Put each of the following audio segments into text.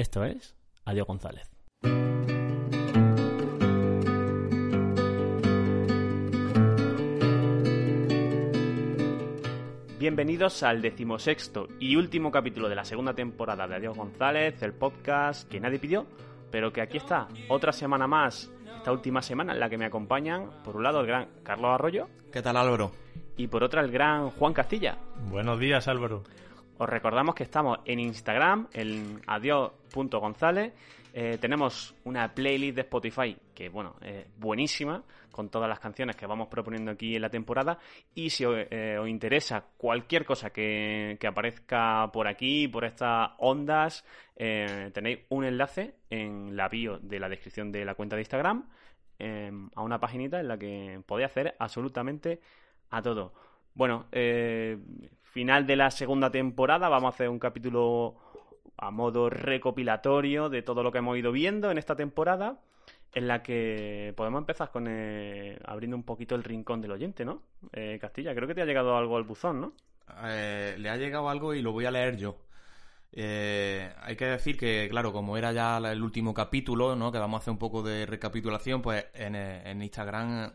Esto es Adiós González. Bienvenidos al decimosexto y último capítulo de la segunda temporada de Adiós González, el podcast que nadie pidió, pero que aquí está, otra semana más, esta última semana en la que me acompañan, por un lado el gran Carlos Arroyo. ¿Qué tal Álvaro? Y por otra el gran Juan Castilla. Buenos días Álvaro. Os recordamos que estamos en Instagram, en adiós.gonzález. Eh, tenemos una playlist de Spotify que, bueno, es buenísima, con todas las canciones que vamos proponiendo aquí en la temporada. Y si eh, os interesa cualquier cosa que, aparezca por aquí, por estas ondas, eh, tenéis un enlace en la bio de la descripción de la cuenta de Instagram a una paginita en la que podéis hacer absolutamente a todo. Bueno, eh, final de la segunda temporada. Vamos a hacer un capítulo a modo recopilatorio de todo lo que hemos ido viendo en esta temporada, en la que podemos empezar con eh, abriendo un poquito el rincón del oyente, ¿no? Eh, Castilla, creo que te ha llegado algo al buzón, ¿no? Eh, le ha llegado algo y lo voy a leer yo. hay que decir que, claro, como era ya el último capítulo, ¿no? Que vamos a hacer un poco de recapitulación, pues en, en Instagram eh,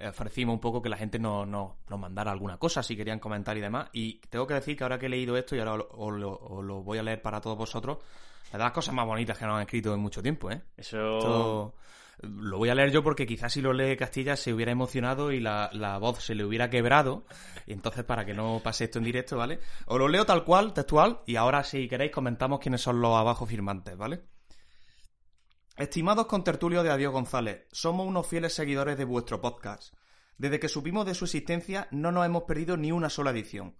ofrecimos un poco que la gente nos, nos, mandara alguna cosa, si querían comentar y demás. Y tengo que decir que ahora que he leído esto y ahora os lo, voy a leer para todos vosotros, es de las cosas más bonitas que nos han escrito en mucho tiempo, ¿eh? Eso... lo voy a leer yo porque quizás si lo lee Castilla se hubiera emocionado y la, la, voz se le hubiera quebrado. Y entonces, para que no pase esto en directo, ¿vale? Os lo leo tal cual, textual, y ahora si queréis comentamos quiénes son los abajo firmantes, ¿vale? Estimados contertulios de Adiós González, somos unos fieles seguidores de vuestro podcast. Desde que supimos de su existencia no nos hemos perdido ni una sola edición.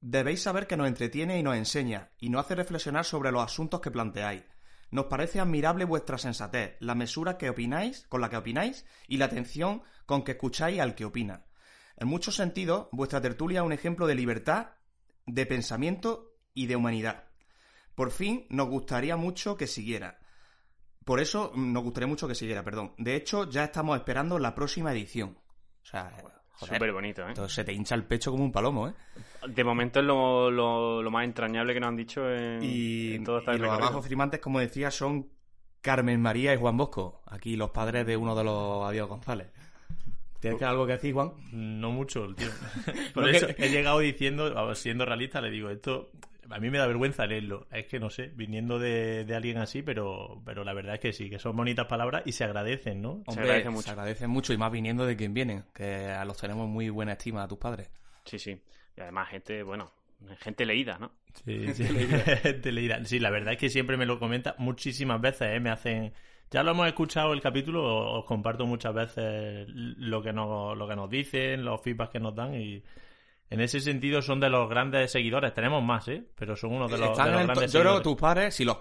Debéis saber que nos entretiene y nos enseña, y nos hace reflexionar sobre los asuntos que planteáis. Nos parece admirable vuestra sensatez, la mesura que opináis, con la que opináis, y la atención con que escucháis al que opina. En muchos sentidos, vuestra tertulia es un ejemplo de libertad, de pensamiento y de humanidad. Por fin, nos gustaría mucho que siguiera. Por eso nos gustaría mucho que siguiera, perdón. De hecho, ya estamos esperando la próxima edición. O sea, Súper bonito, ¿eh? Entonces se te hincha el pecho como un palomo, ¿eh? De momento es lo, lo, más entrañable que nos han dicho en, y, todo Y los abajo firmantes, como decía, son Carmen María y Juan Bosco. Aquí los padres de uno de los Adiós González. ¿Tienes algo que decir, Juan? No mucho, tío. Por eso he llegado diciendo, siendo realista, le digo, esto a mí me da vergüenza leerlo. Es que no sé, viniendo de, alguien así, pero, pero la verdad es que sí, que son bonitas palabras y se agradecen, ¿no? se agradecen mucho. Se agradecen mucho y más viniendo de quien vienen, que a los tenemos muy buena estima a tus padres. Sí, sí. Y además, gente, bueno, gente leída, ¿no? Sí, sí. gente leída. Sí, la verdad es que siempre me lo comenta muchísimas veces, ¿eh? Me hacen. Ya lo hemos escuchado el capítulo, os comparto muchas veces lo que nos, lo que nos dicen, los feedbacks que nos dan y en ese sentido son de los grandes seguidores. Tenemos más, ¿eh? Pero son uno de los, grandes seguidores. Yo creo que tus padres, si los,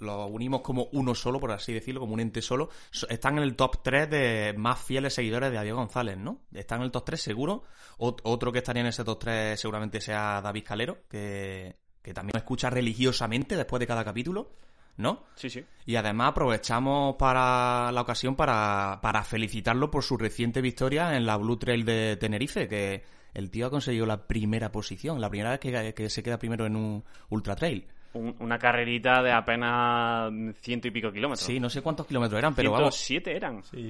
unimos como uno solo, por así decirlo, como un ente solo, están en el top 3 de más fieles seguidores de Adiós González, ¿no? Están en el top 3 seguro. otro que estaría en ese top 3 seguramente sea David Calero, que, que también escucha religiosamente después de cada capítulo. ¿no? Sí, sí. Y además aprovechamos para la ocasión para, para felicitarlo por su reciente victoria en la Blue Trail de Tenerife, que el tío ha conseguido la primera posición, la primera vez que, se queda primero en un ultra trail una carrerita de apenas ciento y pico kilómetros. Sí, no sé cuántos kilómetros eran, pero vamos. siete eran. Sí,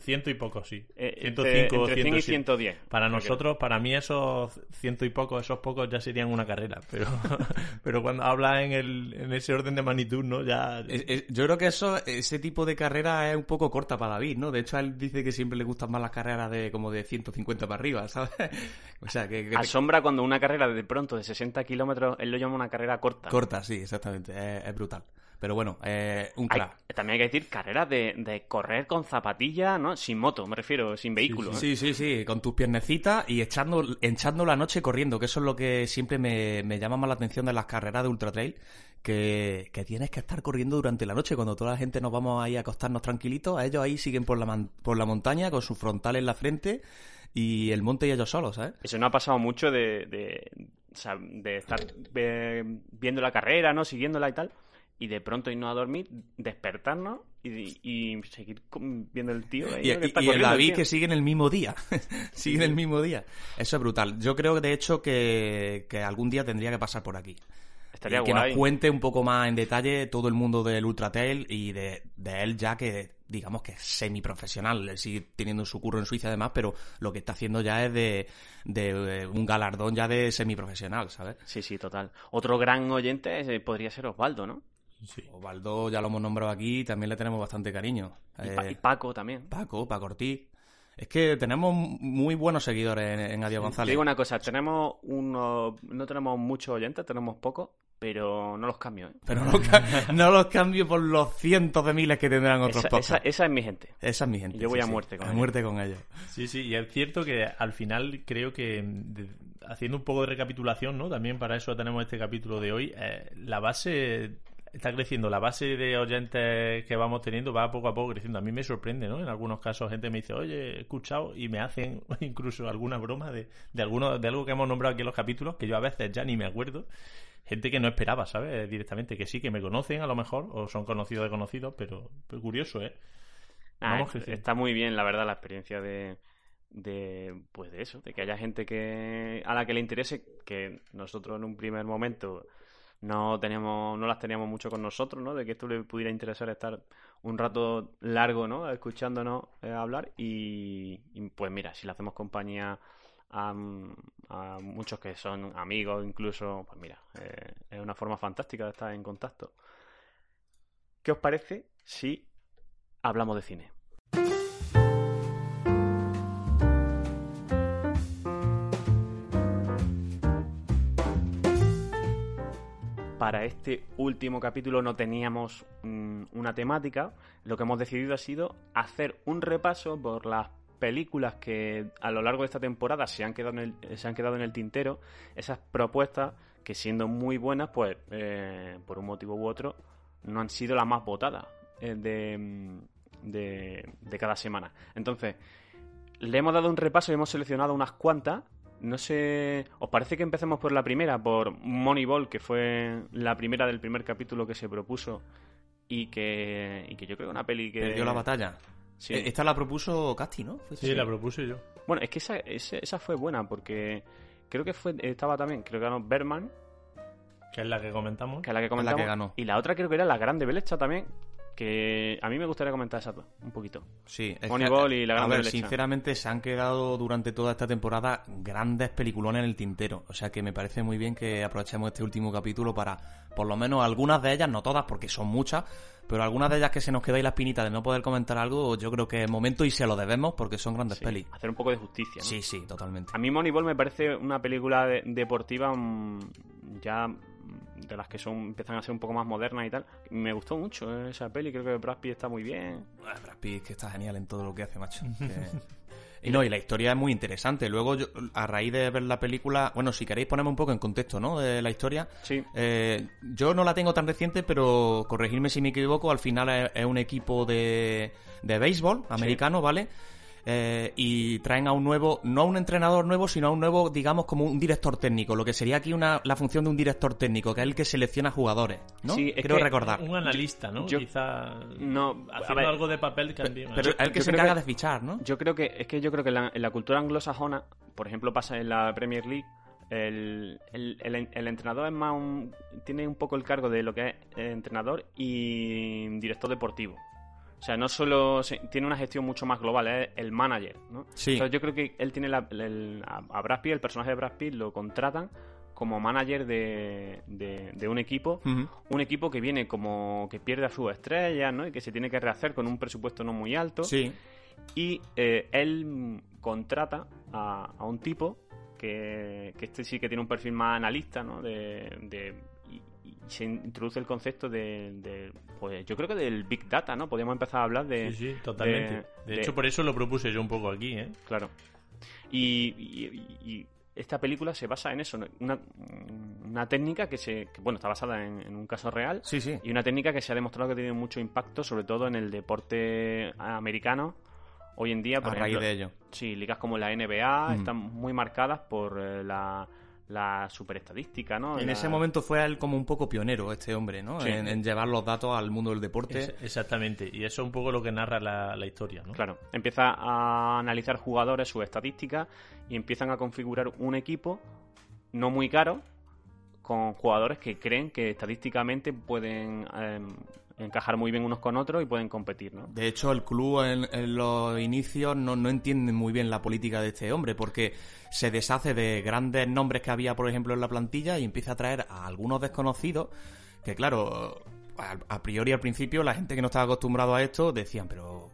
ciento, y poco, sí. Eh, ciento cinco, y 110. Para nosotros, para mí esos ciento y poco, esos pocos ya serían una carrera, pero, pero cuando habla en, el, en ese orden de magnitud, ¿no? Ya... yo creo que eso, ese tipo de carrera es un poco corta para David, ¿no? De hecho, él dice que siempre le gustan más las carreras de como de 150 para arriba, ¿sabes? O sea, que... Asombra cuando una carrera de pronto de 60 kilómetros, él lo llama una carrera corta. Corta. sí, exactamente. Es, brutal. Pero bueno, eh, un crack. también hay que decir carreras de, correr con zapatilla, ¿no? Sin moto, me refiero, sin vehículo. Sí, ¿eh? sí, sí, con tus piernecitas y echando, echando la noche corriendo, que eso es lo que siempre me, llama más la atención de las carreras de ultra trail, que, tienes que estar corriendo durante la noche. Cuando toda la gente nos vamos ahí a acostarnos tranquilitos, a ellos ahí siguen por la, por la montaña con su frontal en la frente y el monte y ellos solos, ¿sabes? Eso no ha pasado mucho de, de, de estar viendo la carrera, ¿no? Siguiéndola y tal. Y de pronto irnos a dormir, despertarnos y, seguir viendo el tío. y, el David que sigue en el mismo día. sigue en el mismo día. Eso es brutal. Yo creo, de hecho, que, que algún día tendría que pasar por aquí. Estaría y que guay. nos cuente un poco más en detalle todo el mundo del Ultratel y de, de él ya que digamos que es semiprofesional, él sigue teniendo su curro en Suiza además, pero lo que está haciendo ya es de, de, un galardón ya de semiprofesional, ¿sabes? Sí, sí, total. Otro gran oyente eh, podría ser Osvaldo, ¿no? Sí. Osvaldo ya lo hemos nombrado aquí, también le tenemos bastante cariño. Y, Pa- Eh, y Paco también. Paco, Paco Ortiz. Es que tenemos muy buenos seguidores en, en Adiós Te González. digo una cosa, tenemos unos, no tenemos muchos oyentes, tenemos pocos, pero no los cambio. ¿eh? Pero no, los cambio por los cientos de miles que tendrán otros Esa, podcasts. esa- esa es mi gente. Esa es mi gente. Y yo voy a muerte con a ellos. muerte con ellos. Sí, sí, y es cierto que al final creo que de- haciendo un poco de recapitulación, ¿no? También para eso tenemos este capítulo de hoy. eh, la base está creciendo, la base de oyentes que vamos teniendo va poco a poco creciendo. A mí me sorprende, ¿no? En algunos casos gente me dice, oye, he escuchado y me hacen incluso alguna broma de, de, alguno, de algo que hemos nombrado aquí en los capítulos que yo a veces ya ni me acuerdo. Gente que no esperaba, ¿sabes? Directamente, que sí, que me conocen a lo mejor, o son conocidos de conocidos, pero, pero curioso, ¿eh? Ah, Vamos es- creciendo. está muy bien, la verdad, la experiencia de, de, pues de eso, de que haya gente que a la que le interese, que nosotros en un primer momento no teníamos, no las teníamos mucho con nosotros, ¿no? De que esto le pudiera interesar estar un rato largo, ¿no? Escuchándonos eh, hablar y, pues mira, si le hacemos compañía a, a muchos que son amigos incluso, pues mira, eh, es una forma fantástica de estar en contacto. ¿Qué os parece si hablamos de cine? Para este último capítulo no teníamos mm, una temática. Lo que hemos decidido ha sido hacer un repaso por las películas que a lo largo de esta temporada se han quedado en el, tintero. Esas propuestas que siendo muy buenas, pues eh, por un motivo u otro, no han sido las más votadas eh, mm, de, de cada semana. Entonces, le hemos dado un repaso y hemos seleccionado unas cuantas. No sé, ¿os parece que empecemos por la primera? Por Moneyball, que fue la primera del primer capítulo que se propuso y que, y que yo creo que una peli que... Perdió la batalla. Sí. Eh, Esta la propuso Casti, ¿no? Sí, la propuse yo. Bueno, es que esa, esa, esa fue buena porque creo que fue estaba también, creo que ganó Berman, Que es la que comentamos. que es la que la comentamos. que ganó. Y la otra creo que era la Grande Belecha también, que a mí me gustaría comentar esa dos, un poquito. Sí, es Moneyball que, y La A Grande ver, sinceramente se han quedado durante toda esta temporada grandes peliculones en el tintero. O sea que me parece muy bien que aprovechemos este último capítulo para, por lo menos algunas de ellas, no todas porque son muchas, pero algunas de ellas que se nos queda ahí la espinita de no poder comentar algo, yo creo que es momento y se lo debemos porque son grandes Sí, pelis. hacer un poco de justicia. ¿no? Sí, sí, totalmente. A mí Moneyball me parece una película de- deportiva mm, ya de las que son empiezan a ser un poco más modernas y tal. Me gustó mucho eh, esa peli, creo que Brad Pitt está muy bien. Ah, Brad Pitt que está genial en todo lo que hace, macho. Que- Y no, y la historia es muy interesante. Luego, yo, a raíz de ver la película, bueno, si queréis ponerme un poco en contexto, ¿no? De la historia. Sí. Eh, yo no la tengo tan reciente, pero corregirme si me equivoco, al final es, es un equipo de, de béisbol americano, ¿vale? Eh, y traen a un nuevo, no a un entrenador nuevo, sino a un nuevo, digamos, como un director técnico, lo que sería aquí una, la función de un director técnico, que es el que selecciona jugadores, ¿no? Sí, es Creo que- recordar. Un analista, ¿no? yo- Quizá No, a haciendo ver, algo de papel también. Pero es el que se encarga que- de fichar, ¿no? Yo creo que es que yo creo que en la, en la cultura anglosajona, por ejemplo, pasa en la Premier League, el, el- el- el entrenador es más un, tiene un poco el cargo de lo que es entrenador y director deportivo. O sea, no solo se- tiene una gestión mucho más global, es el manager, ¿no? Sí. Entonces yo creo que él tiene la- el- a Brad Pitt, el personaje de Brad Pitt, lo contratan como manager de, de- de un equipo un equipo que viene como que pierde a sus estrellas, ¿no? Y que se tiene que rehacer con un presupuesto no muy alto. Sí. Y eh, él contrata a, a un tipo que, que este sí que tiene un perfil más analista, ¿no? De, de- se introduce el concepto de, de, pues yo creo que del Big Data, ¿no? Podríamos empezar a hablar de... Sí, sí, totalmente. de- De, de- hecho, por eso lo propuse yo un poco aquí, ¿eh? Claro. Y, y- y esta película se basa en eso, una, una técnica que se, que, bueno, está basada en, en un caso real Sí, sí. y una técnica que se ha demostrado que tiene mucho impacto, sobre todo en el deporte americano. Hoy en día, por A raíz ejemplo, de ello. sí, ligas como la NBA Mm. están muy marcadas por eh, la, la superestadística, ¿no? En La- ese momento fue él como un poco pionero, este hombre, ¿no? Sí. En, en llevar los datos al mundo del deporte. Es- exactamente. Y eso es un poco lo que narra la, la historia, ¿no? Claro, empieza a analizar jugadores, sus estadísticas y empiezan a configurar un equipo no muy caro con jugadores que creen que estadísticamente pueden eh, encajar muy bien unos con otros y pueden competir, ¿no? De hecho, el club en, los inicios no, no entiende muy bien la política de este hombre, porque se deshace de grandes nombres que había, por ejemplo, en la plantilla y empieza a traer a algunos desconocidos que, claro, a, a priori al principio la gente que no estaba acostumbrado a esto decían, pero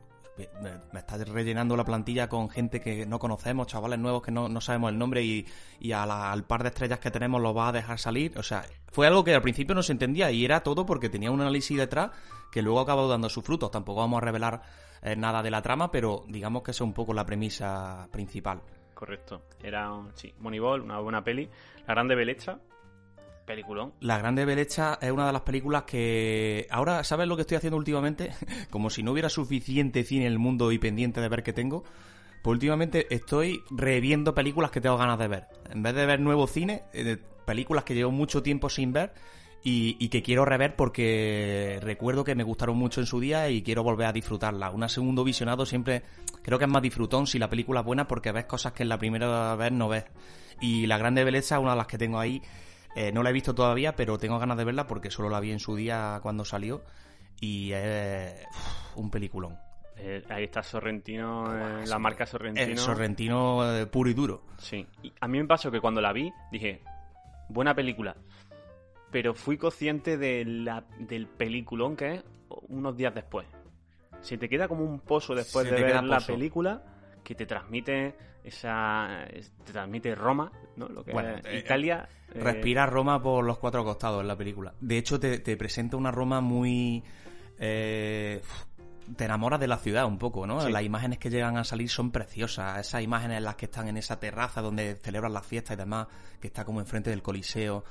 me, estás rellenando la plantilla con gente que no conocemos, chavales nuevos que no, no sabemos el nombre y, y al par de estrellas que tenemos los vas a dejar salir. O sea, fue algo que al principio no se entendía y era todo porque tenía un análisis detrás que luego acabó dando sus frutos. Tampoco vamos a revelar eh, nada de la trama, pero digamos que esa es un poco la premisa principal. Correcto. Era, sí, Moneyball, una buena peli. La Grande Belecha, La Grande Belecha es una de las películas que... Ahora, ¿sabes lo que estoy haciendo últimamente? Como si no hubiera suficiente cine en el mundo y pendiente de ver qué tengo. Pues últimamente estoy reviendo películas que tengo ganas de ver. En vez de ver nuevo cine, eh, películas que llevo mucho tiempo sin ver y, que quiero rever porque recuerdo que me gustaron mucho en su día y quiero volver a disfrutarlas. Un segundo visionado siempre creo que es más disfrutón si la película es buena porque ves cosas que en la primera vez no ves. Y La Grande Belleza es una de las que tengo ahí. Eh, no la he visto todavía, pero tengo ganas de verla porque solo la vi en su día cuando salió. Y es un peliculón. Eh, ahí está Sorrentino, eh, la marca Sorrentino. El sorrentino eh, puro y duro. Sí. Y a mí me pasó que cuando la vi, dije, buena película. Pero fui consciente de la, del peliculón que es unos días después. Se te queda como un pozo después Se de ver la película que te transmite esa es- te transmite Roma, ¿no? Lo que Bueno, es eh, Italia. eh, Respira Roma por los cuatro costados en la película. De hecho, te, te presenta una Roma muy... eh, te enamoras de la ciudad un poco, ¿no? Sí. Las imágenes que llegan a salir son preciosas. Esas imágenes en las que están en esa terraza donde celebran las fiestas y demás, que está como enfrente del Coliseo.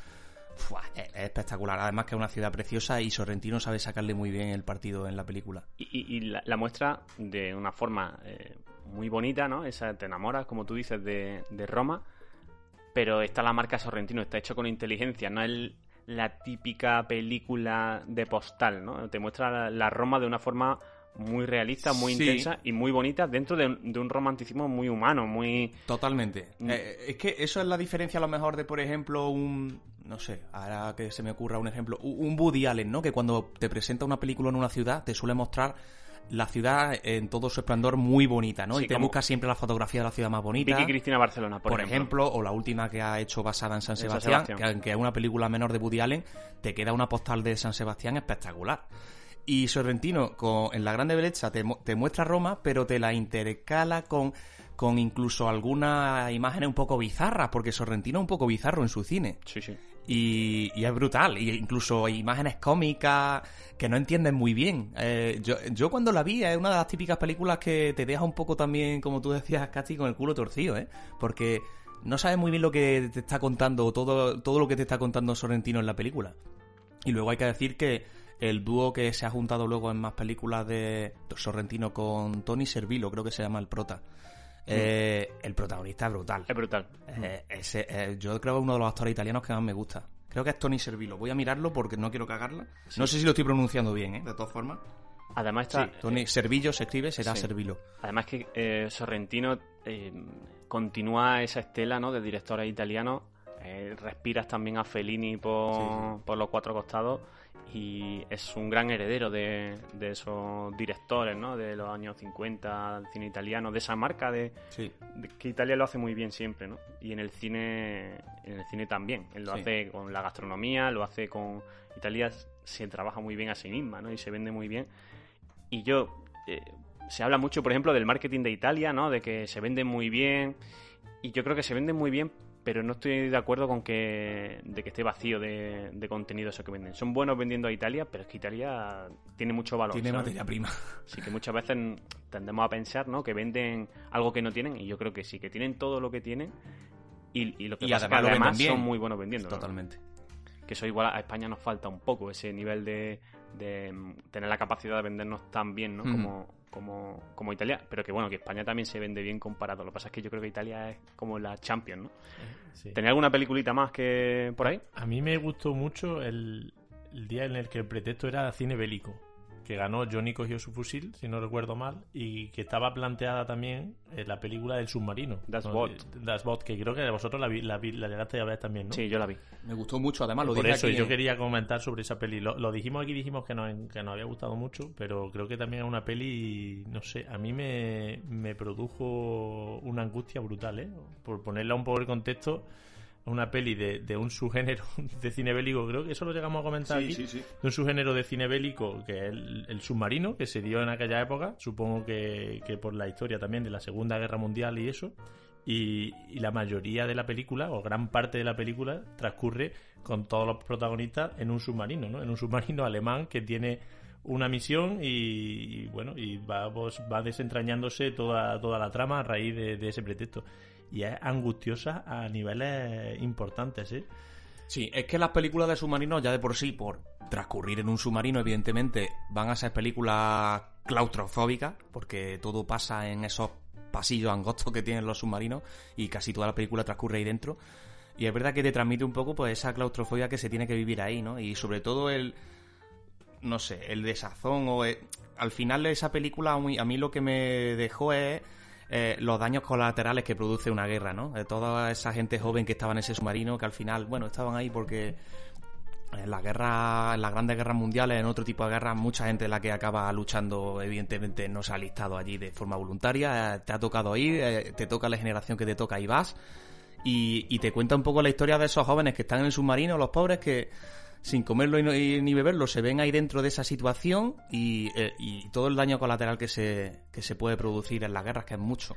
Fua, es, es espectacular. Además que es una ciudad preciosa y Sorrentino sabe sacarle muy bien el partido en la película. Y, y- y la, la muestra de una forma eh, muy bonita, ¿no? Esa te enamoras, como tú dices, de, de Roma, pero está la marca Sorrentino, está hecho con inteligencia, no es la típica película de postal, ¿no? Te muestra la, la Roma de una forma muy realista, muy Sí. intensa y muy bonita dentro de, un- de un romanticismo muy humano, muy... Totalmente. Mm. Eh, es que eso es la diferencia a lo mejor de, por ejemplo, un... No sé, ahora que se me ocurra un ejemplo. Un Woody Allen, ¿no? Que cuando te presenta una película en una ciudad, te suele mostrar la ciudad en todo su esplendor muy bonita, ¿no? Sí, y te busca siempre la fotografía de la ciudad más bonita. Vicky Cristina Barcelona, por, por, ejemplo. o la última que ha hecho basada en San Sebastián, que aunque es una película menor de Woody Allen, te queda una postal de San Sebastián espectacular. Y Sorrentino, con, en La Grande Belleza, te, te muestra Roma, pero te la intercala con, con incluso algunas imágenes un poco bizarras, porque Sorrentino es un poco bizarro en su cine. Sí, sí. Y, es brutal, y incluso imágenes cómicas que no entiendes muy bien. Eh, yo, yo cuando la vi es una de las típicas películas que te deja un poco también, como tú decías, Casti, con el culo torcido, ¿eh? Porque no sabes muy bien lo que te está contando, todo, todo lo que te está contando Sorrentino en la película. Y luego hay que decir que el dúo que se ha juntado luego en más películas de Sorrentino con Tony Servilo, creo que se llama el prota. Eh, el protagonista es brutal. Es brutal. Eh, ese, eh, yo creo que es uno de los actores italianos que más me gusta. Creo que es Tony Servilo. Voy a mirarlo porque no quiero cagarla. No sé si lo estoy pronunciando bien, ¿eh? De todas formas. Además está... Sí, Tony Servillo se escribe, será sí. Servilo. Además que Sorrentino continúa esa estela ¿no? de directores italianos. Respiras también a Fellini por los cuatro costados y es un gran heredero de, de esos directores ¿no? de los años 50 del cine italiano, de esa marca de, Sí. de que Italia lo hace muy bien siempre, ¿no? Y en el cine, en el cine también. Él lo Sí. hace con la gastronomía, lo hace con Italia se trabaja muy bien a sí misma, ¿no? Y se vende muy bien. Y yo eh, se habla mucho, por ejemplo, del marketing de Italia, ¿no? De que se vende muy bien. Y yo creo que se vende muy bien, pero no estoy de acuerdo con que de que esté vacío de, de contenido eso que venden. Son buenos vendiendo a Italia, pero es que Italia tiene mucho valor. Tiene ¿sabes? materia prima. Así que muchas veces tendemos a pensar, ¿no? Que venden algo que no tienen y yo creo que sí, que tienen todo lo que tienen y, y lo que Y pasa es que además son muy buenos vendiendo. ¿no? Totalmente. Que eso igual a España nos falta un poco, ese nivel de, de, mm, tener la capacidad de vendernos tan bien, ¿no? Como, como, como Italia. Pero que bueno, que España también se vende bien comparado. Lo que pasa es que yo creo que Italia es como la Champions, ¿no? Sí. ¿Tenía alguna peliculita más que por ahí? A mí me gustó mucho el, el día en el que el pretexto era cine bélico. Que ganó Johnny cogió su fusil, si no recuerdo mal, y que estaba planteada también en la película del submarino. Das ¿no? Boot. Das Boot, que creo que vosotros la, vi- la, vi- la llegaste a ver también, ¿no? Sí, yo la vi. Me gustó mucho, además lo Por dije eso aquí yo quería comentar sobre esa peli. Lo, lo dijimos aquí, dijimos que nos, que nos había gustado mucho, pero creo que también es una peli, no sé, a mí me, me produjo una angustia brutal, ¿eh? Por ponerla un poco en contexto, una peli de, de un subgénero de cine bélico, creo que eso lo llegamos a comentar Sí, aquí, sí, sí. de un subgénero de cine bélico que es el, el submarino, que se dio en aquella época, supongo que, que por la historia también de la Segunda Guerra Mundial y eso, y, y la mayoría de la película, o gran parte de la película, transcurre con todos los protagonistas en un submarino, ¿no? En un submarino alemán que tiene una misión y, y, bueno, y va, pues, va desentrañándose toda, toda la trama a raíz de, de ese pretexto. Y es angustiosa a niveles importantes, ¿eh? Sí, es que las películas de submarinos ya de por sí, por transcurrir en un submarino, evidentemente, van a ser películas claustrofóbicas, porque todo pasa en esos pasillos angostos que tienen los submarinos y casi toda la película transcurre ahí dentro. Y es verdad que te transmite un poco pues esa claustrofobia que se tiene que vivir ahí, ¿no? Y sobre todo el no sé, el desazón o el- al final esa película a mí, a mí lo que me dejó es eh, los daños colaterales que produce una guerra, ¿no? De toda esa gente joven que estaba en ese submarino que al final, bueno, estaban ahí porque en las guerras, en las grandes guerras mundiales, en otro tipo de guerras, mucha gente la que acaba luchando, evidentemente, no se ha alistado allí de forma voluntaria, eh, te ha tocado ir, eh, te toca la generación que te toca y vas. Y, y te cuenta un poco la historia de esos jóvenes que están en el submarino, los pobres que sin comerlo y, no- y ni beberlo se ven ahí dentro de esa situación y, eh, y todo el daño colateral que se, que se puede producir en las guerras, que es mucho.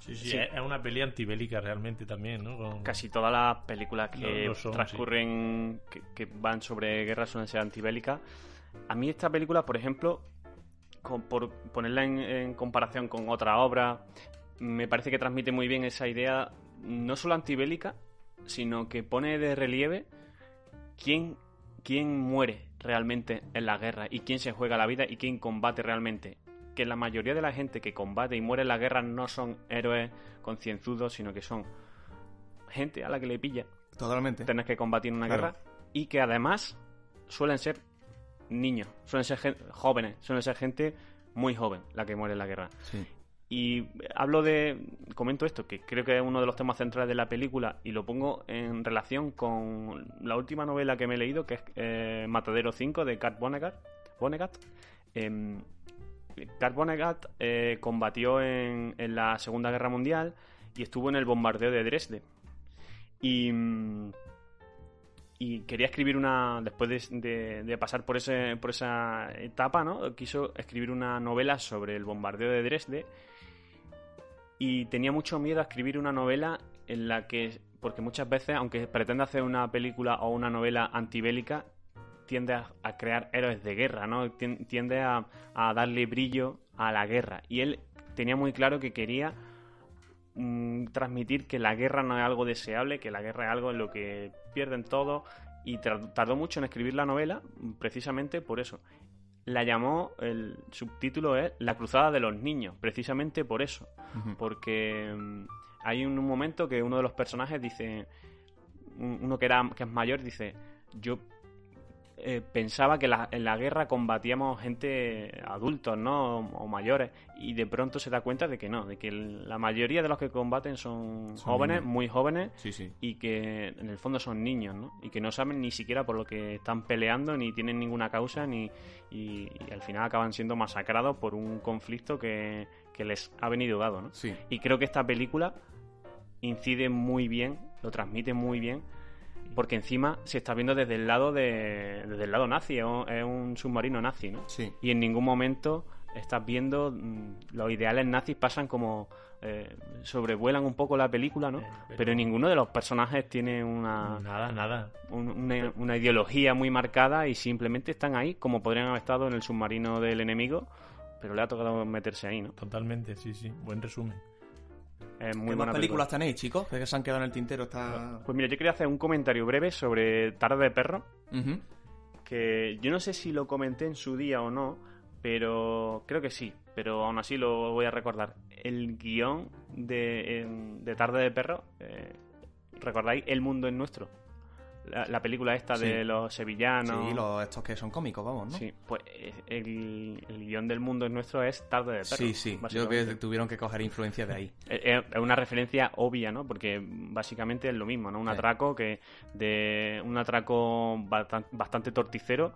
Sí, sí, Sí. Es, es una peli antibélica realmente también, ¿no? Con- Casi todas las películas que son, transcurren, que, que van sobre guerras suelen ser antibélicas. A mí esta película, por ejemplo, con- por ponerla en, en comparación con otra obra, me parece que transmite muy bien esa idea, no solo antibélica, sino que pone de relieve quién, quién muere realmente en la guerra y quién se juega la vida y quién combate realmente. Que la mayoría de la gente que combate y muere en la guerra no son héroes concienzudos, sino que son gente a la que le pilla Totalmente. tener que combatir en una Claro. guerra y que además suelen ser niños, suelen ser jóvenes, suelen ser gente muy joven la que muere en la guerra. Sí. Y hablo de. Comento esto, que creo que es uno de los temas centrales de la película, y lo pongo en relación con la última novela que me he leído, que es eh, Matadero 5 de Kat Vonnegut. Vonnegut. Em, Kat Vonnegut eh, combatió en, en la Segunda Guerra Mundial y estuvo en el bombardeo de Dresde. Y. y quería escribir una después de, de- de pasar por ese por esa etapa no quiso escribir una novela sobre el bombardeo de Dresde y tenía mucho miedo a escribir una novela en la que porque muchas veces aunque pretenda hacer una película o una novela antibélica tiende a, crear héroes de guerra no Tien- tiende a, darle brillo a la guerra y él tenía muy claro que quería mm, transmitir que la guerra no es algo deseable, que la guerra es algo en lo que pierden todo y tardó mucho en escribir la novela precisamente por eso. La llamó, el subtítulo es La cruzada de los niños, precisamente por eso, porque mm, hay un, un momento que uno de los personajes dice, un- uno que, era, que es mayor dice, yo eh, pensaba que la- en la guerra combatíamos gente adultos, ¿no? O, o mayores. Y de pronto se da cuenta de que no, de que la mayoría de los que combaten son, Son jóvenes, niños. muy jóvenes, Sí, sí. y que en el fondo son niños, ¿no? Y que no saben ni siquiera por lo que están peleando, ni tienen ninguna causa, ni y, y al final acaban siendo masacrados por un conflicto que, que les ha venido dado, ¿no? Sí. Y creo que esta película incide muy bien, lo transmite muy bien, porque encima se está viendo desde el lado de, desde el lado nazi, es un, es un submarino nazi, ¿no? Sí. Y en ningún momento estás viendo mm, los ideales nazis pasan como eh, sobrevuelan un poco la película, ¿no? Eh, pero- Pero ninguno de los personajes tiene una, Nada, nada. un- una, una ideología muy marcada y simplemente están ahí como podrían haber estado en el submarino del enemigo, pero le ha tocado meterse ahí, ¿no? Totalmente, sí, sí. Buen resumen. Es muy ¿Qué buena más película. películas tenéis, chicos? Que se han quedado en el tintero. Está... Pues mira, yo quería hacer un comentario breve sobre Tarde de Perro, que yo no sé si lo comenté en su día o no, pero creo que sí, pero aún así lo voy a recordar. El guion de, de Tarde de Perro, eh, ¿recordáis? El mundo es nuestro. La, la película esta de los sevillanos. Sí, los, estos que son cómicos, vamos, ¿no? Sí, pues eh, el, el guion del mundo es nuestro es Tarde de Perro. sí. sí. Yo básicamente. que tuvieron que coger influencia de ahí. Es es una referencia obvia, ¿no? Porque básicamente es lo mismo, ¿no? Un Sí. atraco que de un atraco bastan- bastante torticero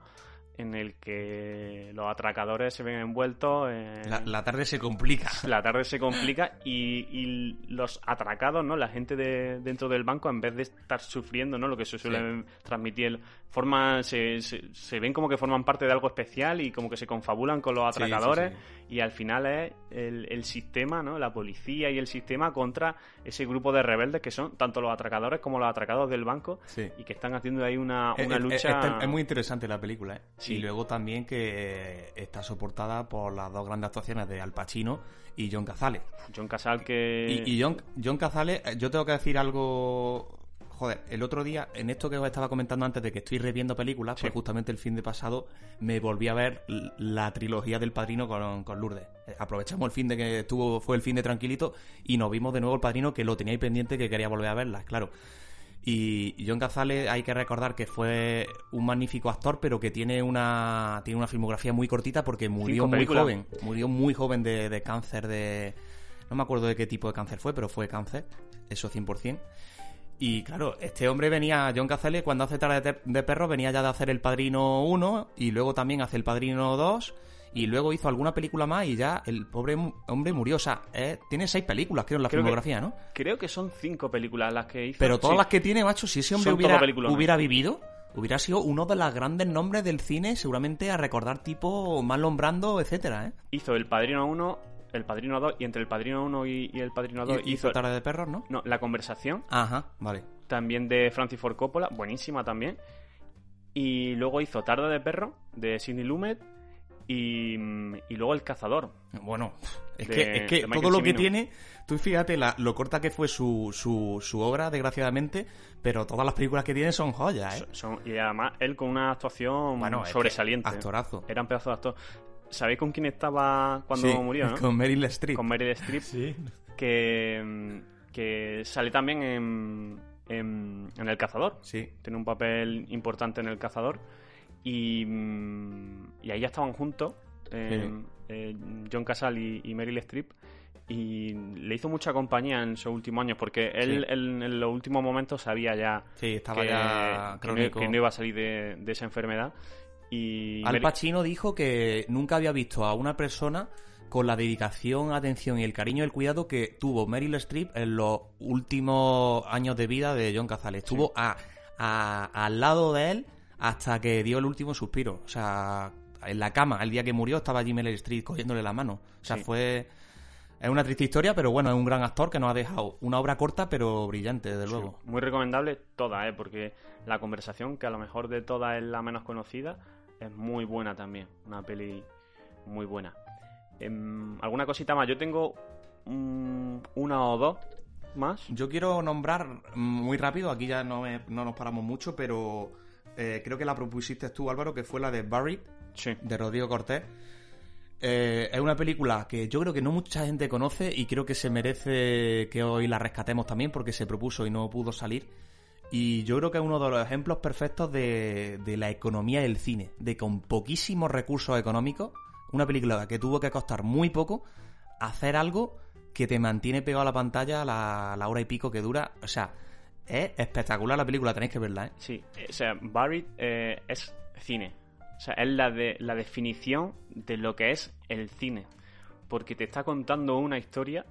en el que los atracadores se ven envueltos en... La, la tarde se complica. la tarde se complica y, y los atracados, ¿no? La gente de, dentro del banco, en vez de estar sufriendo, ¿no? Lo que se suele transmitir, forman, se, se, se ven como que forman parte de algo especial y como que se confabulan con los sí, atracadores sí. Y al final es el, el sistema, ¿no? La policía y el sistema contra ese grupo de rebeldes que son tanto los atracadores como los atracados del banco Sí. y que están haciendo ahí una, Eh, una eh, lucha... eh, es muy interesante la película, ¿eh? Sí. Y luego también que está soportada por las dos grandes actuaciones de Al Pacino y John Cazale. John Casal que... Y, y John, John Cazale, eh, yo tengo que decir algo. Joder, el otro día, en esto que os estaba comentando antes de que estoy reviendo películas, pues Sí. justamente el fin de pasado me volví a ver la trilogía del Padrino con, con Lourdes. Eh, Aprovechamos el fin de que estuvo, fue el fin de tranquilito y nos vimos de nuevo el Padrino que lo tenía ahí pendiente que quería volver a verlas, claro. Y John Cazale hay que recordar que fue un magnífico actor, pero que tiene una tiene una filmografía muy cortita porque murió muy joven. Murió muy joven de, de cáncer de... No me acuerdo de qué tipo de cáncer fue, pero fue cáncer, eso 100%. Y claro, este hombre venía, John Cazale, cuando hace Tarde de, Perro, venía ya de hacer El Padrino 1 y luego también hace El Padrino 2 y luego hizo alguna película más y ya el pobre hombre murió. O sea, eh, tiene seis películas, creo, en la Creo que- filmografía, ¿no? Creo que son cinco películas las que hizo. Pero todas Sí. las que tiene, macho, si ese hombre Son hubiera vivido, hubiera sido uno de los grandes nombres del cine, seguramente a recordar tipo Marlon Brando, etcétera, ¿eh? hizo El Padrino 1, El Padrino 2 y entre El Padrino 1 y, y El Padrino 2 Y- hizo... hizo Tarde de Perros, ¿no? No, La Conversación, Ajá, vale. también de Francis Ford Coppola, buenísima también. Y luego hizo Tarde de Perro, de Sidney Lumet. Y, y luego El Cazador. Bueno, es De- que, es todo lo que tiene, tú fíjate la- lo corta que fue su, su, su obra, desgraciadamente, pero todas las películas que tiene son joyas, ¿eh? Son- y además él con una actuación Bueno, es que sobresaliente. actorazo. Era un pedazo de actor. ¿Sabéis con quién estaba cuando Sí, murió, no? Con Meryl Streep. Con Meryl Streep. Sí. que, que sale también en, en, en El Cazador. Sí. Tiene un papel importante en El Cazador. Y, mm, y ahí ya estaban juntos, eh, eh, John Casal y, y Meryl Streep. Y le hizo mucha compañía en sus últimos años, porque él Sí. en, en los últimos momentos sabía ya Sí, estaba que, ya que no, que no iba a salir de, de esa enfermedad. Y Al Pacino dijo que nunca había visto a una persona con la dedicación, atención y el cariño y el cuidado que tuvo Meryl Streep en los últimos años de vida de John Cazale. Estuvo a, a- al lado de él hasta que dio el último suspiro. O sea, en la cama, el día que murió, estaba allí Meryl Streep cogiéndole la mano. O sea, Sí. fue... Es una triste historia, pero bueno, es un gran actor que nos ha dejado una obra corta pero brillante, desde luego. Muy recomendable toda, ¿eh? porque la conversación, que a lo mejor de todas es la menos conocida, es muy buena también. Una peli muy buena. Em, ¿Alguna cosita más? Yo tengo mm, una o dos más. Yo quiero nombrar mm, muy rápido, aquí ya no, me- no nos paramos mucho, pero eh, creo que la propusiste tú, Álvaro, que fue la de Barry, Sí. de Rodrigo Cortés. Eh, es una película que yo creo que no mucha gente conoce y creo que se merece que hoy la rescatemos también porque se propuso y no pudo salir. Y yo creo que es uno de los ejemplos perfectos de, de la economía del cine, de con poquísimos recursos económicos, una película que tuvo que costar muy poco, hacer algo que te mantiene pegado a la pantalla la, la hora y pico que dura. O sea, es espectacular la película, tenéis que verla, ¿eh? Sí, o sea, Buried eh, es cine. O sea, es la, de, la definición de lo que es el cine. Porque te está contando una historia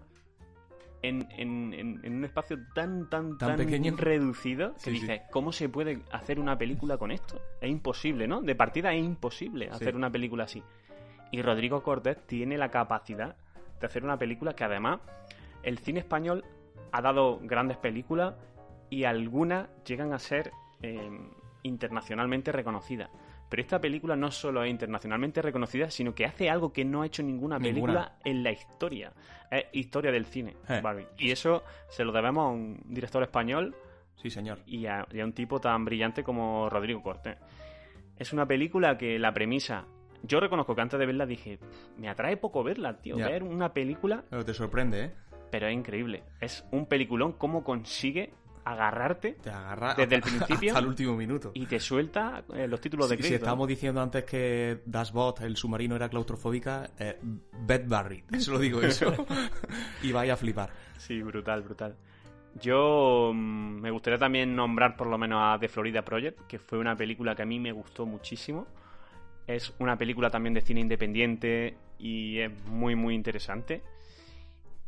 en, en- en- en un espacio tan, tan, Tan tan, pequeño. reducido que Sí, sí. dices, ¿cómo se puede hacer una película con esto? Es imposible, ¿no? De partida es imposible hacer Sí. una película así. Y Rodrigo Cortés tiene la capacidad de hacer una película que además el cine español ha dado grandes películas y algunas llegan a ser eh, internacionalmente reconocidas. Pero esta película no solo es internacionalmente reconocida, sino que hace algo que no ha hecho ninguna película Ninguna. en la historia. Es historia del cine, Eh. Barbie. Y eso se lo debemos a un director español Sí, señor. y a, y a un tipo tan brillante como Rodrigo Cortés. Es una película que la premisa... Yo reconozco que antes de verla dije, me atrae poco verla, tío. Ver una película Pero te sorprende, ¿eh? pero es increíble. Es un peliculón cómo consigue agarrarte Te agarra Desde el principio hasta el último minuto. y te suelta eh, los títulos de Si, si crédito. estábamos diciendo antes que Dashbot, el submarino, era claustrofóbica, eh, Beth Barry, eso lo digo eso. y vaya a flipar. Sí, brutal, brutal. Yo mm, me gustaría también nombrar por lo menos a The Florida Project, que fue una película que a mí me gustó muchísimo. Es una película también de cine independiente y es muy, muy interesante.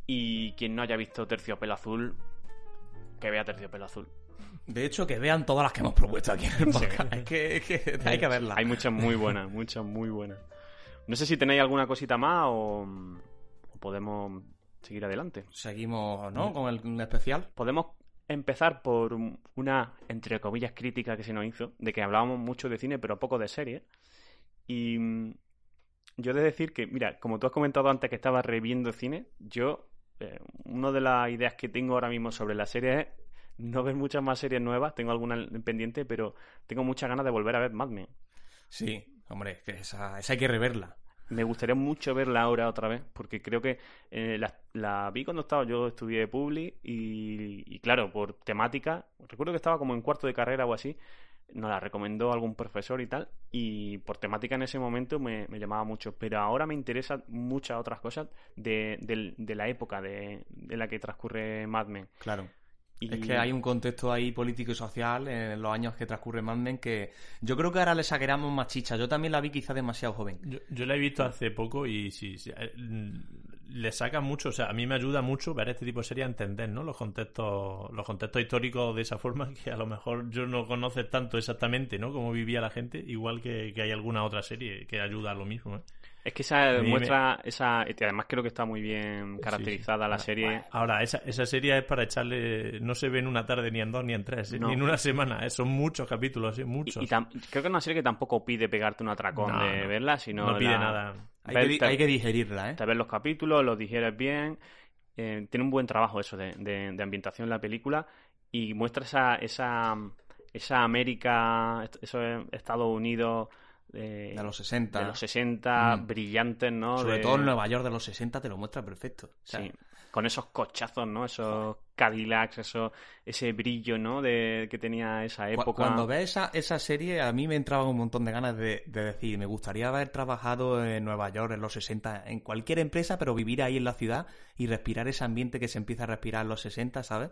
Y quien no haya visto Terciopelo Azul, que vea Terciopelo Azul. De hecho, que vean todas las que hemos propuesto aquí en el podcast. Es, que, es que hay que verlas. Hay muchas muy buenas, muchas muy buenas. No sé si tenéis alguna cosita más o, o podemos seguir adelante. Seguimos, ¿no? Con el, especial. Podemos empezar por una, entre comillas, crítica que se nos hizo, de que hablábamos mucho de cine pero poco de serie. Y mm, yo he de decir que, mira, como tú has comentado antes que estabas reviendo cine, yo, eh, una de las ideas que tengo ahora mismo sobre la serie es no ver muchas más series nuevas, tengo alguna pendiente, pero tengo muchas ganas de volver a ver Mad Men. Sí, hombre, que esa, esa hay que reverla. Me gustaría mucho verla ahora otra vez, porque creo que eh, la, la vi cuando estaba, yo estudié Publi y, y claro, por temática, recuerdo que estaba como en cuarto de carrera o así, nos la recomendó algún profesor y tal, y por temática en ese momento me, me llamaba mucho, pero ahora me interesan muchas otras cosas de, del- de la época de, de la que transcurre Mad Men. Claro. Y- Es que hay un contexto ahí político y social en los años que transcurre Mad Men que yo creo que ahora le saqueramos más chicha. Yo también la vi quizá demasiado joven. Yo, yo la he visto hace poco y sí, sí, eh, le saca mucho, o sea, a mí me ayuda mucho ver este tipo de series a entender, ¿no? Los contextos, los contextos históricos de esa forma que a lo mejor yo no conoce tanto exactamente, ¿no? Cómo vivía la gente, igual que, que hay alguna otra serie que ayuda a lo mismo, ¿eh? Es que esa me- muestra, esa, además creo que está muy bien caracterizada la Sí, sí. serie. Ahora, esa, esa serie es para echarle, no se ve en una tarde ni en dos ni en tres. No. ni en una semana, ¿eh? son muchos capítulos, ¿eh? muchos. Y, y tam- creo que es una serie que tampoco pide pegarte un atracón No, de no. verla, sino no pide la- nada. Hay, Ver- que, di- te- hay que digerirla, ¿eh? te ves los capítulos, los digieres bien. eh, tiene un buen trabajo eso de, de- de ambientación en la película y muestra esa, esa, esa América, esos Estados Unidos De los 60. de los 60, Mm. brillantes, ¿no? Sobre De- todo en Nueva York de los 60 te lo muestra perfecto. O sea, Sí, con esos cochazos, ¿no? Esos Cadillacs, eso, ese brillo, ¿no? De, que tenía esa época. Cuando ves esa, esa serie, a mí me entraba un montón de ganas de, de decir, me gustaría haber trabajado en Nueva York en los 60, en cualquier empresa, pero vivir ahí en la ciudad y respirar ese ambiente que se empieza a respirar en los 60, ¿sabes?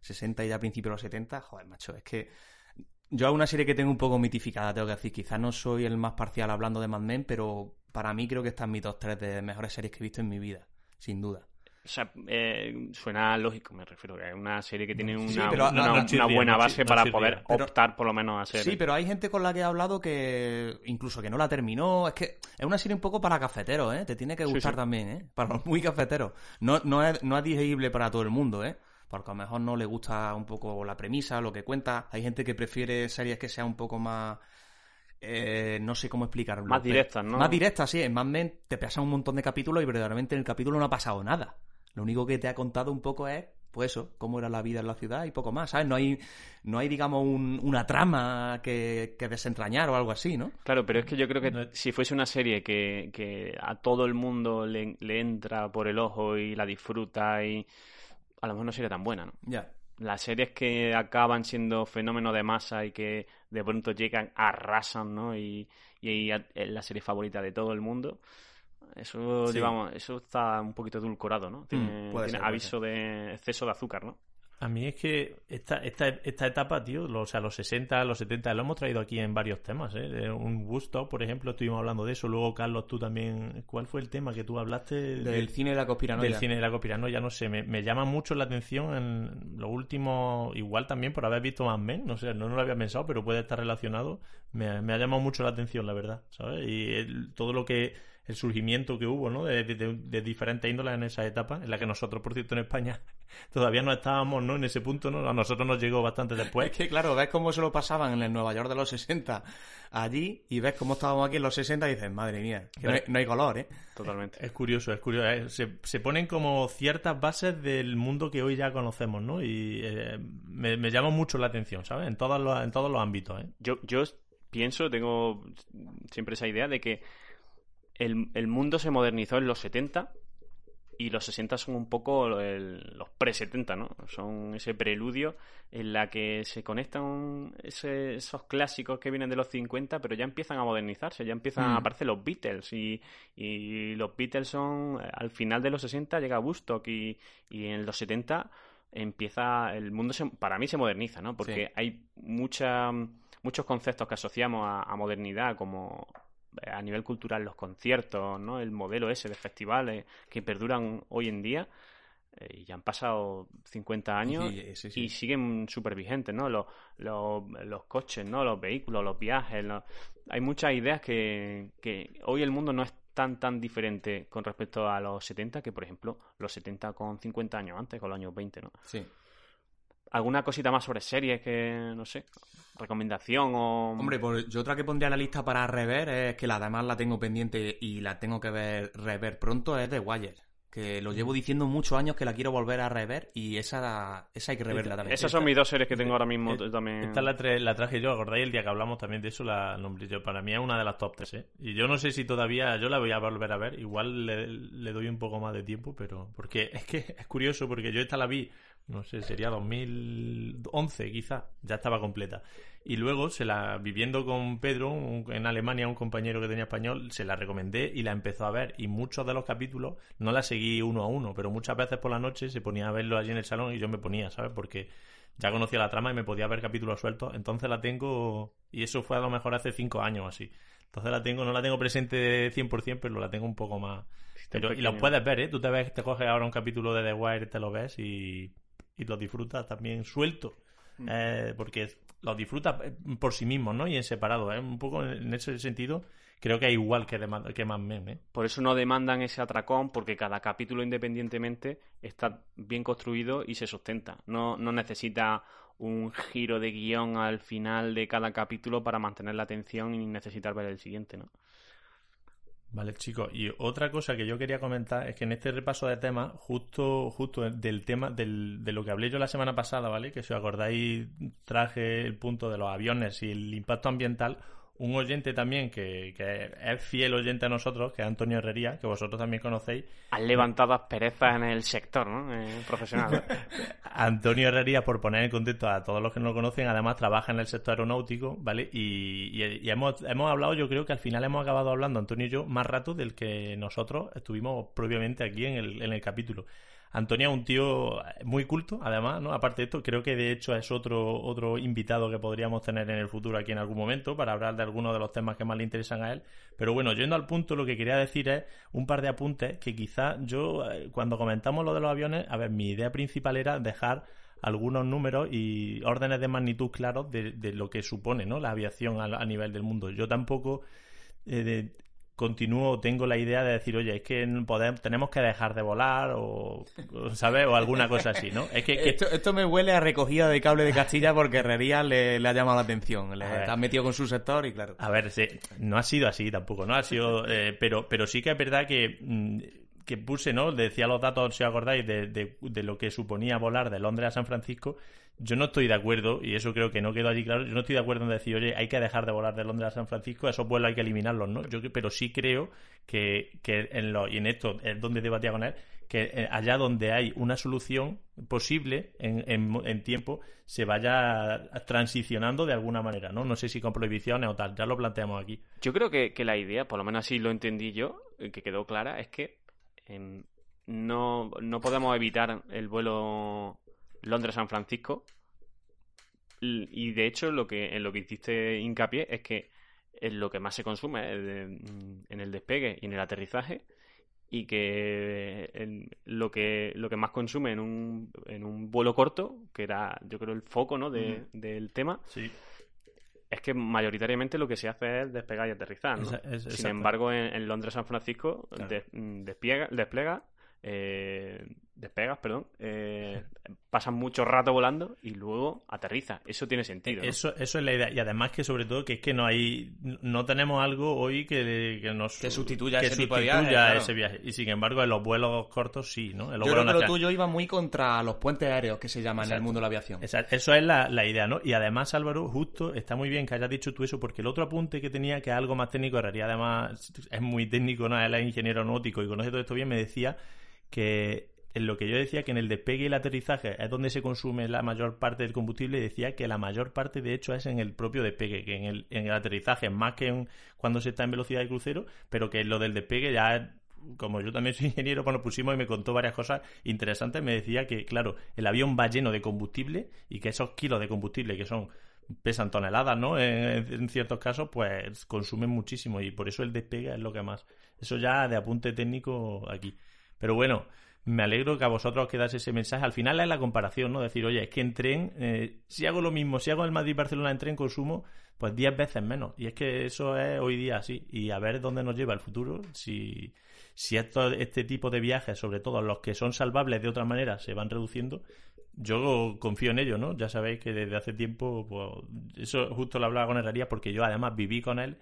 60 y ya a principios de los 70, joder, macho, es que yo a una serie que tengo un poco mitificada, tengo que decir, quizás no soy el más parcial hablando de Mad Men, pero para mí creo que está en mi top 3 de mejores series que he visto en mi vida, sin duda. O sea, eh, suena lógico, me refiero, que es una serie que tiene una, Sí, pero una- no- no una chirría, buena no base no para chirría. poder Pero- optar por lo menos a ser. Sí, pero hay gente con la que he hablado que incluso que no la terminó. Es que es una serie un poco para cafeteros, ¿eh? Te tiene que Sí, gustar sí. también, ¿eh? Para los muy cafeteros. No, no, es, no es digerible para todo el mundo, ¿eh? Porque a lo mejor no le gusta un poco la premisa, lo que cuenta. Hay gente que prefiere series que sean un poco más... eh, no sé cómo explicarlo. Más directas, ¿no? Más directas, sí. En Mad Men te pasan un montón de capítulos y verdaderamente en el capítulo no ha pasado nada. Lo único que te ha contado un poco es, pues eso, cómo era la vida en la ciudad y poco más, ¿sabes? No hay, no hay digamos, un- una trama que, que desentrañar o algo así, ¿no? Claro, pero es que yo creo que No si fuese una serie que, que a todo el mundo le, le entra por el ojo y la disfruta y a lo mejor no sería tan buena, ¿no? Ya. Las series que acaban siendo fenómeno de masa y que de pronto llegan, arrasan, ¿no? Y, y es la serie favorita de todo el mundo. Eso, Sí. llevamos, eso está un poquito edulcorado, ¿no? Tiene, puede tiene ser, aviso de exceso de azúcar, ¿no? A mí es que esta, esta, esta etapa, tío, lo- o sea, los 60, los 70, lo hemos traído aquí en varios temas, ¿eh? Un Woodstock, por ejemplo, estuvimos hablando de eso. Luego, Carlos, tú también. ¿Cuál fue el tema que tú hablaste? Del cine de la conspiranoia. Del cine de la conspiranoia, no sé, me, me llama mucho la atención en lo último, igual también por haber visto más Men, no sé, no, no lo había pensado, pero puede estar relacionado. Me, me ha llamado mucho la atención, la verdad, ¿sabes? Y el- todo lo que, el surgimiento que hubo, ¿no? De, de- de- de diferentes índoles en esa etapa, en la que nosotros, por cierto, en España todavía no estábamos, ¿no? En ese punto, ¿no? A nosotros nos llegó bastante después. Es que claro, ves cómo se lo pasaban en el Nueva York de los 60 allí y ves cómo estábamos aquí en los 60 y dices, madre mía, que no hay, no hay color, ¿eh? Totalmente. Es curioso, es curioso. eh, Se, se ponen como ciertas bases del mundo que hoy ya conocemos, ¿no? Y eh, me, me llama mucho la atención, ¿sabes? En todos los, en todos los ámbitos, ¿eh? Yo, yo pienso, tengo siempre esa idea de que el, el mundo se modernizó en los 70 y los 60 son un poco el- los pre-70, ¿no? Son ese preludio en la que se conectan ese- esos clásicos que vienen de los 50, pero ya empiezan a modernizarse, ya empiezan Mm. a aparecer los Beatles y, y los Beatles son, al final de los 60 llega Woodstock y, y en los 70 empieza, el mundo se- para mí se moderniza, ¿no? Porque Sí. hay mucha, muchos conceptos que asociamos a, a modernidad como a nivel cultural los conciertos, ¿no? El modelo ese de festivales que perduran hoy en día eh, y ya han pasado 50 años Y- sí, sí. y siguen súper vigentes, ¿no? Los, los, los coches, ¿no? Los vehículos, los viajes, los- hay muchas ideas que, que hoy el mundo no es tan tan diferente con respecto a los 70 que, por ejemplo, los 70 con 50 años antes, con los años 20, ¿no? Sí. ¿Alguna cosita más sobre series que, no sé, recomendación o... Hombre, pues yo otra que pondría en la lista para rever es que la además la tengo pendiente y la tengo que ver rever pronto es The Wire. Que lo llevo diciendo muchos años que la quiero volver a rever y esa, esa hay que reverla también. Esas son mis dos series que tengo ahora mismo Eh, también. Esta la, tra- la traje yo, ¿acordáis? El día que hablamos también de eso la nombré yo. Para mí es una de las top 3, ¿eh? Y yo no sé si todavía yo la voy a volver a ver. Igual le, le doy un poco más de tiempo, pero... Porque es que es curioso, porque yo esta la vi, no sé, sería 2011 quizá. Ya estaba completa. Y luego, se la viviendo con Pedro un- en Alemania, un compañero que tenía español, se la recomendé y la empezó a ver. Y muchos de los capítulos no la seguí uno a uno, pero muchas veces por la noche se ponía a verlo allí en el salón y yo me ponía, ¿sabes? Porque ya conocía la trama y me podía ver capítulos sueltos. Entonces la tengo, y eso fue a lo mejor hace cinco años así. Entonces la tengo, no la tengo presente 100%, pero la tengo un poco más. Pero, y lo puedes ver, ¿eh? Tú te ves, te coges ahora un capítulo de The Wire, te lo ves y, y lo disfrutas también suelto. Mm. Eh, porque lo disfrutas eh, por sí mismo, ¿no? Y en separado, ¿eh? Un poco en ese sentido, creo que es igual que, que Mad Men, ¿eh? Por eso no demandan ese atracón, porque cada capítulo independientemente está bien construido y se sustenta. No, no necesita un giro de guion al final de cada capítulo para mantener la atención y necesitar ver el siguiente, ¿no? Vale, chicos. Y otra cosa que yo quería comentar es que en este repaso de temas, justo, justo del tema del, de lo que hablé yo la semana pasada, ¿vale? Que si os acordáis, traje el punto de los aviones y el impacto ambiental. Un oyente también que, que es fiel oyente a nosotros, que es Antonio Herrería, que vosotros también conocéis. Han levantado asperezas en el sector, ¿no? Eh, profesional. Antonio Herrería, por poner en contexto a todos los que no lo conocen, además trabaja en el sector aeronáutico, ¿vale? Y, y- y hemos, hemos hablado, yo creo que al final hemos acabado hablando, Antonio y yo, más rato del que nosotros estuvimos propiamente aquí en el, en el capítulo. Antonio es un tío muy culto, además, ¿no? Aparte de esto, creo que de hecho es otro, otro invitado que podríamos tener en el futuro aquí en algún momento para hablar de algunos de los temas que más le interesan a él. Pero bueno, yendo al punto, lo que quería decir es un par de apuntes que quizá yo, eh, cuando comentamos lo de los aviones, a ver, mi idea principal era dejar algunos números y órdenes de magnitud claros de, de lo que supone ¿no? la aviación a, a nivel del mundo. Yo tampoco eh, de- continúo, tengo la idea de decir, oye, es que podemos, tenemos que dejar de volar o, ¿sabes? O alguna cosa así, ¿no? Es que, que- Esto, esto me huele a recogida de cable de Castilla porque Herrería le, le ha llamado la atención. Le está metido con su sector y claro. A ver, sí, no ha sido así tampoco, ¿no? Ha sido, eh, pero, pero sí que es verdad que, mm, que puse, ¿no? Decía los datos, si os acordáis, de, de, de lo que suponía volar de Londres a San Francisco. Yo no estoy de acuerdo, y eso creo que no quedó allí claro, yo no estoy de acuerdo en decir, oye, hay que dejar de volar de Londres a San Francisco, esos vuelos hay que eliminarlos, ¿no? Yo, pero sí creo que, que en lo, y en esto es donde debatía con él, que eh, allá donde hay una solución posible en, en- en tiempo se vaya transicionando de alguna manera, ¿no? No sé si con prohibiciones o tal, ya lo planteamos aquí. Yo creo que, que la idea, por lo menos así lo entendí yo, eh, que quedó clara, es que em, no, no podemos evitar el vuelo Londres-San Francisco. Y de hecho, lo que, en lo que hiciste hincapié es que es lo que más se consume mm, en el despegue y en el aterrizaje. Y que en- lo que lo que más consume en un, en un vuelo corto, que era yo creo el foco ¿no? de- del tema, Sí. es que mayoritariamente lo que se hace es despegar y aterrizar, ¿no? Es- Sin embargo, en, en Londres-San Francisco Claro. des- mm, desplega, eh, despegas, perdón, eh, pasan mucho rato volando y luego aterriza. Eso tiene sentido. ¿no? Eso, eso es la idea. Y además que sobre todo que es que no hay, no tenemos algo hoy que, que nos Que sustituya que ese tipo de sustituya viaje, claro. ese viaje. Y sin embargo en los vuelos cortos sí, ¿no? En los Yo creo que lo tuyo iba muy contra los puentes aéreos que se llaman en el Exacto. mundo de la aviación. Esa- Eso es la, la idea, ¿no? Y además, Álvaro, justo está muy bien que hayas dicho tú eso, porque el otro apunte que tenía, que es algo más técnico, en realidad además es muy técnico, ¿no? Él es ingeniero náutico y conoce todo esto bien, me decía que en lo que yo decía que en el despegue y el aterrizaje es donde se consume la mayor parte del combustible, decía que la mayor parte de hecho es en el propio despegue, que en el, en el aterrizaje más que en, cuando se está en velocidad de crucero, pero que lo del despegue ya como yo también soy ingeniero, cuando pusimos y me contó varias cosas interesantes, me decía que, claro, el avión va lleno de combustible y que esos kilos de combustible que son pesan toneladas, ¿no? En, en, ciertos casos, pues consumen muchísimo y por eso el despegue es lo que más. Eso ya de apunte técnico aquí. Pero bueno, me alegro que a vosotros os quedase ese mensaje. Al final es la comparación, ¿no? Decir, oye, es que en tren, eh, si hago lo mismo, si hago el Madrid-Barcelona en tren, consumo pues 10 veces menos. Y es que eso es hoy día así. Y a ver dónde nos lleva el futuro. Si, si esto, este tipo de viajes, sobre todo los que son salvables de otra manera, se van reduciendo, yo confío en ello, ¿no? Ya sabéis que desde hace tiempo, pues, eso justo lo hablaba con Herrería porque yo además viví con él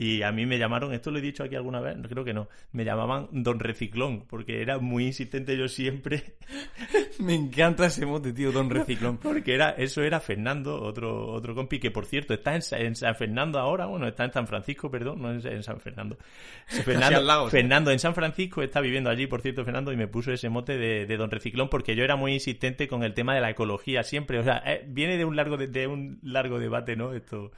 y a mí me llamaron, esto lo he dicho aquí alguna vez, creo que no, me llamaban Don Reciclón, porque era muy insistente yo siempre. me encanta ese mote, tío, Don Reciclón. porque era, eso era Fernando, otro, otro compi, que por cierto está en, San Fernando ahora, bueno, está en San Francisco, perdón, no en, San Fernando. Fernando, Fernando en San Francisco está viviendo allí, por cierto, Fernando, y me puso ese mote de, Don Reciclón porque yo era muy insistente con el tema de la ecología siempre. O sea, eh, viene de un largo, de un largo debate, ¿no? Esto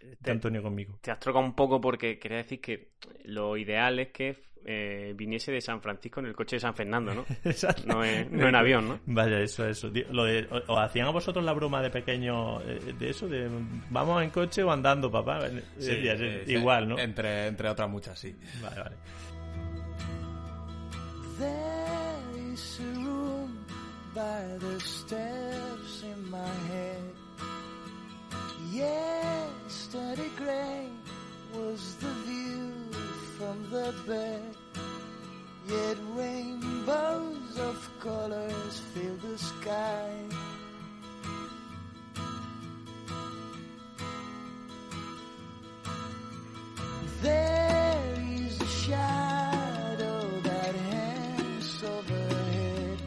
de Antonio conmigo. Te has trocado un poco porque quería decir que lo ideal es que eh, viniese de San Francisco en el coche de San Fernando, ¿no? no, en avión, ¿no? Vaya, eso, eso. Lo de, ¿Os hacían a vosotros la broma de pequeño eh, de eso? De vamos en coche o andando, papá. Sí, eh, igual, ¿no? Entre, entre otras muchas, sí. Vale, vale. by the steps in my head. Yesterday grey was the view from the bed. Yet rainbows of colors fill the sky. There is a shadow that hangs overhead,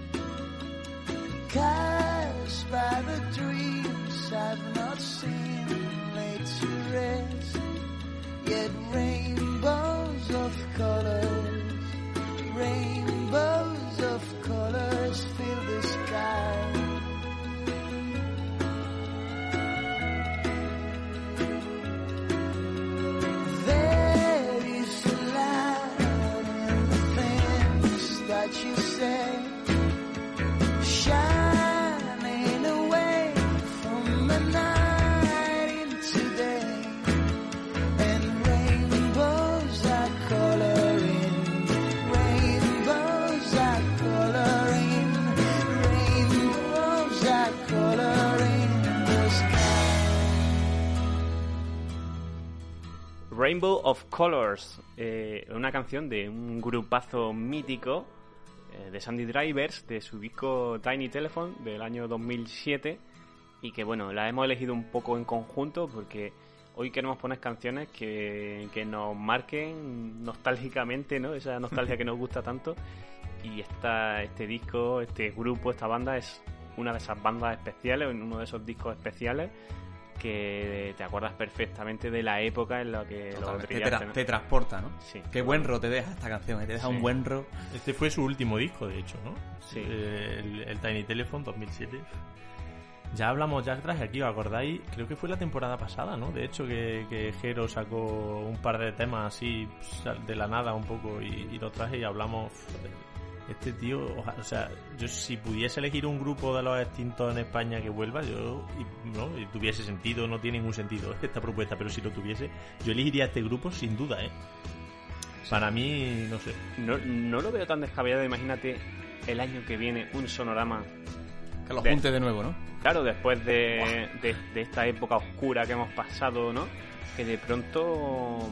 cast by the dreams I've of Rainbow of Colors, eh, una canción de un grupazo mítico eh, de Sandy Drivers, de su disco Tiny Telephone del año 2007, y que bueno, la hemos elegido un poco en conjunto porque hoy queremos poner canciones que, que nos marquen nostálgicamente, ¿no? Esa nostalgia que nos gusta tanto. Y esta, este disco, este grupo, esta banda es una de esas bandas especiales, uno de esos discos especiales que te acuerdas perfectamente de la época en la que lo brillaste, te, te, transporta, ¿no? Sí. Qué buen ro te deja esta canción, ¿eh? te deja un buen ro. Este fue su último disco, de hecho, ¿no? Sí. El, Tiny Telephone 2007. Ya hablamos, ya traje aquí, ¿os acordáis? Creo que fue la temporada pasada, ¿no? De hecho, que, que Jero sacó un par de temas así de la nada un poco y, y lo traje y hablamos este tío, o sea, yo si pudiese elegir un grupo de los extintos en España que vuelva, yo, no, y tuviese sentido, no tiene ningún sentido esta propuesta, pero si lo tuviese, yo elegiría este grupo sin duda, ¿eh? Para mí, no sé. No, no lo veo tan descabellado, imagínate el año que viene un sonorama. Que lo junte de, nuevo, ¿no? Claro, después de, de, de esta época oscura que hemos pasado, ¿no? Que de pronto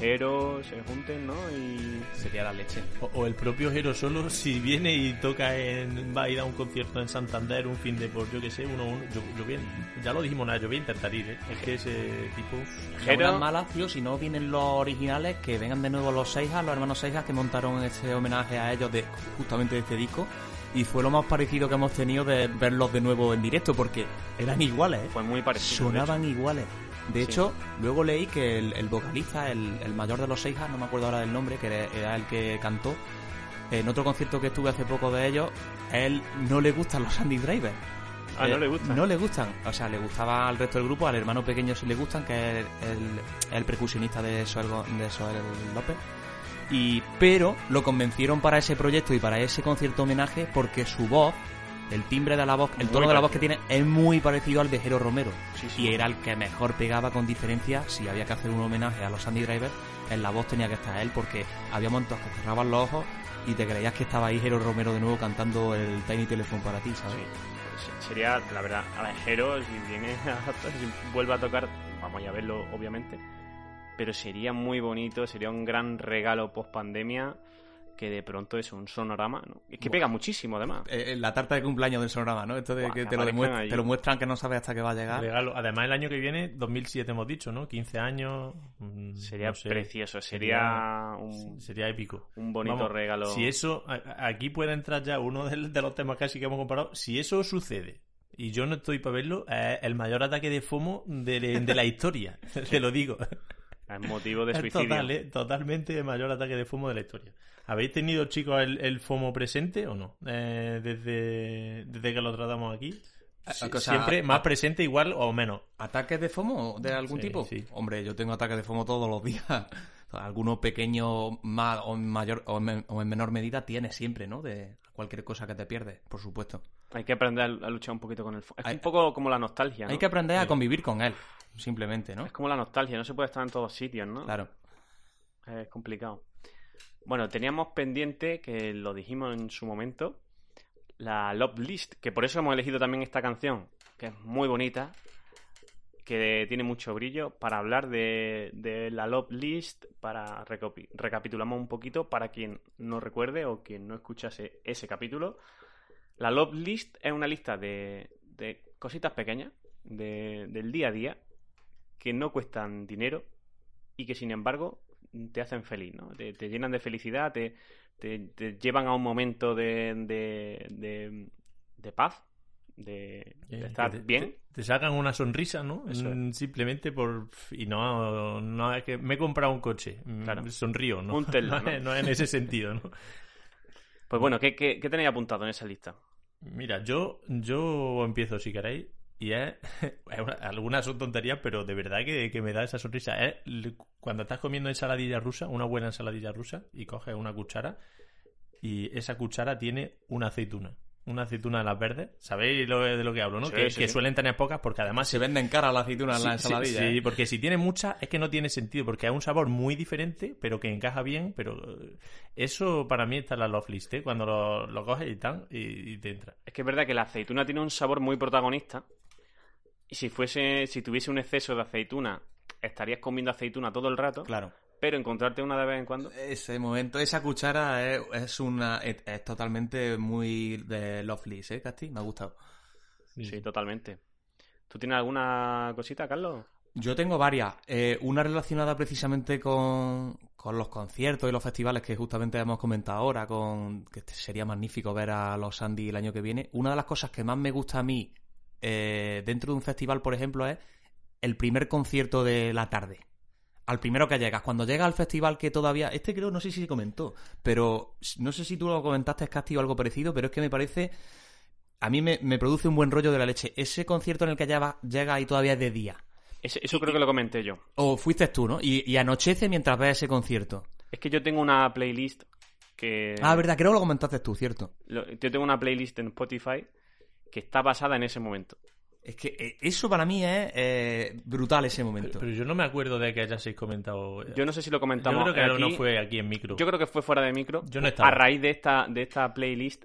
Hero se junten, ¿no? Y sería la leche. O, el propio Hero solo, si viene y toca en. va a ir a un concierto en Santander, un fin de por yo que sé, uno, uno yo, yo bien, ya lo dijimos nada, yo voy a intentar ir, ¿eh? Es que ese tipo. Hero. malas, tío, si no vienen los originales, que vengan de nuevo los Seijas, los hermanos Seijas que montaron este homenaje a ellos de justamente de este disco y fue lo más parecido que hemos tenido de verlos de nuevo en directo porque eran iguales, ¿eh? Fue muy parecido. Sonaban iguales. De hecho, luego leí que el, vocalista, el, mayor de los seis, no me acuerdo ahora del nombre, que era, el que cantó, en otro concierto que estuve hace poco de ellos, a él no le gustan los Sandy Driver. Ah, no Eh, le gustan. No le gustan. O sea, le gustaba al resto del grupo, al hermano pequeño sí le gustan, que es el, el percusionista de Soel, de Soel López. Y, pero lo convencieron para ese proyecto y para ese concierto homenaje porque su voz, el timbre de la voz, el tono de la voz que tiene es muy parecido al de Jero Romero. Sí, sí. Y era el que mejor pegaba con diferencia si había que hacer un homenaje a los Sandy Driver. En la voz tenía que estar él porque había momentos que cerraban los ojos y te creías que estaba ahí Jero Romero de nuevo cantando el Tiny Telephone para ti, ¿sabes? Sí. Se- Sería, la verdad, a ver, Jero, si viene a, si vuelve a tocar, vamos a verlo, obviamente. Pero sería muy bonito, sería un gran regalo post pandemia que de pronto es un sonorama, ¿no? Es que pega muchísimo, además. Eh, eh, la tarta de cumpleaños del sonorama, ¿no? Esto de Buah, que que te lo, te lo muestran que no sabes hasta que va a llegar. Regalo. Además, el año que viene, 2007 hemos dicho, ¿no? 15 años. mm, Sería no sé. precioso, sería un, Sería épico. un bonito Vamos, regalo. Si eso, aquí puede entrar ya uno de, los temas casi que hemos comparado. Si eso sucede y yo no estoy para verlo, es el mayor ataque de FOMO de, de la historia. Te lo digo. Es motivo de Es suicidio. total, ¿eh? Totalmente el mayor ataque de FOMO de la historia. ¿Habéis tenido, chicos, el, el FOMO presente o no? Eh, desde, desde que lo tratamos aquí. Sí, o sea, Siempre más presente, igual o menos. ¿Ataques de FOMO de algún Sí, tipo? sí. Hombre, yo tengo ataques de FOMO todos los días. Algunos pequeños más o en mayor o en, men- o en menor medida tienes siempre, ¿no? De cualquier cosa que te pierdes, por supuesto. Hay que aprender a luchar un poquito con el... fo- Es Hay- un poco como la nostalgia, ¿no? Hay que aprender a convivir con él, simplemente, ¿no? Es como la nostalgia, no se puede estar en todos sitios, ¿no? Claro. Es complicado. Bueno, teníamos pendiente, que lo dijimos en su momento, la Love List, que por eso hemos elegido también esta canción, que es muy bonita, que tiene mucho brillo, para hablar de, la Love List, para recapi- recapitulamos un poquito para quien no recuerde o quien no escuchase ese capítulo. La Love List es una lista de, cositas pequeñas de- del día a día que no cuestan dinero y que sin embargo te hacen feliz, ¿no? Te, te llenan de felicidad, te, te, te llevan a un momento de, de, de, de paz, de, de Eh, estar te- bien. Te, te sacan una sonrisa, ¿no? Eso es. Mm, Simplemente por... Y no, no es que me he comprado un coche. Mm, Claro. Sonrío, ¿no? Un no, ¿no? en ese sentido, ¿no? Pues bueno, ¿qué, qué, qué tenéis apuntado en esa lista? Mira, yo, yo empiezo si queréis. Y es, es una- algunas son tonterías, pero de verdad que, que me da esa sonrisa. Es cuando estás comiendo ensaladilla rusa, una buena ensaladilla rusa, y coges una cuchara, y esa cuchara tiene una aceituna. Una aceituna de las verdes. ¿Sabéis lo- de lo que hablo, no? Sí, que, sí, que sí. suelen tener pocas, porque además Se venden cara la aceituna en la ensaladilla. Sí, sí, ¿eh? porque si tiene mucha es que no tiene sentido, porque es un sabor muy diferente, pero que encaja bien, pero eh, eso para mí está en la love list, ¿eh? cuando lo, lo coges y tan, y, y te entra. Es que es verdad que la aceituna tiene un sabor muy protagonista. Y si fuese, si tuviese un exceso de aceituna, estarías comiendo aceituna todo el rato. Claro. Pero encontrarte una de vez en cuando. Ese momento, esa cuchara es, es una es, es totalmente muy de Lovely, ¿eh, Casti? Me ha gustado. Sí, totalmente. ¿Tú tienes alguna cosita, Carlos? Yo tengo varias. Eh, una relacionada precisamente con, con los conciertos y los festivales que justamente hemos comentado ahora, con que sería magnífico ver a los Sandy el año que viene. Una de las cosas que más me gusta a mí eh, dentro de un festival, por ejemplo, es el primer concierto de la tarde. Al primero que llegas. Cuando llegas al festival que todavía... Este creo, no sé si se comentó, pero no sé si tú lo comentaste, Casti, o algo parecido, pero es que me parece... A mí me, me produce un buen rollo de la leche. Ese concierto en el que llega, llega y todavía es de día. Eso creo que lo comenté yo. O fuiste tú, ¿no? Y, y anochece mientras ves ese concierto. Es que yo tengo una playlist que... Ah, verdad, creo que lo comentaste tú, ¿cierto? yo tengo una playlist en Spotify que está basada en ese momento. Es que eh, eso para mí es eh, brutal ese momento. pero yo no me acuerdo de que hayáis comentado. Yo no sé si lo Yo comentamos creo que aquí. no fue aquí en micro. Yo creo que fue fuera de micro. Yo no estaba. A raíz de esta, de esta playlist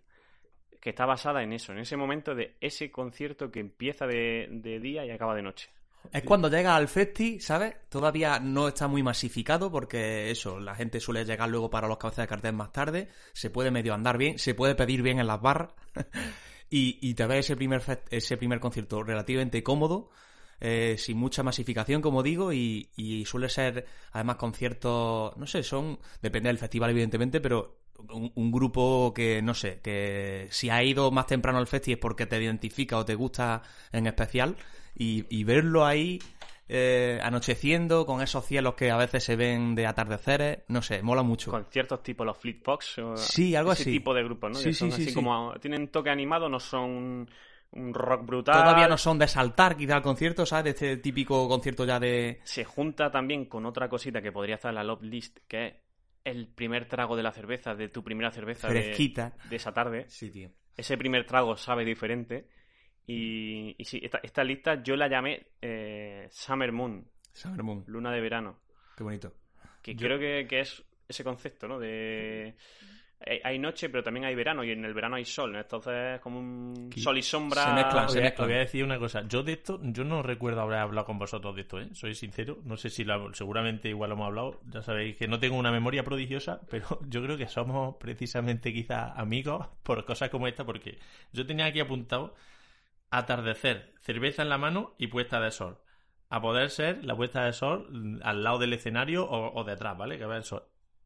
que está basada en eso, en ese momento de ese concierto que empieza de, de día y acaba de noche. Es cuando llega al festi, ¿sabes? Todavía no está muy masificado porque eso, la gente suele llegar luego para los cabezas de cartel más tarde, se puede medio andar bien, se puede pedir bien en las barras y, y te ese primer, ese primer concierto relativamente cómodo, eh, sin mucha masificación, como digo, y, y suele ser además conciertos, no sé, son, depende del festival evidentemente, pero un, un grupo que, no sé, que si ha ido más temprano al festi es porque te identifica o te gusta en especial y, y verlo ahí eh, anocheciendo, con esos cielos que a veces se ven de atardeceres. No sé, mola mucho. Con ciertos tipos, los Fleet Fox. Sí, algo ese así. tipo de grupos, ¿no? Sí, son sí, así sí. como. Tienen toque animado, no son un rock brutal. Todavía no son de saltar quizá al concierto, ¿sabes? De este típico concierto ya de... Se junta también con otra cosita que podría estar en la Love List, que es el primer trago de la cerveza, de tu primera cerveza de- Fresquita. de esa tarde. Sí, tío. ese primer trago sabe diferente. Y, y sí, esta, esta lista yo la llamé eh, Summer Moon, Summer Moon. luna de verano. Qué bonito. Que Yo- creo que, que es ese concepto, ¿no? De. Hay, noche, pero también hay verano, y en el verano hay sol, ¿no? Entonces es como un sol y sombra. se mezclan, Os se voy, a, mezclan. voy a decir una cosa. Yo de esto, yo no recuerdo haber hablado con vosotros de esto, ¿eh? Soy sincero. No sé si lo- seguramente igual lo hemos hablado. Ya sabéis que no tengo una memoria prodigiosa, pero yo creo que somos precisamente quizás amigos por cosas como esta, porque yo tenía aquí apuntado atardecer, cerveza en la mano y puesta de sol. A poder ser la puesta de sol mm, al lado del escenario o, detrás, ¿vale? Que vea el sol.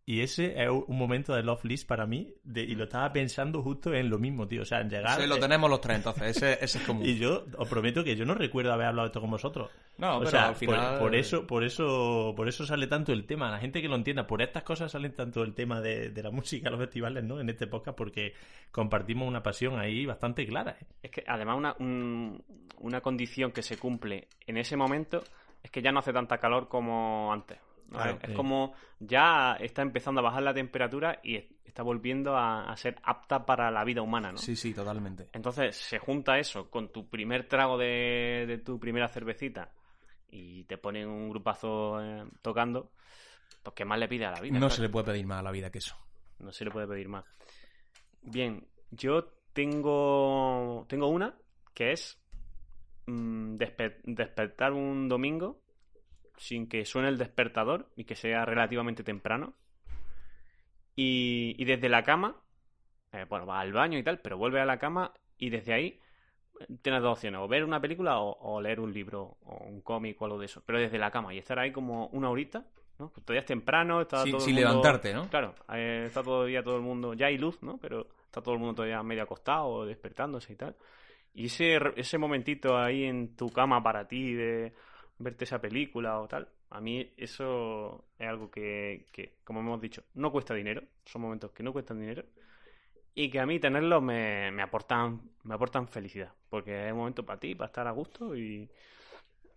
Y ese es un momento de Love List para mí, de- y lo estaba pensando justo en lo mismo, tío. O sea, en llegar. Ese lo tenemos los tres, entonces. Ese, ese es común. y yo os prometo que yo no recuerdo haber hablado de esto con vosotros. No, o pero sea, al final... por, por eso, por eso, por eso sale tanto el tema. La gente que lo entienda, por estas cosas sale tanto el tema de, de la música, los festivales, ¿no? En este podcast, porque compartimos una pasión ahí bastante clara. ¿eh? Es que además una, un- una condición que se cumple en ese momento es que ya no hace tanta calor como antes. Claro, es sí. como ya está empezando a bajar la temperatura y es- está volviendo a, a ser apta para la vida humana, ¿no? Sí, sí, totalmente. Entonces se junta eso con tu primer trago de, de tu primera cervecita y te ponen un grupazo eh, tocando, pues ¿qué más le pide a la vida? No claro? se le puede pedir más a la vida que eso. No se le puede pedir más. Bien, yo tengo, tengo una que es mm, despe- despertar un domingo sin que suene el despertador y que sea relativamente temprano. Y, y desde la cama, eh, bueno, va al baño y tal, pero vuelve a la cama y desde ahí eh, tienes dos opciones, o ver una película o, o leer un libro o un cómic o algo de eso, pero desde la cama y estar ahí como una horita, ¿no? Pues todavía es temprano, está Sin- todo el sin mundo- levantarte, ¿no? Claro, eh, está todavía todo el mundo, ya hay luz, ¿no? Pero está todo el mundo todavía medio acostado, despertándose y tal. Y ese, ese momentito ahí en tu cama para ti de verte esa película o tal, a mí eso es algo que, que, como hemos dicho, no cuesta dinero, son momentos que no cuestan dinero y que a mí tenerlos me, me aportan me aportan felicidad, porque es un momento para ti, para estar a gusto y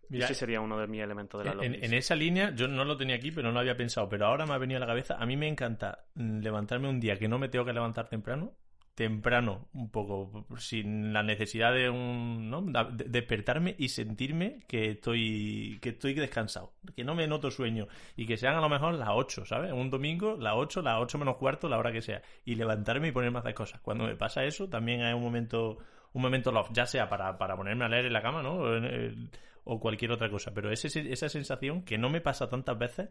Mira, ese sería uno de mis elementos de la En, en esa línea, yo no lo tenía aquí, pero no lo había pensado. Pero ahora me ha venido a la cabeza. A mí me encanta mm, levantarme un día que no me tengo que levantar temprano. Temprano, un poco, sin la necesidad de un. ¿no? Despertarme y sentirme que estoy que estoy descansado. Que no me noto sueño. Y que sean a lo mejor las 8, ¿sabes? Un domingo, las 8, las 8 menos cuarto, la hora que sea. Y levantarme y ponerme a hacer cosas. Cuando me pasa eso, también hay un momento. Un momento love, ya sea para, para ponerme a leer en la cama, ¿no? O en o cualquier otra cosa. Pero ese, esa sensación que no me pasa tantas veces,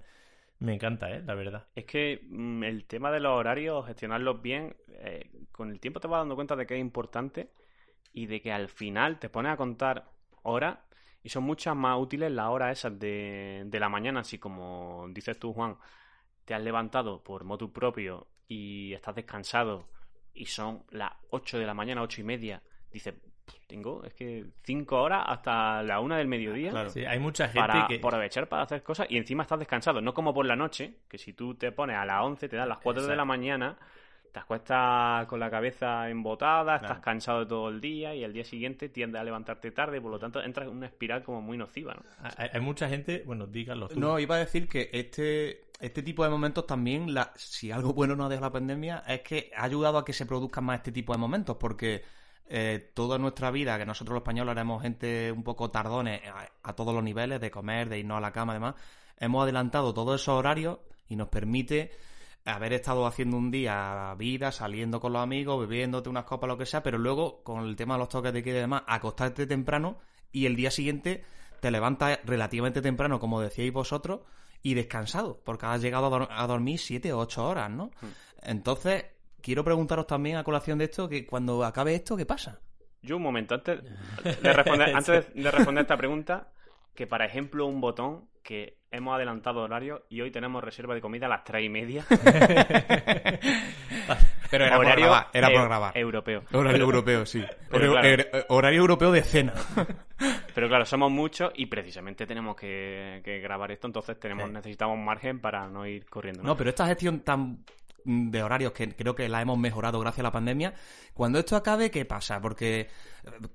me encanta, ¿eh? La verdad. Es que mm, el tema de los horarios, gestionarlos bien, eh, con el tiempo te vas dando cuenta de que es importante y de que al final te pones a contar horas y son muchas más útiles las horas esas de, de la mañana, así como dices tú, Juan, te has levantado por motu propio y estás descansado y son las 8 de la mañana, ocho y media, dices, "Pff, tengo, es que 5 horas hasta la una del mediodía Claro. Sí, hay mucha gente para que... aprovechar para hacer cosas y encima estás descansado. No como por la noche, que si tú te pones a las 11, te dan las 4 de la mañana, te acuestas con la cabeza embotada, estás Claro. cansado de todo el día y al día siguiente tiendes a levantarte tarde, por lo tanto entras en una espiral como muy nociva, ¿no? Hay, hay mucha gente... Bueno, díganlo tú. No, iba a decir que este, este tipo de momentos también, la, si algo bueno nos ha dejado la pandemia, es que ha ayudado a que se produzcan más este tipo de momentos, porque eh, toda nuestra vida, que nosotros los españoles éramos gente un poco tardones a, a todos los niveles, de comer, de irnos a la cama, además, hemos adelantado todos esos horarios y nos permite haber estado haciendo un día vida, saliendo con los amigos, bebiéndote unas copas, lo que sea, pero luego, con el tema de los toques de queda y demás, acostarte temprano y el día siguiente te levantas relativamente temprano, como decíais vosotros, y descansado, porque has llegado a, a dormir siete o ocho horas, ¿no? Entonces, quiero preguntaros también a colación de esto, que cuando acabe esto, ¿qué pasa? Yo un momento, antes de responder, antes de responder esta pregunta, que para ejemplo un botón que hemos adelantado horario y hoy tenemos reserva de comida a las 3 y media. Pero era horario por grabar, era por grabar. europeo. Horario europeo, sí. Pero Hor- claro. er- horario europeo de cena. Pero claro, somos muchos y precisamente tenemos que, que grabar esto, entonces tenemos Sí. necesitamos margen para no ir corriendo. No, pero esta gestión tan de horarios que creo que la hemos mejorado gracias a la pandemia. Cuando esto acabe, ¿qué pasa? Porque eh,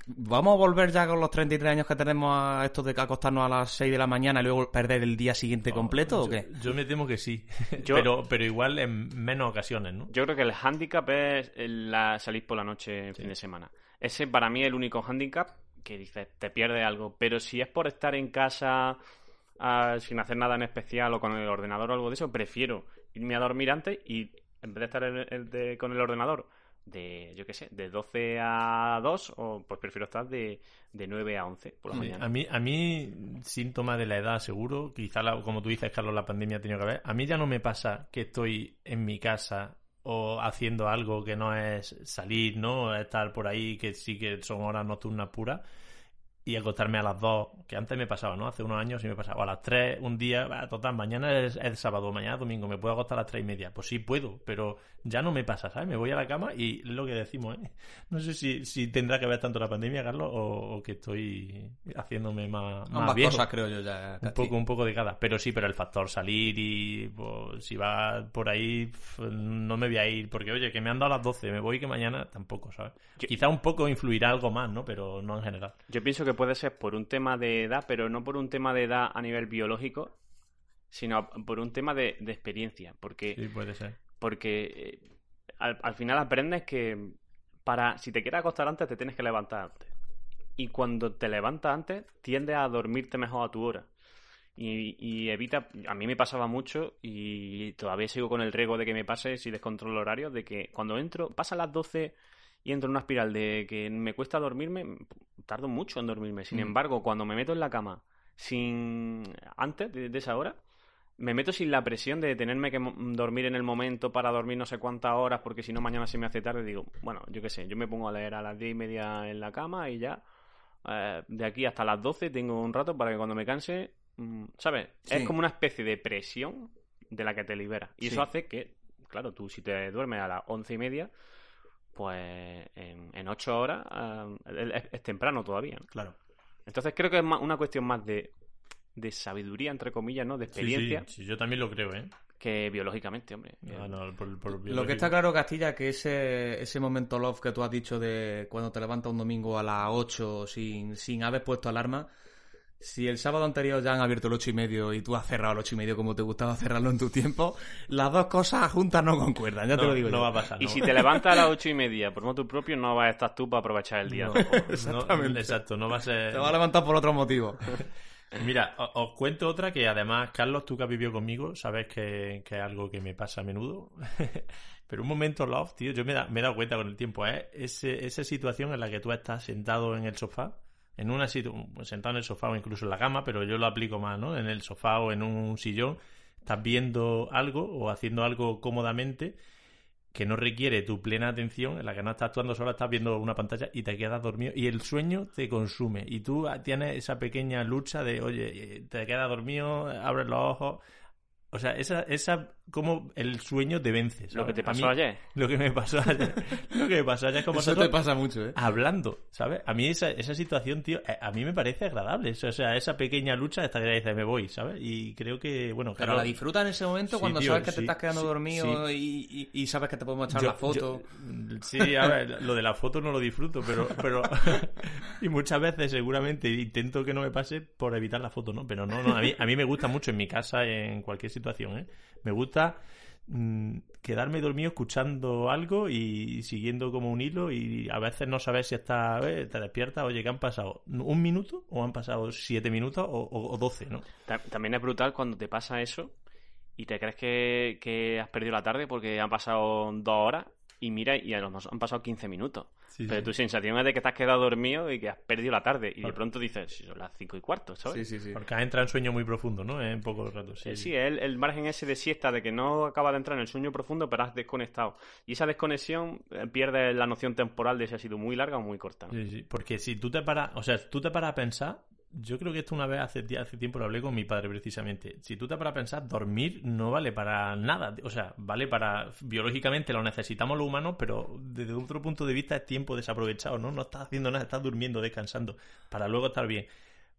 vamos a volver ya con los 33 años que tenemos a esto de acostarnos a las 6 de la mañana y luego perder el día siguiente completo o yo, qué? Yo me temo que sí. Yo- pero, pero igual en menos ocasiones, ¿no? Yo creo que el handicap es la, salir por la noche en fin de semana. Ese para mí es el único handicap que dices, te pierdes algo. Pero si es por estar en casa ah, sin hacer nada en especial o con el ordenador o algo de eso, prefiero irme a dormir antes y en vez de estar en el de- con el ordenador de, yo qué sé, de 12 a 2, o pues prefiero estar de, de 9 a 11 por la mañana. A mí, a mí, síntoma de la edad, seguro. Quizá, la- como tú dices, Carlos, la pandemia ha tenido que ver. A mí ya no me pasa que estoy en mi casa o haciendo algo que no es salir, ¿no? Estar por ahí, que sí que son horas nocturnas puras. Y acostarme a las 2, que antes me pasaba, ¿no? Hace unos años sí me pasaba. O a las 3, un día, bah, total, mañana es, es sábado, mañana es domingo, me puedo acostar a las 3 y media. Pues sí puedo, pero ya no me pasa, ¿sabes? Me voy a la cama y es lo que decimos, ¿eh? No sé si, si tendrá que ver tanto la pandemia, Carlos, o, o que estoy haciéndome más, más Ambas viejo. cosas creo yo ya. Un poco, un poco de cada. Pero sí, pero el factor salir y pues, si va por ahí, no me voy a ir. Porque, oye, que me han dado las 12, me voy que mañana tampoco, ¿sabes? Yo- Quizá un poco influirá algo más, ¿no? Pero no en general. Yo pienso que puede ser por un tema de edad, pero no por un tema de edad a nivel biológico, sino por un tema de, de experiencia. Porque Sí, puede ser. porque eh, al, al final aprendes que para si te quieres acostar antes te tienes que levantar antes y cuando te levantas antes tiendes a dormirte mejor a tu hora y, y evita a mí me pasaba mucho y todavía sigo con el riesgo de que me pase si descontrolo el horario de que cuando entro pasa las 12 y entro en una espiral de que me cuesta dormirme tardo mucho en dormirme sin Mm. embargo cuando me meto en la cama sin antes de, de esa hora me meto sin la presión de tenerme que dormir en el momento para dormir no sé cuántas horas porque si no mañana se me hace tarde digo bueno yo qué sé yo me pongo a leer a las diez y media en la cama y ya eh, de aquí hasta las 12 tengo un rato para que cuando me canse mm, sabes Sí. es como una especie de presión de la que te libera y Sí. eso hace que claro tú si te duermes a las once y media pues en, en ocho horas eh, es, es temprano todavía ¿no? Claro. entonces creo que es más- una cuestión más de de sabiduría entre comillas no de experiencia Sí, sí, yo también lo creo, ¿eh? que biológicamente, hombre. No, no, por- por Lo que está claro, Castilla, que ese, ese momento love que tú has dicho de cuando te levantas un domingo a las 8 sin, sin haber puesto alarma, si el sábado anterior ya han abierto el 8 y medio y tú has cerrado el 8 y medio como te gustaba cerrarlo en tu tiempo, las dos cosas juntas no concuerdan, ya te No, lo digo no yo. va a pasar. Y no si te levantas a las ocho y media por motu propio, no vas a estar tú para aprovechar el día. No, Exactamente. exacto, no va a ser... Te vas a levantar por otro motivo. Mira, o- os cuento otra que además, Carlos, tú que has vivido conmigo, sabes que, que es algo que me pasa a menudo. Pero un momento love, tío, yo me, da- me he dado cuenta con el tiempo, ¿eh? Ese- esa situación en la que tú estás sentado en el sofá, en una sentado en el sofá o incluso en la cama, pero yo lo aplico más, ¿no? En el sofá o en un sillón, estás viendo algo o haciendo algo cómodamente que no requiere tu plena atención, en la que no estás actuando sola, estás viendo una pantalla y te quedas dormido y el sueño te consume y tú tienes esa pequeña lucha de, oye, eh, te quedas dormido, abres los ojos, o sea, esa, esa como el sueño te vence. Lo que te A pasó mí- ayer. Lo que me pasó ayer. lo que me pasó ayer con Eso vosotros te pasa mucho, ¿eh? hablando, ¿sabes? A mí esa, esa situación, tío, eh, a mí me parece agradable. O sea, esa pequeña lucha hasta que me voy, ¿sabes? Y creo que, bueno, Pero la disfrutas en ese momento Sí, cuando tío, sabes que sí, te estás quedando sí, dormido y, y- y sabes que te podemos echar Yo- la foto. yo- sí, a ver, lo de la foto no lo disfruto, pero, pero y muchas veces seguramente intento que no me pase por evitar la foto, ¿no? Pero no, no, a mí, a mí me gusta mucho en mi casa, en cualquier situación, ¿eh? Me gusta mm, quedarme dormido escuchando algo y siguiendo como un hilo y a veces no sabes si está, eh, te despiertas, oye, que han pasado un minuto o han pasado siete minutos o, doce, ¿no? Ta- También es brutal cuando te pasa eso y te crees que, que has perdido la tarde porque han pasado dos horas y mira y a lo mejor han pasado 15 minutos. Sí, Pero sí. tu sensación es de que te has quedado dormido y que has perdido la tarde. Y de pronto dices, "Sí, son las 5 y cuarto, ¿sabes? Sí, sí, sí. Porque has entrado en sueño muy profundo, ¿no? En pocos ratos. Sí, sí, es el, el margen ese de siesta de que no acabas de entrar en el sueño profundo, pero has desconectado. Y esa desconexión eh, pierde la noción temporal de si ha sido muy larga o muy corta. ¿no? Sí, sí, porque si tú te paras, o sea, tú te paras a pensar, yo creo que esto una vez hace, hace tiempo lo hablé con mi padre precisamente. Si tú te paras a pensar, dormir no vale para nada. O sea, vale para, biológicamente lo necesitamos los humanos, pero desde otro punto de vista es tiempo desaprovechado, ¿no? No estás haciendo nada, estás durmiendo, descansando, para luego estar bien.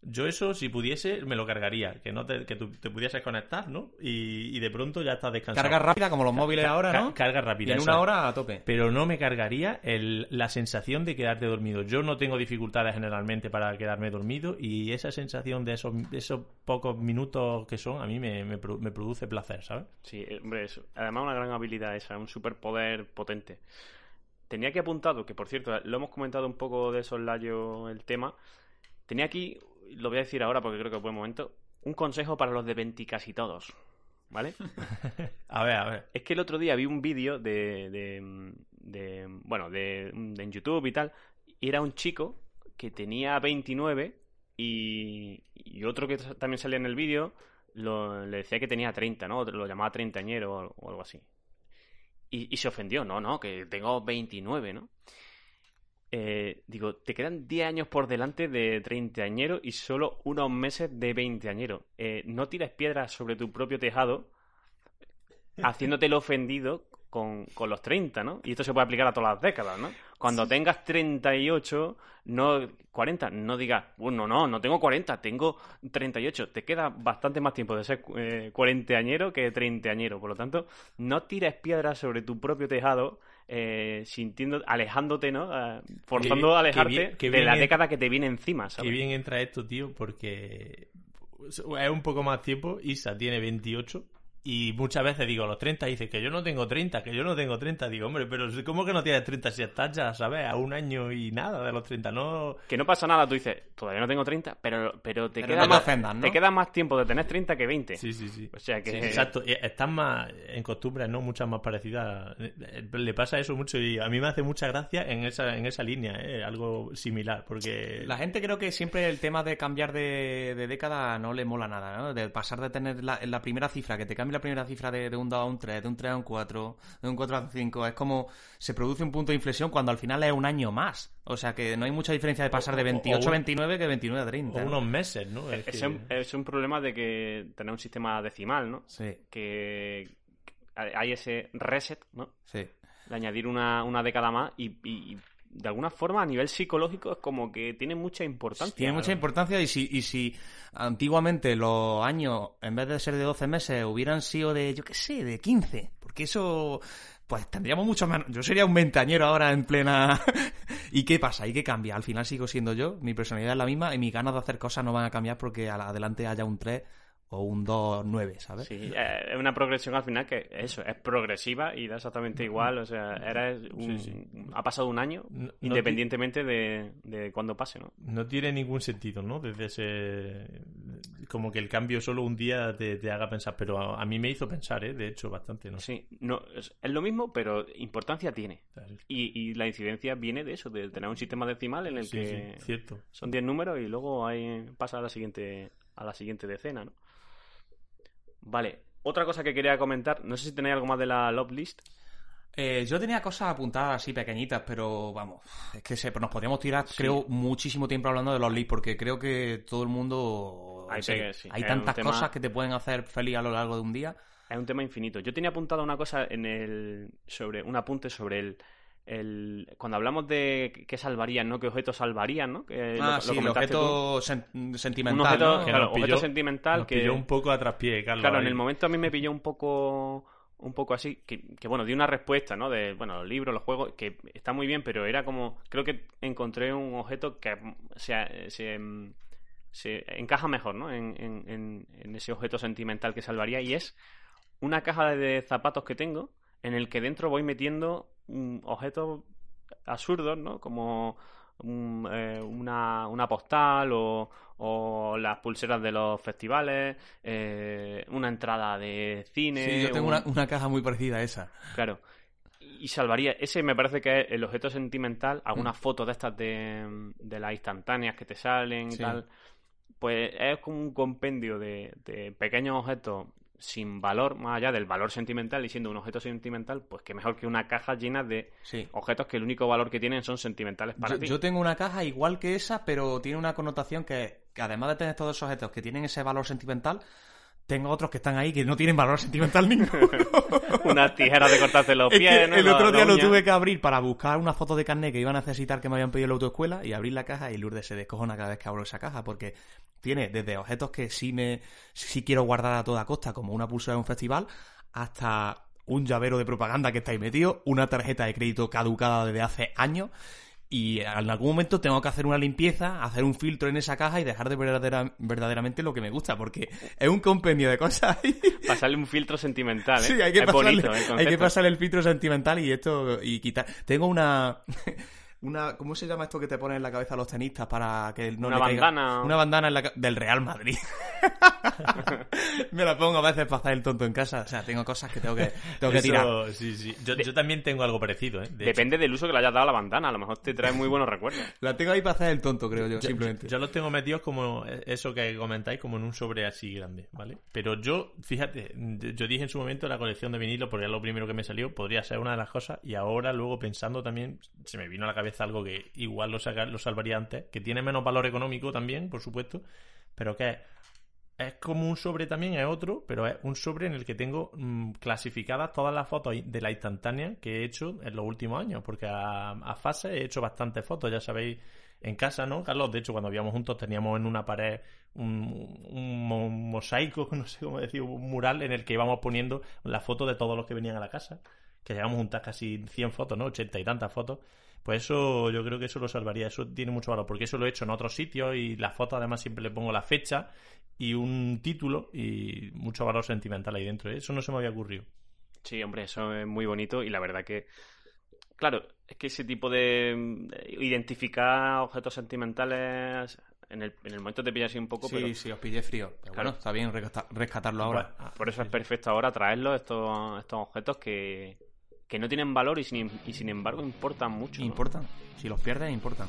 Yo eso, si pudiese, me lo cargaría. Que no te, que tú te pudieses conectar, ¿no? Y, y de pronto ya estás descansado. Carga rápida, como los móviles ahora, ¿no? carga Y rápida. en una hora a tope. Pero no me cargaría el- la sensación de quedarte dormido. Yo no tengo dificultades generalmente para quedarme dormido y esa sensación de esos, esos pocos minutos que son, a mí me, me produ- me produce placer, ¿sabes? Sí, eh, hombre, es además una gran habilidad esa, un superpoder potente. Tenía aquí apuntado, que por cierto, lo hemos comentado un poco de soslayo el tema. Tenía aquí, lo voy a decir ahora porque creo que es buen momento, un consejo para los de 20 casi todos. ¿Vale? A ver, a ver. Es que el otro día vi un vídeo de, de, de- bueno, de, de en YouTube y tal, y era un chico que tenía 29 y, y otro que también salía en el vídeo lo- le decía que tenía 30, ¿no? Lo llamaba treintañero o, o algo así. Y, y se ofendió, no, no, que tengo 29, ¿no? Eh, digo, te quedan 10 años por delante de treintañero y solo unos meses de veinteañero. Eh, no tires piedras sobre tu propio tejado haciéndote el ofendido con, con los 30, ¿no? Y esto se puede aplicar a todas las décadas, ¿no? Cuando tengas 38, no 40, no digas, bueno, no, no tengo 40, tengo 38. Te queda bastante más tiempo de ser eh, cuarentañero que treintañero. Por lo tanto, no tires piedras sobre tu propio tejado, eh, sintiendo, alejándote, ¿no? Eh, forzando bien- a alejarte qué bien- qué de la en- década que te viene encima, Qué ¿sabes? bien entra esto, tío, porque es un poco más tiempo. Isa tiene 28 y muchas veces digo, los 30, dice que yo no tengo 30, que yo no tengo 30. Digo, hombre, pero ¿cómo que no tienes 30 si estás ya, sabes, a un año y nada de los 30? No, Que no pasa nada, tú dices, todavía no tengo 30, pero, pero te, Pero queda no más, ofendas, ¿no? te queda más tiempo de tener 30 que 20. Sí, sí, sí. O sea que... Sí, exacto, y están más en costumbres, ¿no? Muchas más parecidas. Le pasa eso mucho y a mí me hace mucha gracia en esa, en esa línea, ¿eh? Algo similar, porque... La gente creo que siempre el tema de cambiar de, de década no le mola nada, ¿no? De pasar de tener la, la primera cifra, que te cambie la primera cifra de, de un 2 a un 3, de un 3 a un 4, de un 4 a un 5. Es como se produce un punto de inflexión cuando al final es un año más. O sea que no hay mucha diferencia de pasar de o- o 28 a un- 29 que 29 a 30. O ¿no? unos meses, ¿no? Es Es, que- un, es un problema de que tener un sistema decimal, ¿no? Sí, Que hay ese reset, ¿no? sí. De añadir una, una década más y, y- y de alguna forma a nivel psicológico es como que tiene mucha importancia. Tiene mucha importancia y si, y si antiguamente los años, en vez de ser de 12 meses, hubieran sido de, yo qué sé, de 15, porque eso, pues tendríamos mucho menos. Yo sería un ventañero ahora en plena... ¿Y qué pasa? ¿Y qué cambia? Al final sigo siendo yo, mi personalidad es la misma y mis ganas de hacer cosas no van a cambiar porque adelante haya un 3 o un 2, 9, ¿sabes? Sí, eh, es una progresión al final que eso, es progresiva y da exactamente igual. O sea, eres un- Sí, sí. ha pasado un año No- no independientemente de, de cuándo pase, ¿no? No tiene ningún sentido, ¿no? Desde ese... Como que el cambio solo un día te, te haga pensar, pero a, a mí me hizo pensar, ¿eh? De hecho, bastante, ¿no? Sí, no, es, es lo mismo, pero importancia tiene. Y, y la incidencia viene de eso, de tener un sistema decimal en el sí, que cierto. son 10 números y luego ahí pasa a la siguiente a la siguiente decena, ¿no? Vale, otra cosa que quería comentar, no sé si tenéis algo más de la love list. Eh, yo tenía cosas apuntadas así pequeñitas, pero vamos, es que se, nos podríamos tirar, Sí. creo, muchísimo tiempo hablando de los leads, porque creo que todo el mundo... Hay sí, tantas tema- cosas que te pueden hacer feliz a lo largo de un día. Es un tema infinito. Yo tenía apuntado una cosa en el sobre un apunte sobre el, el cuando hablamos de qué salvarían, ¿no? ¿Qué objetos salvarían, ¿no? Que ah, lo- sí, lo el objeto sen- un sentimental. objeto, ¿no? que claro, nos pilló- objeto sentimental Nos que pilló un poco a traspié, Carlos. Claro, en el momento a mí me pilló un poco un poco así, que, que, bueno, di una respuesta, ¿no? De, bueno, los libros, los juegos, que está muy bien, pero era como, creo que encontré un objeto que se, se, se encaja mejor, ¿no? En, en- en- en ese objeto sentimental que salvaría y es una caja de zapatos que tengo en el que dentro voy metiendo mm, objetos absurdos, ¿no? Como un, eh, una, una postal o, o las pulseras de los festivales, eh, una entrada de cine. Sí, yo tengo un- una, una caja muy parecida a esa. Claro. Y salvaría, ese me parece que es el objeto sentimental, algunas fotos de estas de, de las instantáneas que te salen y Sí. tal. Pues es como un compendio de, de pequeños objetos sin valor, más allá del valor sentimental y siendo un objeto sentimental, pues que mejor que una caja llena de Sí. objetos que el único valor que tienen son sentimentales para Yo, ti. yo tengo una caja igual que esa, pero tiene una connotación que, que además de tener todos esos objetos que tienen ese valor sentimental, tengo otros que están ahí que no tienen valor sentimental ninguno. Unas tijeras de cortarse los Es pies, que ¿no? el otro día lo tuve que abrir para buscar una foto de carnet que iba a necesitar que me habían pedido en la autoescuela y abrir la caja y Lourdes se descojona cada vez que abro esa caja porque tiene desde objetos que sí me sí quiero guardar a toda costa como una pulsera de un festival hasta un llavero de propaganda que está ahí metido, una tarjeta de crédito caducada desde hace años y en algún momento tengo que hacer una limpieza, hacer un filtro en esa caja y dejar de verdadera- verdaderamente lo que me gusta porque es un compendio de cosas. Pasarle un filtro sentimental, ¿eh? Sí, hay que, es pasarle, bonito, hay que pasarle el filtro sentimental y esto y quitar. Tengo una una ¿cómo se llama esto que te ponen en la cabeza a los tenistas para que no Una le caiga- bandana. Una bandana en la del Real Madrid. Me la pongo a veces para hacer el tonto en casa, o sea, tengo cosas que tengo que tengo que Eso, tirar. sí, sí. Yo, yo también tengo algo parecido, ¿eh? De hecho, Depende del uso que le hayas dado a la bandana. A lo mejor te trae muy buenos recuerdos. La tengo ahí para hacer el tonto, creo yo, Yo- simplemente. Yo, los tengo metidos como eso que comentáis, como en un sobre así grande, ¿vale? Pero yo, fíjate, yo dije en su momento la colección de vinilo, porque es lo primero que me salió, podría ser una de las cosas, y ahora luego pensando también, se me vino a la cabeza algo que igual lo, saca- lo salvaría antes, que tiene menos valor económico también, por supuesto, pero que es, como un sobre también, es otro, pero es un sobre en el que tengo mm, clasificadas todas las fotos de la instantánea que he hecho en los últimos años, porque a, fase he hecho bastantes fotos, ya sabéis, en casa, ¿no, Carlos? De hecho, cuando vivíamos juntos teníamos en una pared un, un mo- mosaico, no sé cómo decir, un mural en el que íbamos poniendo la foto de todos los que venían a la casa, que llegamos a juntar casi 100 fotos, ¿no? 80 y tantas fotos. Pues eso, yo creo que eso lo salvaría, eso tiene mucho valor, porque eso lo he hecho en otros sitios y las fotos además siempre le pongo la fecha y un título y mucho valor sentimental ahí dentro. ¿eh? Eso no se me había ocurrido. Sí, hombre, eso es muy bonito y la verdad que, claro, es que ese tipo de de identificar objetos sentimentales en el, en el momento te pilla así un poco, sí, pero sí, os pillé frío. Pero Claro. bueno, está bien rescata- rescatarlo ahora. Bueno, por eso es perfecto ahora traerlos, estos, estos objetos que, que no tienen valor y sin, y sin embargo importan mucho. Importan. Si los pierdes, importan.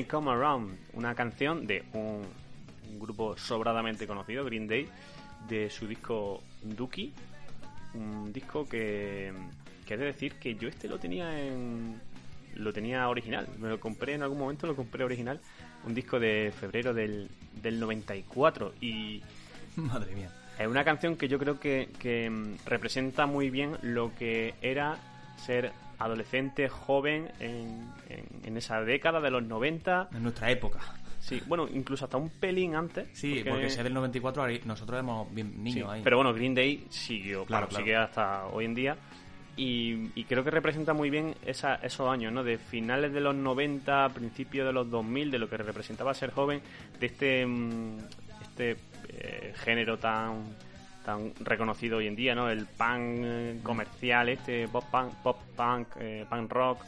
I Come Around, una canción de un, un grupo sobradamente conocido, Green Day, de su disco Dookie. Un disco que, que he de decir que yo este lo tenía en. Lo tenía original. Me lo compré en algún momento, lo compré original. Un disco de febrero del, del 94. Y Madre mía. es una canción que yo creo que, que, mm, representa muy bien lo que era ser adolescente, joven en, en- en esa década de los 90. En nuestra época. Sí, bueno, incluso hasta un pelín antes. Sí, porque, si es del 94, ahí- nosotros éramos bien sí, niños ahí. Pero bueno, Green Day siguió, Claro, claro, claro. sigue hasta hoy en día. Y, y creo que representa muy bien esa, esos años, ¿no? De finales de los 90, principios de los 2000, de lo que representaba ser joven, de este, mm, este eh, género tan tan reconocido hoy en día, ¿no? El punk eh, comercial, este pop punk, pop punk, eh, punk rock,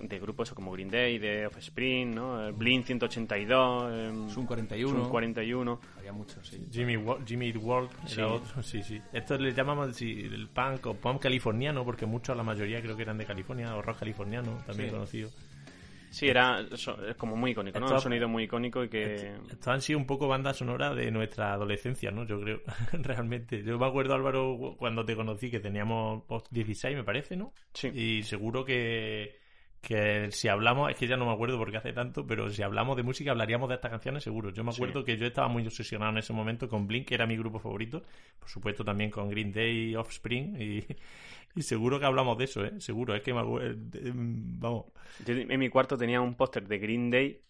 de grupos como Green Day, de Offspring, ¿no? El Blink 182, em, Zoom 41. Zoom 41. Había muchos, sí. Jimmy, Wa- Jimmy Eat World era otro, sí, sí. Esto le llamamos sí, el punk o punk californiano, porque muchos, la mayoría creo que eran de California, o rock californiano, también Sí. conocido. Sí, era es como muy icónico, ¿no? Esto- Un sonido muy icónico y que... Estos han sido un poco banda sonora de nuestra adolescencia, ¿no? Yo creo, realmente. Yo me acuerdo, Álvaro, cuando te conocí, que teníamos pues, 16, me parece, ¿no? Sí. Y seguro que, que si hablamos, es que ya no me acuerdo porque hace tanto, pero si hablamos de música hablaríamos de estas canciones seguro. Yo me Sí. acuerdo que yo estaba muy obsesionado en ese momento con Blink, que era mi grupo favorito. Por supuesto también con Green Day y Offspring. Y, y seguro que hablamos de eso, ¿eh? Seguro, es que me acuerdo... Vamos. Yo en mi cuarto tenía un póster de Green Day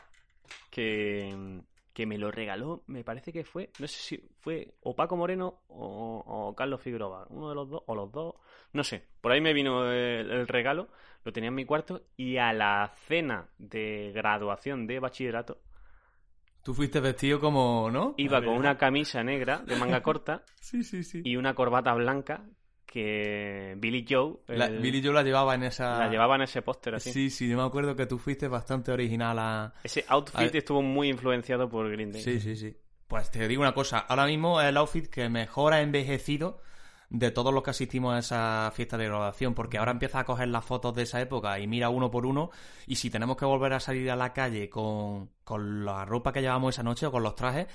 que, que me lo regaló, me parece que fue, no sé si fue o Paco Moreno o, o Carlos Figueroa, uno de los dos, o los dos, no sé, por ahí me vino el, el regalo, lo tenía en mi cuarto y a la cena de graduación de bachillerato Tú fuiste vestido como, ¿no? iba con una camisa negra de manga corta Sí, sí, sí. y una corbata blanca que Billy Joe La, Billy Joe la llevaba en esa... la llevaba en ese póster así. Sí, sí, yo me acuerdo que tú fuiste bastante original a... Ese outfit estuvo muy influenciado por Green Day. Sí, sí, sí. Pues te digo una cosa, ahora mismo es el outfit que mejor ha envejecido de todos los que asistimos a esa fiesta de graduación, porque ahora empieza a coger las fotos de esa época y mira uno por uno, y si tenemos que volver a salir a la calle con, con la ropa que llevamos esa noche o con los trajes,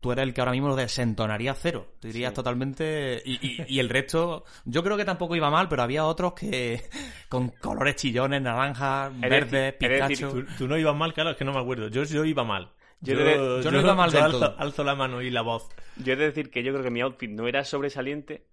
tú eres el que ahora mismo lo desentonaría cero. Te dirías Sí. totalmente... Y, y- y el resto, yo creo que tampoco iba mal, pero había otros que con colores chillones, naranjas, verdes, pistacho... ¿Tú, tú no ibas mal, claro, es que no me acuerdo. Yo, yo iba mal. Yo de- yo no iba mal del alzo, todo. alzo la mano y la voz. Yo he de decir que yo creo que mi outfit no era sobresaliente,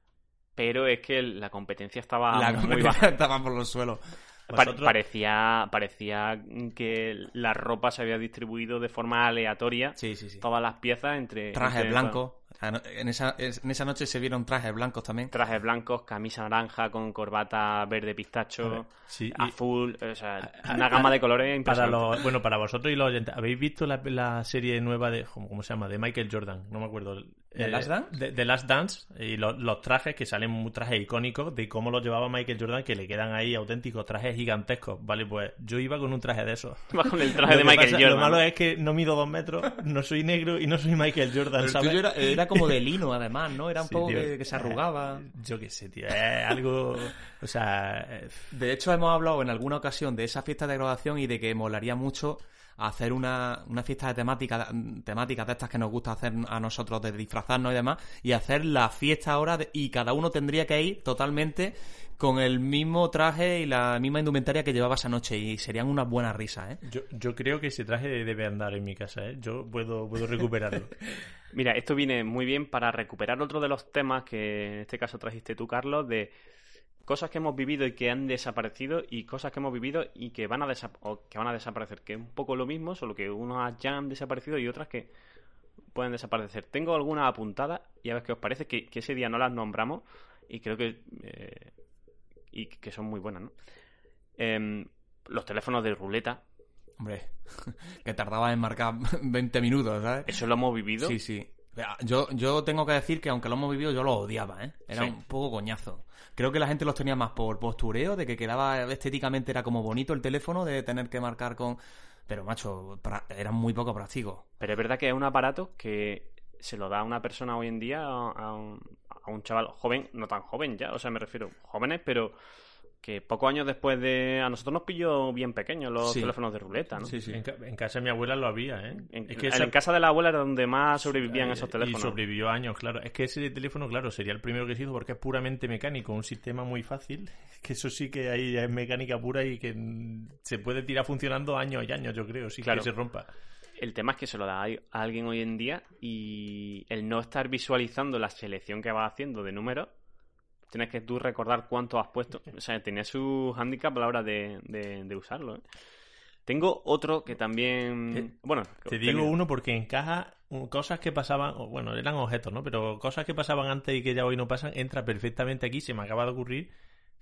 pero es que la competencia estaba la muy competencia baja. estaba por los suelos. Vosotros- parecía, parecía que la ropa se había distribuido de forma aleatoria, Sí, sí, sí. todas las piezas entre... Trajes entre- blancos. En esa, en esa noche se vieron trajes blancos también. Trajes blancos, camisa naranja con corbata verde pistacho, Sí, y- azul, o sea, una gama de colores Para los, bueno, para vosotros y los oyentes, ¿habéis visto la, la serie nueva de, ¿cómo, cómo se llama? De Michael Jordan, no me acuerdo. ¿The Last Dance? De, de Last Dance, y los, los trajes que salen muy trajes icónicos de cómo los llevaba Michael Jordan, que le quedan ahí auténticos trajes gigantescos. Vale, pues yo iba con un traje de esos. Va con el traje Lo de Michael pasa- Jordan. Lo malo es que no mido dos metros, no soy negro y no soy Michael Jordan, era, era como de lino, además, ¿no? Era un Sí, poco tío. que, que se arrugaba. Yo qué sé, tío. Es algo. O sea. eh, De hecho, hemos hablado en alguna ocasión de esa fiesta de graduación y de que molaría mucho hacer una, una fiesta de temática, temáticas de estas que nos gusta hacer a nosotros, de disfrazarnos y demás, y hacer la fiesta ahora de- y cada uno tendría que ir totalmente con el mismo traje y la misma indumentaria que llevaba esa noche y serían unas buenas risas, ¿eh? Yo, yo creo que ese traje debe andar en mi casa, ¿eh? Yo puedo, puedo recuperarlo. Mira, esto viene muy bien para recuperar otro de los temas que en este caso trajiste tú, Carlos, de cosas que hemos vivido y que han desaparecido y cosas que hemos vivido y que van a, desa- o que van a desaparecer, que es un poco lo mismo, solo que unas ya han desaparecido y otras que pueden desaparecer. Tengo algunas apuntadas y a ver qué os parece, que, que ese día no las nombramos y creo que... eh, y que son muy buenas, ¿no? Em, los teléfonos de ruleta, Hombre, que tardaba en marcar 20 minutos, ¿sabes? eso lo hemos vivido. Sí, sí. Yo, yo tengo que decir que aunque lo hemos vivido, yo lo odiaba, ¿eh? Era Sí. un poco coñazo. Creo que la gente los tenía más por postureo, de que quedaba estéticamente era como bonito el teléfono, de tener que marcar con... Pero, macho, eran muy poco prácticos. Pero es verdad que es un aparato que se lo da a una persona hoy en día, a un, a un chaval joven, no tan joven ya, o sea, me refiero, jóvenes, pero que pocos años después de... A nosotros nos pilló bien pequeños los Sí. teléfonos de ruleta, ¿no? Sí, sí. En, ca- en casa de mi abuela lo había, ¿eh? En, es que en casa de la abuela era donde más sobrevivían esos Y teléfonos. sobrevivió años, claro. Es que ese teléfono, claro, sería el primero que se hizo porque es puramente mecánico, un sistema muy fácil. Que eso sí que ahí es mecánica pura y que se puede tirar funcionando años y años, yo creo, sin Claro. que se rompa. El tema es que se lo da a a alguien hoy en día y el no estar visualizando la selección que vas haciendo de números, tienes que tú recordar cuánto has puesto. O sea, tenía su handicap a la hora de, de- de usarlo. ¿eh? Tengo otro que también... Bueno, Te digo tenía- uno porque encaja cosas que pasaban, bueno, eran objetos, ¿no? Pero cosas que pasaban antes y que ya hoy no pasan, entra perfectamente aquí. Se me acaba de ocurrir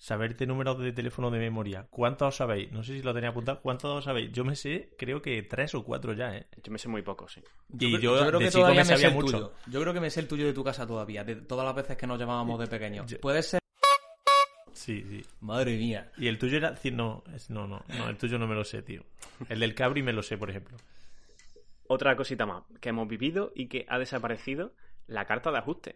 saberte números de teléfono de memoria. ¿Cuántos os sabéis? No sé si lo tenía apuntado. ¿Cuántos os sabéis? Yo me sé, creo que tres o cuatro ya, ¿eh? Yo me sé muy poco, sí. Y yo creo de que chico todavía me me sé sabía el mucho. tuyo. Yo creo que me sé el tuyo de tu casa todavía, de todas las veces que nos llamábamos de pequeños. Yo- Puede ser... Sí, sí. Madre mía. Y el tuyo era... No, es- no, no, no, el tuyo no me lo sé, tío. El del Cabri me lo sé, por ejemplo. Otra cosita más que hemos vivido y que ha desaparecido, la carta de ajuste.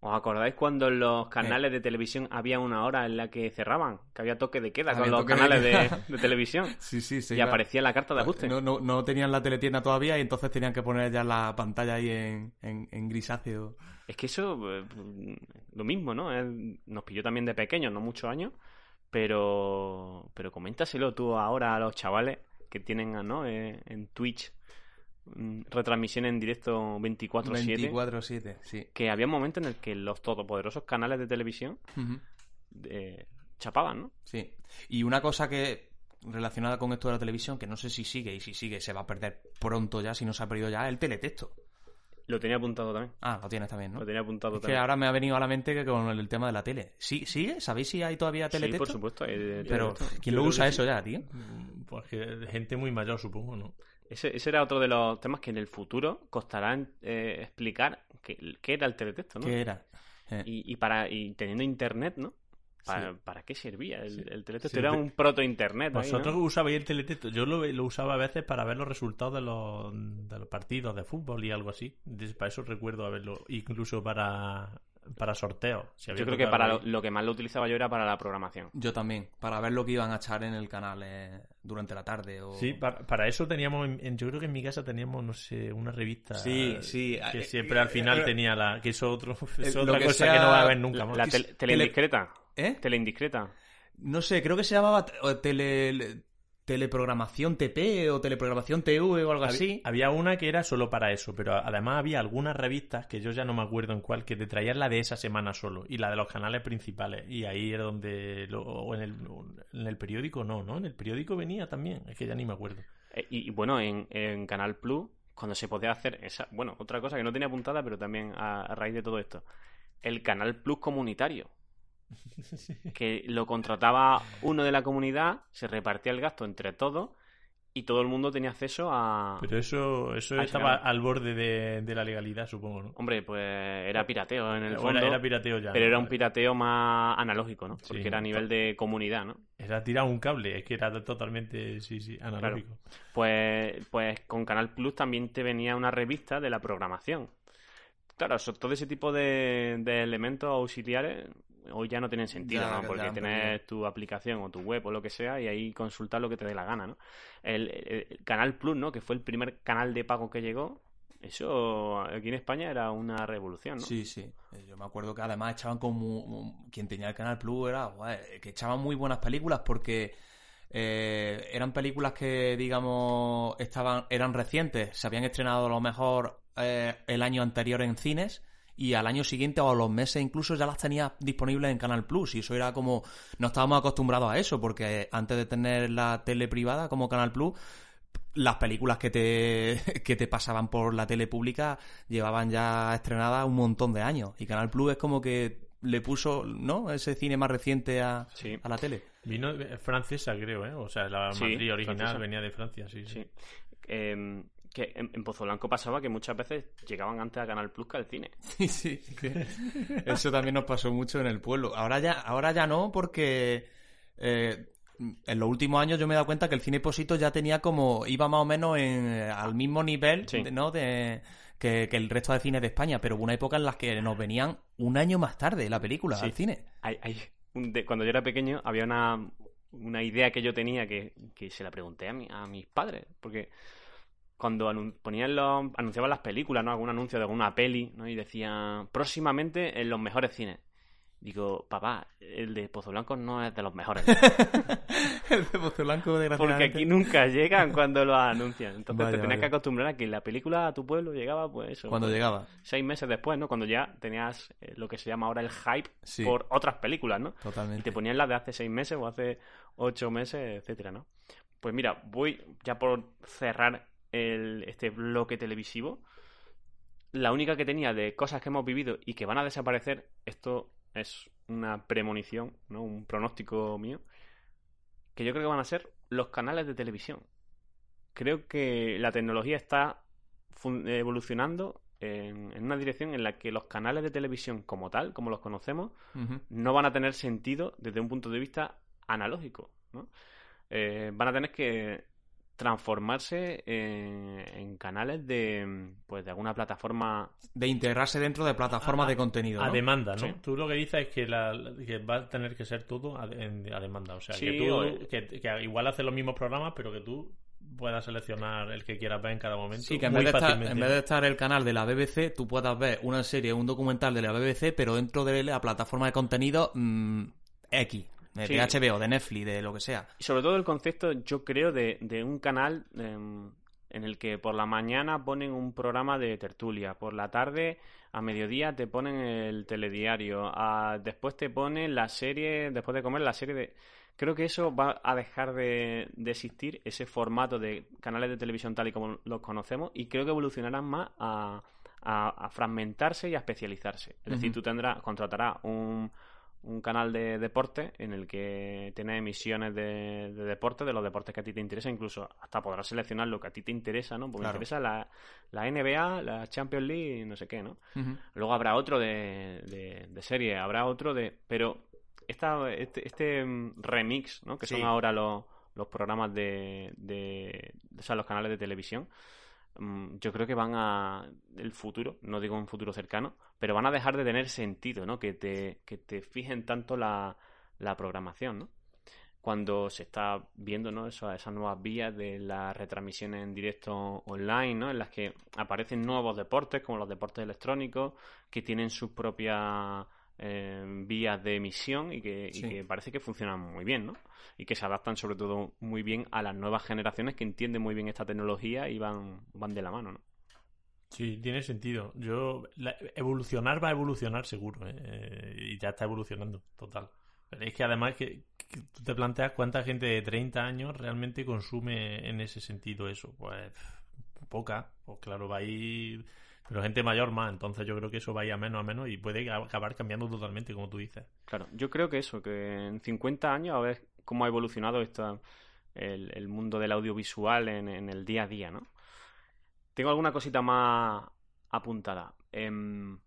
¿Os acordáis cuando en los canales de televisión había una hora en la que cerraban? Que había toque de queda Había con los de canales de, televisión. Sí, sí, sí. y aparecía la carta de ajuste. No, no, no tenían la teletienda todavía y entonces tenían que poner ya la pantalla ahí en, en, en grisáceo. Es que eso, eh, lo mismo, ¿no? Nos pilló también de pequeños, no muchos años, pero, pero coméntaselo tú ahora a los chavales que tienen, ¿no? Eh, en Twitch retransmisión en directo 24/7, 24-7, sí. que había momentos en el que los todopoderosos canales de televisión eh, chapaban, ¿no? Sí. Y una cosa que relacionada con esto de la televisión, que no sé si sigue y si sigue se va a perder pronto ya, si no se ha perdido ya, es el teletexto. Lo tenía apuntado también. Ah, lo tienes también, ¿no? Lo tenía apuntado Es que también. ahora me ha venido a la mente que con el tema de la tele. ¿Sí, ¿Sigue? ¿Sabéis si hay todavía Sí, teletexto? por supuesto. eh, Pero, teletexto. ¿quién lo usa eso sí. ya, tío? Mm, Pues que gente muy mayor, supongo, ¿no? Ese, ese era otro de los temas que en el futuro costará eh, explicar qué, era el teletexto, ¿no? ¿Qué era? Eh, Y, y para y teniendo internet, ¿no? ¿Para, Sí. ¿para qué servía el, Sí. el teletexto? Sí, era un proto-internet. ahí, Vosotros ¿no? usabais el teletexto. Yo lo, lo usaba a veces para ver los resultados de los, de los partidos de fútbol y algo así. Entonces, para eso recuerdo haberlo. Incluso para, para. Si había Yo creo que para lo, ahí. lo que más lo utilizaba yo era para la programación. Yo también, para ver lo que iban a echar en el canal eh, durante la tarde. O... Sí, para, para eso teníamos, en- en- yo creo que en mi casa teníamos, no sé, una revista Sí, sí. que Eh, siempre al final eh, tenía la, que eso otro, eh, es otra que cosa sea- que no va a ver nunca más. La tele, teleindiscreta. ¿Eh? Teleindiscreta. No sé, creo que se llamaba tele, teleprogramación TP o teleprogramación TV o algo Había- así. Había una que era solo para eso, pero además había algunas revistas que yo ya no me acuerdo en cuál, que te traían la de esa semana solo y la de los canales principales. Y ahí era donde. lo- o en el, en el periódico no, ¿no? En el periódico venía también, es que ya ni me acuerdo. Eh, y, y bueno, en, en Canal Plus, cuando se podía hacer esa. Bueno, otra cosa que no tenía apuntada, pero también a, a raíz de todo esto. El Canal Plus comunitario. Que lo contrataba uno de la comunidad, se repartía el gasto entre todos y todo el mundo tenía acceso a. Pero eso, eso estaba al borde de, de la legalidad, supongo, ¿no? Hombre, pues era pirateo en el fondo. era, era pirateo ya. pero ¿no? era un pirateo más analógico, ¿no? Porque Sí. era a nivel de comunidad, ¿no? Era tirar un cable, es que era totalmente, sí, sí, analógico. Pues, pues con Canal Plus también te venía una revista de la programación. Claro, todo ese tipo de, de elementos auxiliares hoy ya no tienen sentido, Ya, ¿no? ya Porque han tienes tu aplicación o tu web o lo que sea y ahí consultar lo que te dé la gana, ¿no? El, Canal Plus, ¿no? Que fue el primer canal de pago que llegó. Eso aquí en España era una revolución, ¿no? Sí, sí. Eh, Yo me acuerdo que además echaban como... Quien tenía el Canal Plus era... guay, que echaban muy buenas películas porque... eh, eran películas que, digamos, estaban eran recientes. Se habían estrenado a lo mejor eh, el año anterior en cines y al año siguiente o a los meses incluso ya las tenía disponibles en Canal Plus. Y eso era como... No estábamos acostumbrados a eso porque antes de tener la tele privada como Canal Plus las películas que te, que te pasaban por la tele pública llevaban ya estrenadas un montón de años. Y Canal Plus es como que le puso, ¿no? Ese cine más reciente a, Sí. a la tele. Vino eh, francesa, creo, ¿eh? O sea, la Sí, matriz original francesa. venía de Francia, sí, sí. Sí. Eh, que en, en Pozo Blanco pasaba que muchas veces llegaban antes a Canal Plus que al cine. Sí, sí. que Eso también nos pasó mucho en el pueblo. Ahora ya, ahora ya no, porque eh, en los últimos años yo me he dado cuenta que el cine Posito ya tenía como, iba más o menos en, eh, al mismo nivel, Sí. ¿no? De, que, que el resto de cines de España, pero hubo una época en la que nos venían un año más tarde la película Sí. al cine. Hay, hay un de- cuando yo era pequeño había una, una idea que yo tenía que, que se la pregunté a, mi- a mis padres, porque cuando ponían los, anunciaban las películas, ¿no? Algún anuncio de alguna peli, ¿no? Y decían próximamente en los mejores cines. Digo, papá, el de Pozo Blanco no es de los mejores. el de Pozo Blanco, Porque desgraciadamente. aquí nunca llegan cuando lo anuncian. Entonces Vaya, te tenías vaya. que acostumbrar a que la película a tu pueblo llegaba, pues eso. Cuando pues, llegaba. Seis meses después, ¿no? Cuando ya tenías eh, lo que se llama ahora el hype Sí. por otras películas, ¿no? Y Totalmente. te ponían las de hace seis meses o hace ocho meses, etcétera, ¿no? Pues mira, voy ya por cerrar el, este bloque televisivo. La única que tenía de cosas que hemos vivido y que van a desaparecer, esto es una premonición, ¿no? Un pronóstico mío, que yo creo que van a ser los canales de televisión. Creo que la tecnología está evolucionando en, en una dirección en la que los canales de televisión como tal, como los conocemos, no van a tener sentido desde un punto de vista analógico, ¿no? Eh, van a tener que transformarse en, en canales de pues de alguna plataforma De integrarse dentro de plataformas A- de contenido. A demanda, ¿no? Sí. Tú lo que dices es que, la, que va a tener que ser todo a, en- a demanda. O sea, Sí, que tú o- que, que igual haces los mismos programas, pero que tú puedas seleccionar el que quieras ver en cada momento. Sí, que en muy vez, de estar, fácilmente. en vez de estar el canal de la BBC, tú puedas ver una serie, un documental de la BBC, pero dentro de la plataforma de contenido mm, X, de, Sí. HBO, de Netflix, de lo que sea. Y sobre todo el concepto, yo creo, de, de un canal em, en el que por la mañana ponen un programa de tertulia, por la tarde a mediodía te ponen el telediario, a- después te ponen la serie, después de comer la serie de... Creo que eso va a dejar de, de existir, ese formato de canales de televisión tal y como los conocemos, y creo que evolucionarán más a, a- a fragmentarse y a especializarse. Es decir, tú tendrás, contratarás un, un canal de deporte en el que tienes emisiones de, de deporte, de los deportes que a ti te interesan, incluso hasta podrás seleccionar lo que a ti te interesa, ¿no? Porque Claro. me interesa la, la NBA, la Champions League, no sé qué, ¿no? Luego habrá otro de, de, de serie, habrá otro de... Pero esta, este, este mm, remix, ¿no? Que Sí. son ahora los, los programas de, de... O sea, los canales de televisión. Mm, Yo creo que van a... El futuro, no digo un futuro cercano, pero van a dejar de tener sentido, ¿no? Que te, que te fijen tanto la, la programación, ¿no? Cuando se está viendo, ¿no? Eso- esas nuevas vías de las retransmisiones en directo online, ¿no? En las que aparecen nuevos deportes, como los deportes electrónicos, que tienen sus propias eh, vías de emisión y que, y Sí. que parece que funcionan muy bien, ¿no? Y que se adaptan sobre todo muy bien a las nuevas generaciones que entienden muy bien esta tecnología y van, van de la mano, ¿no? Sí, tiene sentido. Yo la- evolucionar va a evolucionar seguro, ¿eh? Eh, y ya está evolucionando, total. Pero es que además que, que tú te planteas cuánta gente de 30 años realmente consume en ese sentido eso, pues poca, pues claro, va a ir pero gente mayor más, entonces yo creo que eso va a ir a menos a menos y puede acabar cambiando totalmente, como tú dices. Claro, yo creo que eso, que en 50 años a ver cómo ha evolucionado esta, el, el mundo del audiovisual en, en el día a día, ¿no? Tengo alguna cosita más apuntada. Em,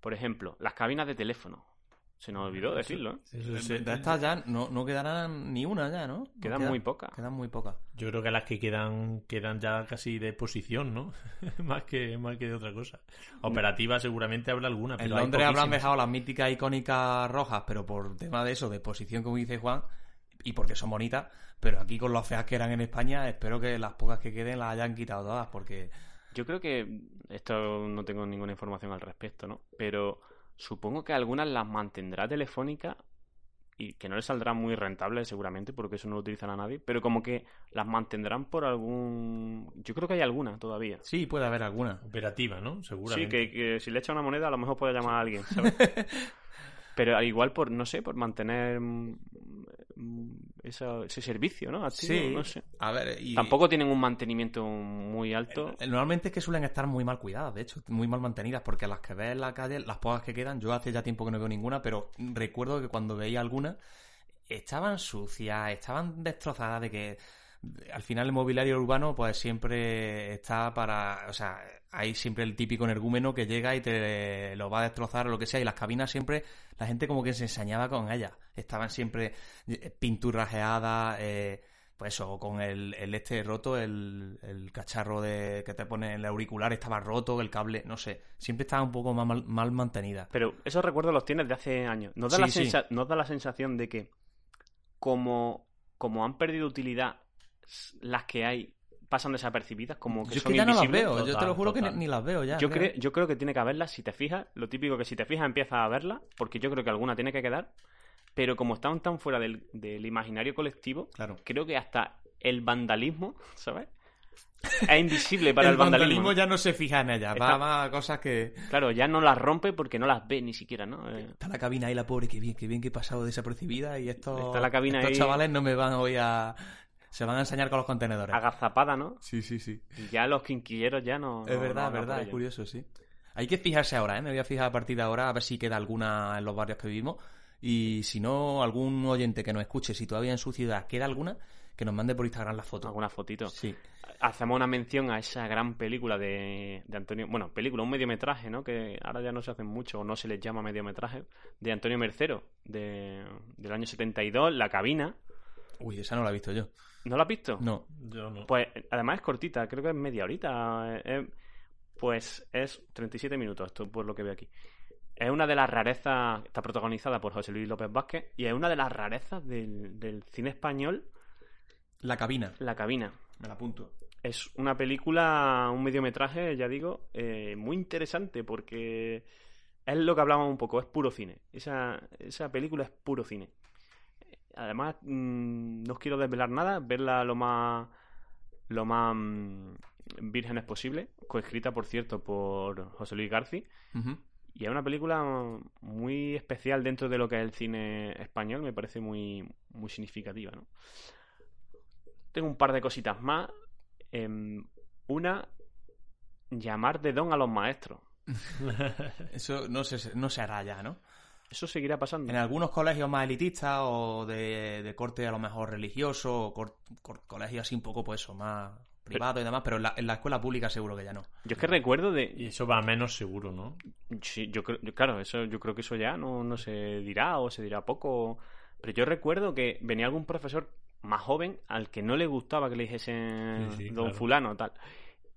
por ejemplo, las cabinas de teléfono. Se nos olvidó decirlo, ¿eh? De estas ya no, no quedarán ni una ya, ¿no? Quedan muy pocas. Quedan muy pocas. Yo creo que las que quedan quedan ya casi de posición, ¿no? más que más que de otra cosa. Operativa seguramente habrá alguna, En pero Londres habrán dejado las míticas icónicas rojas, pero por tema de eso, de posición, como dice Juan, y porque son bonitas. Pero aquí con las feas que eran en España, espero que las pocas que queden las hayan quitado todas, porque Yo creo que esto no tengo ninguna información al respecto, ¿no? Pero supongo que algunas las mantendrá Telefónica y que no les saldrá muy rentable seguramente porque eso no lo utilizará nadie, pero como que las mantendrán por algún... Yo creo que hay alguna todavía. sí, puede haber alguna. Operativa, ¿no? Sí, Seguramente. que, que si le echa una moneda a lo mejor puede llamar a alguien, ¿sabes? Pero al igual por, no sé, por mantener mm, mm, esa- ese servicio, ¿no? Activo, Sí, no sé. a ver, y... Tampoco tienen un mantenimiento muy alto. Eh, Normalmente es que suelen estar muy mal cuidadas, de hecho, muy mal mantenidas, porque las que ves en la calle, las pocas que quedan, yo hace ya tiempo que no veo ninguna, pero recuerdo que cuando veía alguna, estaban sucias, estaban destrozadas, de que al final el mobiliario urbano pues siempre está para, o sea, hay siempre el típico energúmeno que llega y te lo va a destrozar o lo que sea, y las cabinas siempre, la gente como que se ensañaba con ellas, estaban siempre eh, pinturrajeadas, eh, pues eso, con el, el este roto, el, el cacharro de que te pone en el auricular estaba roto, el cable, no sé, siempre estaba un poco más mal, mal mantenida. Pero esos recuerdos los tienes de hace años. ¿Nos da, Sí, la, sí. nos da la sensación de que como, como han perdido utilidad las que hay pasan desapercibidas, como que yo son que ya no las invisibles? veo, yo te lo juro que ni, las veo ya. Yo, creo. yo creo que tiene que haberlas si te fijas. Lo típico que si te fijas empiezas a verlas, porque yo creo que alguna tiene que quedar. Pero como están tan fuera del, del imaginario colectivo, Claro. creo que hasta el vandalismo, ¿sabes? Es invisible para el, vandalismo. ¿no? ya no se fija en ella, va Está- más a cosas que... Claro, ya no las rompe porque no las ve ni siquiera, ¿no? Eh, Está la cabina ahí, la pobre, que bien, que bien que he pasado desapercibida y estos, Está la cabina estos ahí- chavales no me van hoy a... Se van a enseñar con los contenedores. agazapada, ¿no? Sí, sí, sí. Y ya los quinquilleros ya no. Es no- verdad, no verdad, es curioso, sí. Hay que fijarse ahora, ¿eh? Me voy a fijar a partir de ahora a ver si queda alguna en los barrios que vivimos. Y si no, algún oyente que nos escuche, si todavía en su ciudad queda alguna, que nos mande por Instagram la foto. Alguna fotito. Sí. Hacemos una mención a esa gran película de, de Antonio. Bueno, película, un mediometraje, ¿no? Que ahora ya no se hacen mucho o no se les llama mediometraje. De Antonio Mercero, de, del año 72, La Cabina. Uy, esa no la he visto yo. ¿No la has visto? No. Yo no. Pues además es cortita, creo que es media horita. eh, eh, pues es 37 minutos, esto por lo que veo aquí. Es una de las rarezas, está protagonizada por José Luis López Vázquez, y es una de las rarezas del, del cine español, La cabina. La Cabina. Me la apunto. Es una película, un mediometraje, ya digo, eh, muy interesante porque es lo que hablábamos un poco, es puro cine. Esa, esa película es puro cine. Además, mm, no os quiero desvelar nada, verla lo más lo más mm, vírgenes posible, coescrita, por cierto, por José Luis García. Y es una película muy especial dentro de lo que es el cine español, me parece muy, muy significativa, ¿no? Tengo un par de cositas más. Em, una, llamar de don a los maestros. Eso no se, no se hará ya, ¿no? Eso seguirá pasando. En algunos colegios más elitistas o de, de corte a lo mejor religioso, o cor- cor- colegios así un poco, pues eso, más privados y demás, pero en la, en la escuela pública seguro que ya no. Yo es que recuerdo de... Y eso va menos seguro, ¿no? Sí, yo creo, claro, eso, yo creo que eso ya no, no se dirá o se dirá poco. Pero yo recuerdo que venía algún profesor más joven al que no le gustaba que le dijesen Sí, sí, don claro. fulano tal.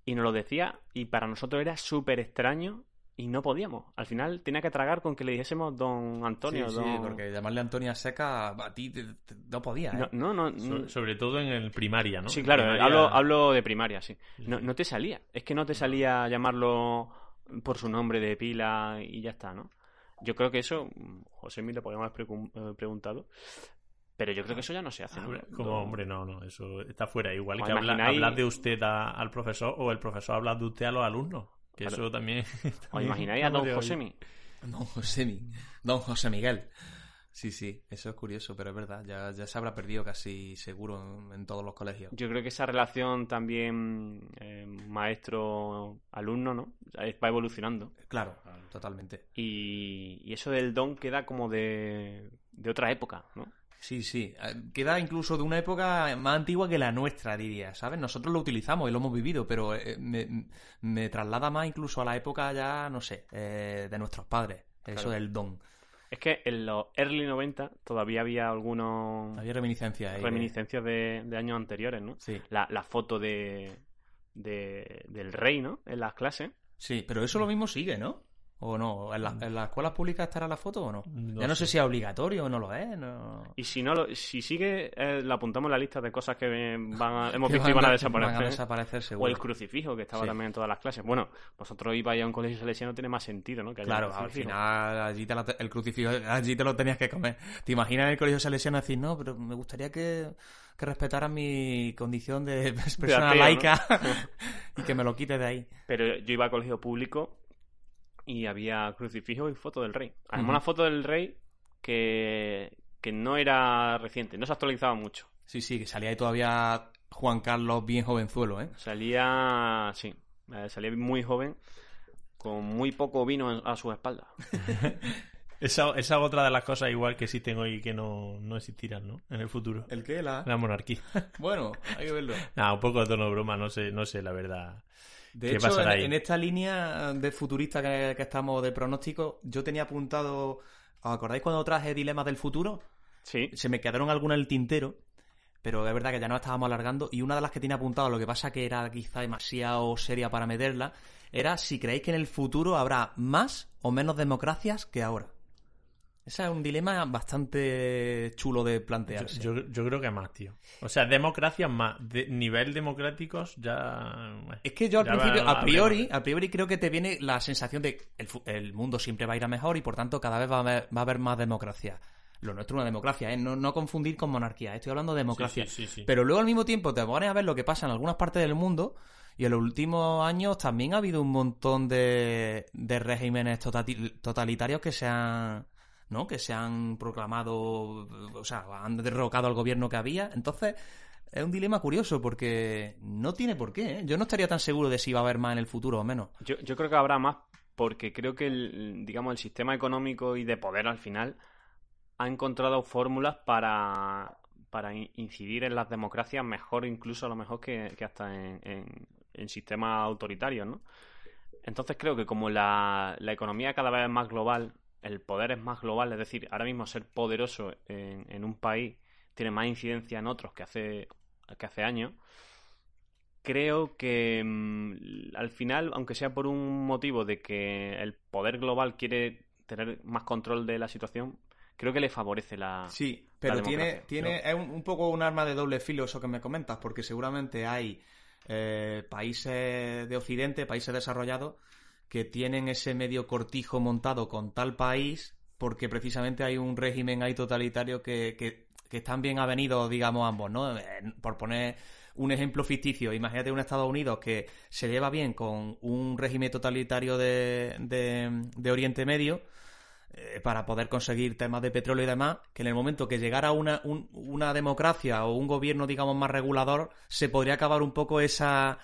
Y nos lo decía y para nosotros era súper extraño y no podíamos. Al final tenía que tragar con que le dijésemos don Antonio. sí, sí, don... porque llamarle Antonia Seca a ti te- te- no podía, ¿eh? No, no, no, So- sobre todo en el primaria, ¿no? Sí, claro, Primaria- hablo, hablo de primaria, sí. No, no te salía. Es que no te salía llamarlo por su nombre de pila y ya está, ¿no? Yo creo que eso, José me lo podríamos haber eh, preguntado, pero yo creo que eso ya no se hace, ¿no? Como, hombre, no, no, eso está fuera. Igual ¿Os que habla, imagináis- hablar de usted a- al profesor o el profesor habla de usted a los alumnos. Que Claro. eso también... ¿Os imagináis a don Josemi? Don José, Mi- Don José Miguel. Sí, sí, eso es curioso, pero es verdad, ya, ya se habrá perdido casi seguro en, en todos los colegios. Yo creo que esa relación también eh, maestro-alumno, ¿no? Va evolucionando. Claro, totalmente. Y, y eso del don queda como de, de otra época, ¿no? Sí, sí. Eh, Queda incluso de una época más antigua que la nuestra, diría, ¿sabes? Nosotros lo utilizamos y lo hemos vivido, pero eh, me, me traslada más incluso a la época ya, no sé, eh, de nuestros padres. Eso Claro. del don. Es que en los early 90 todavía había algunos Había reminiscencias ahí. de- reminiscencias de, de años anteriores, ¿no? Sí, La, la foto de, de- del rey, ¿no? En las clases. sí, pero eso lo mismo sigue, ¿no? ¿O no? ¿En, la- en las escuelas públicas estará la foto o no? No ya no sé. sé. si es obligatorio o no lo es. No... Y si no lo, si sigue, eh, lo apuntamos en la lista de cosas que van a- hemos Que visto y van a Van desaparecer. a desaparecer O el crucifijo, que estaba Sí. también en todas las clases. Bueno, vosotros ibais a un colegio salesiano, tiene más sentido, ¿no? Que haya un Claro, al final allí te la el crucifijo allí te lo tenías que comer. ¿Te imaginas en el colegio salesiano decir, no, pero me gustaría que, que respetaran mi condición de persona ateo, ¿no? laica y que me lo quites de ahí? Pero yo iba a colegio público y había crucifijo y foto del rey. Además, Ujú. una foto del rey que, que no era reciente, no se actualizaba mucho. Sí, sí, que salía ahí todavía Juan Carlos bien jovenzuelo, ¿eh? Salía, sí, eh, salía muy joven, con muy poco vino en- a sus espaldas. Esa, esa es otra de las cosas igual que existen hoy que no, no existirán, ¿no? En el futuro. ¿El qué? La... La monarquía. Bueno, hay que verlo. Nada, un poco de tono de broma, no sé, no sé, la verdad. De ¿Qué hecho, en, ahí? en esta línea de futurista que, que estamos de pronóstico, yo tenía apuntado... ¿Os acordáis cuando traje Dilemas del Futuro? Sí, se me quedaron algunas en el tintero, pero es verdad que ya nos estábamos alargando. Y una de las que tenía apuntado, lo que pasa que era quizá demasiado seria para meterla, era si creéis que en el futuro habrá más o menos democracias que ahora. Ese es un dilema bastante chulo de plantearse. yo, yo creo que más, tío. O sea, democracia más. De nivel democráticos ya... Es que yo al principio, va- a priori, a priori creo que te viene la sensación de que el, el mundo siempre va a ir a mejor y por tanto cada vez va a haber, va a haber más democracia. Lo nuestro es una democracia, ¿eh? no, no confundir con monarquía, ¿eh? estoy hablando de democracia. Sí, sí, sí, sí. Pero luego al mismo tiempo te pones a ver lo que pasa en algunas partes del mundo y en los últimos años también ha habido un montón de, de regímenes totalitarios que se han, ¿no? que se han proclamado, o sea, han derrocado al gobierno que había. Entonces es un dilema curioso porque no tiene por qué. ¿eh? Yo no estaría tan seguro de si va a haber más en el futuro o menos. yo, yo creo que habrá más porque creo que el, digamos, el sistema económico y de poder al final ha encontrado fórmulas para, para in- incidir en las democracias mejor incluso a lo mejor que, que hasta en, en- en sistemas autoritarios, ¿no? Entonces creo que como la, la economía cada vez es más global, el poder es más global, es decir, ahora mismo ser poderoso en, en un país tiene más incidencia en otros que hace, que hace años, creo que mm, al final, aunque sea por un motivo de que el poder global quiere tener más control de la situación, creo que le favorece la... Sí, pero la tiene, tiene es un, un poco un arma de doble filo eso que me comentas, porque seguramente hay eh, países de Occidente, países desarrollados, que tienen ese medio cortijo montado con tal país, porque precisamente hay un régimen ahí totalitario que, que, que están bien avenidos, digamos, ambos, ¿no? Eh, Por poner un ejemplo ficticio, imagínate un Estados Unidos que se lleva bien con un régimen totalitario de, de, de Oriente Medio, eh, para poder conseguir temas de petróleo y demás, que en el momento que llegara una, un- una democracia o un gobierno, digamos, más regulador, se podría acabar un poco esa,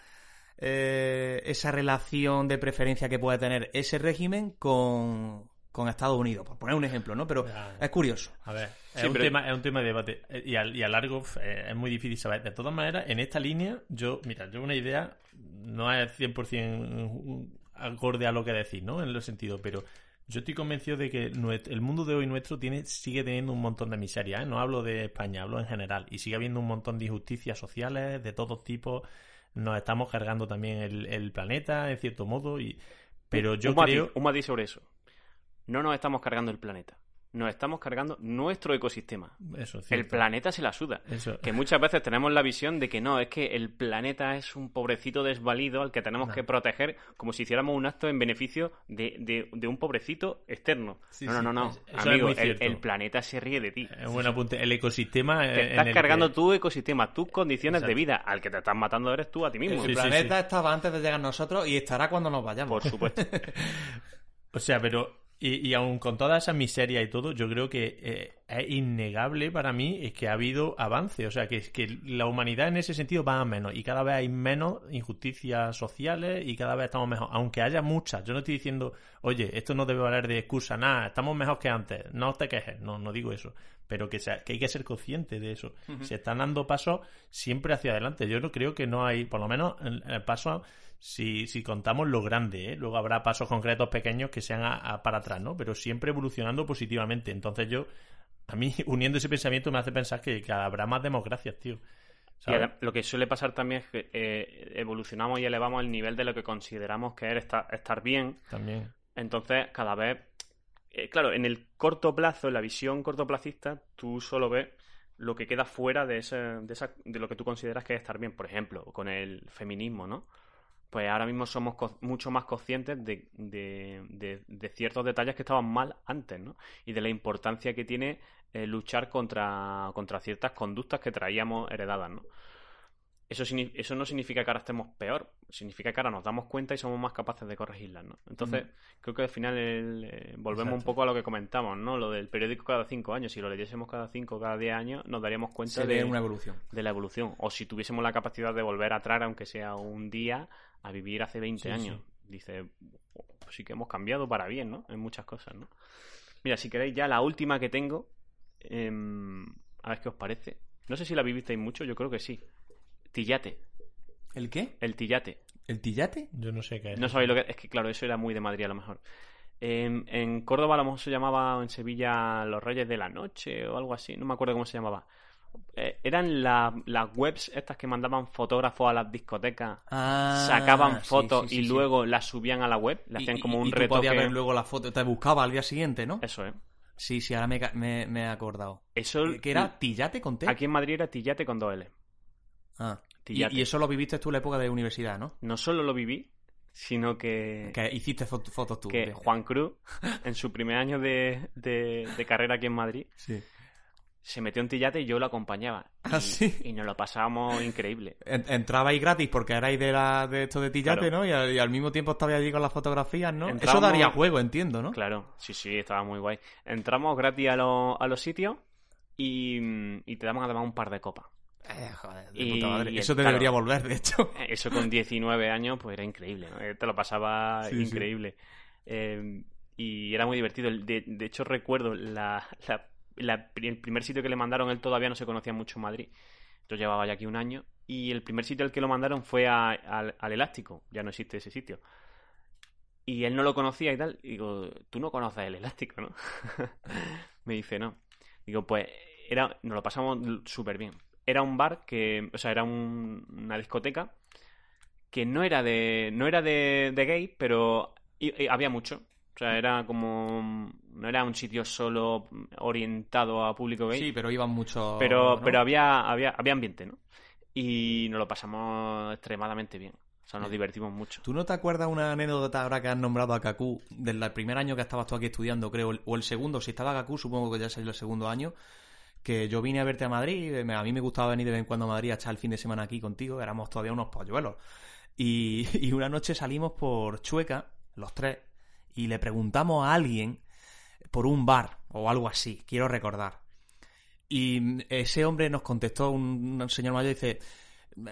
eh, esa relación de preferencia que puede tener ese régimen con, con Estados Unidos, por poner un ejemplo, ¿no? Pero es curioso. A ver, es, Sí, un, pero- tema, es un tema de debate. Y a, y a largo eh, es muy difícil saber. De todas maneras, en esta línea, yo, mira, yo una idea no es 100% acorde a lo que decís, ¿no? En el sentido, pero yo estoy convencido de que el mundo de hoy nuestro tiene sigue teniendo un montón de miseria, ¿eh? No hablo de España, hablo en general. Y sigue habiendo un montón de injusticias sociales de todos tipos. Nos estamos cargando también el, el planeta, en cierto modo. y Pero yo un, matiz, creo... un matiz sobre eso. No nos estamos cargando el planeta. Nos estamos cargando nuestro ecosistema. Eso, El planeta se la suda. Eso. Que muchas veces tenemos la visión de que no, es que el planeta es un pobrecito desvalido al que tenemos No. que proteger como si hiciéramos un acto en beneficio de, de- de un pobrecito externo. Sí, no, no, sí. no, no. Amigo, el, planeta se ríe de ti. Es un buen apunte. El ecosistema. Te en estás el cargando que- tu ecosistema, tus condiciones Exacto. de vida. Al que te estás matando eres tú a ti mismo. El sí, planeta sí. estaba antes de llegar nosotros y estará cuando nos vayamos. Por supuesto. O sea, pero. Y, y aun con toda esa miseria y todo, yo creo que eh, es innegable para mí es que ha habido avance. O sea, que, que la humanidad en ese sentido va a menos. Y cada vez hay menos injusticias sociales y cada vez estamos mejor. Aunque haya muchas. Yo no estoy diciendo, oye, esto no debe valer de excusa, nada, estamos mejor que antes. No te quejes. No, no digo eso. Pero que, sea, que hay que ser consciente de eso. Se están dando pasos siempre hacia adelante. Yo no creo que no hay, por lo menos, en- en el paso si, si contamos lo grande, ¿eh? luego habrá pasos concretos pequeños que sean a- a- para atrás, ¿no? Pero siempre evolucionando positivamente. Entonces yo, a mí, uniendo ese pensamiento me hace pensar que, que habrá más democracias, tío. Y lo que suele pasar también es que eh, evolucionamos y elevamos el nivel de lo que consideramos que es estar, estar bien. También. Entonces, cada vez. eh, claro, en el corto plazo, en la visión cortoplacista, tú solo ves lo que queda fuera de, ese, de, esa, de lo que tú consideras que es estar bien. Por ejemplo, con el feminismo, ¿no? Pues ahora mismo somos co- mucho más conscientes de, de- de- de ciertos detalles que estaban mal antes, ¿no? Y de la importancia que tiene eh, luchar contra, contra ciertas conductas que traíamos heredadas, ¿no? Eso, eso no significa que ahora estemos peor, significa que ahora nos damos cuenta y somos más capaces de corregirlas, ¿no? Entonces, creo que al final el, eh, volvemos un poco a lo que comentamos, ¿no? Lo del periódico cada cinco años. Si lo leyésemos cada cinco o cada diez años, nos daríamos cuenta de, una evolución. de la evolución. O si tuviésemos la capacidad de volver atrás, aunque sea un día, a vivir hace 20 Sí, años. Dice, pues sí que hemos cambiado para bien, ¿no? En muchas cosas, ¿no? Mira, si queréis ya la última que tengo, em, a ver qué os parece. No sé si la vivisteis mucho, yo creo que sí. Tillate, ¿El qué? el tillate. ¿El tillate? Yo no sé qué es. No sabéis lo que es que, claro, eso era muy de Madrid a lo mejor. En, en Córdoba a lo mejor se llamaba, o en Sevilla, Los Reyes de la Noche o algo así, no me acuerdo cómo se llamaba. Eh, eran la- las webs estas que mandaban fotógrafos a las discotecas, Ah, sacaban fotos sí, sí, y luego las subían a la web, le Y- hacían y- como un y tú retoque. podías ver luego la foto, te buscaba al día siguiente, ¿no? Eso, ¿eh? Sí, sí, ahora me, ca- me, me he acordado. Eso, ¿Qué que era? ¿Tillate con T? Aquí en Madrid era Tillate con dos L. Ah. Y, Tillate. y eso lo viviste tú en la época de universidad, ¿no? No solo lo viví, sino que, Que hiciste fo- fotos tú. que de- Juan Cruz, en su primer año de, de- de carrera aquí en Madrid, Sí. Se metió en Tillate y yo lo acompañaba. ¿Ah, y, sí? y nos lo pasábamos increíble. En- Entrabais gratis porque erais de, la, de esto de Tillate, Claro. ¿no? Y al, y al mismo tiempo estabais allí con las fotografías, ¿no? Eso daría juego, entiendo, ¿no? Claro, sí, sí, estaba muy guay. Entramos gratis a, los- a los sitios y, y te daban además un par de copas. Eh, joder, de Y- puta madre. Eso te claro. debería volver, de hecho. Eh, Eso con 19 años, pues era increíble, ¿no? Eh, Te lo pasaba Sí, sí. increíble. Eh, y era muy divertido. De, de hecho, recuerdo la, la- la- el primer sitio que le mandaron, él todavía no se conocía mucho en Madrid. Yo llevaba ya aquí un año. Y el primer sitio al que lo mandaron fue al, Elástico. Ya no existe ese sitio. Y él no lo conocía y tal. Digo, tú no conoces el Elástico, ¿no? Me dice, no. Digo, pues era, nos lo pasamos súper bien. Era un bar que, o sea, era un- una discoteca que no era de, no era de, de gay, pero había mucho. O sea, era como, no era un sitio solo orientado a público gay. Sí, pero iban muchos. Pero, ¿no? pero había, había, había ambiente, ¿no? Y nos lo pasamos extremadamente bien. O sea, nos divertimos mucho. ¿Tú no te acuerdas una anécdota ahora que has nombrado a Kaku del primer año que estabas tú aquí estudiando, creo, o el segundo? Si estaba Kaku, supongo que ya sería el segundo año. Que yo vine a verte a Madrid, me- a mí me gustaba venir de vez en cuando a Madrid a echar el fin de semana aquí contigo, éramos todavía unos polluelos. Y, y una noche salimos por Chueca, los tres, y le preguntamos a alguien por un bar o algo así, quiero recordar. Y ese hombre nos contestó, un, un señor mayor, dice,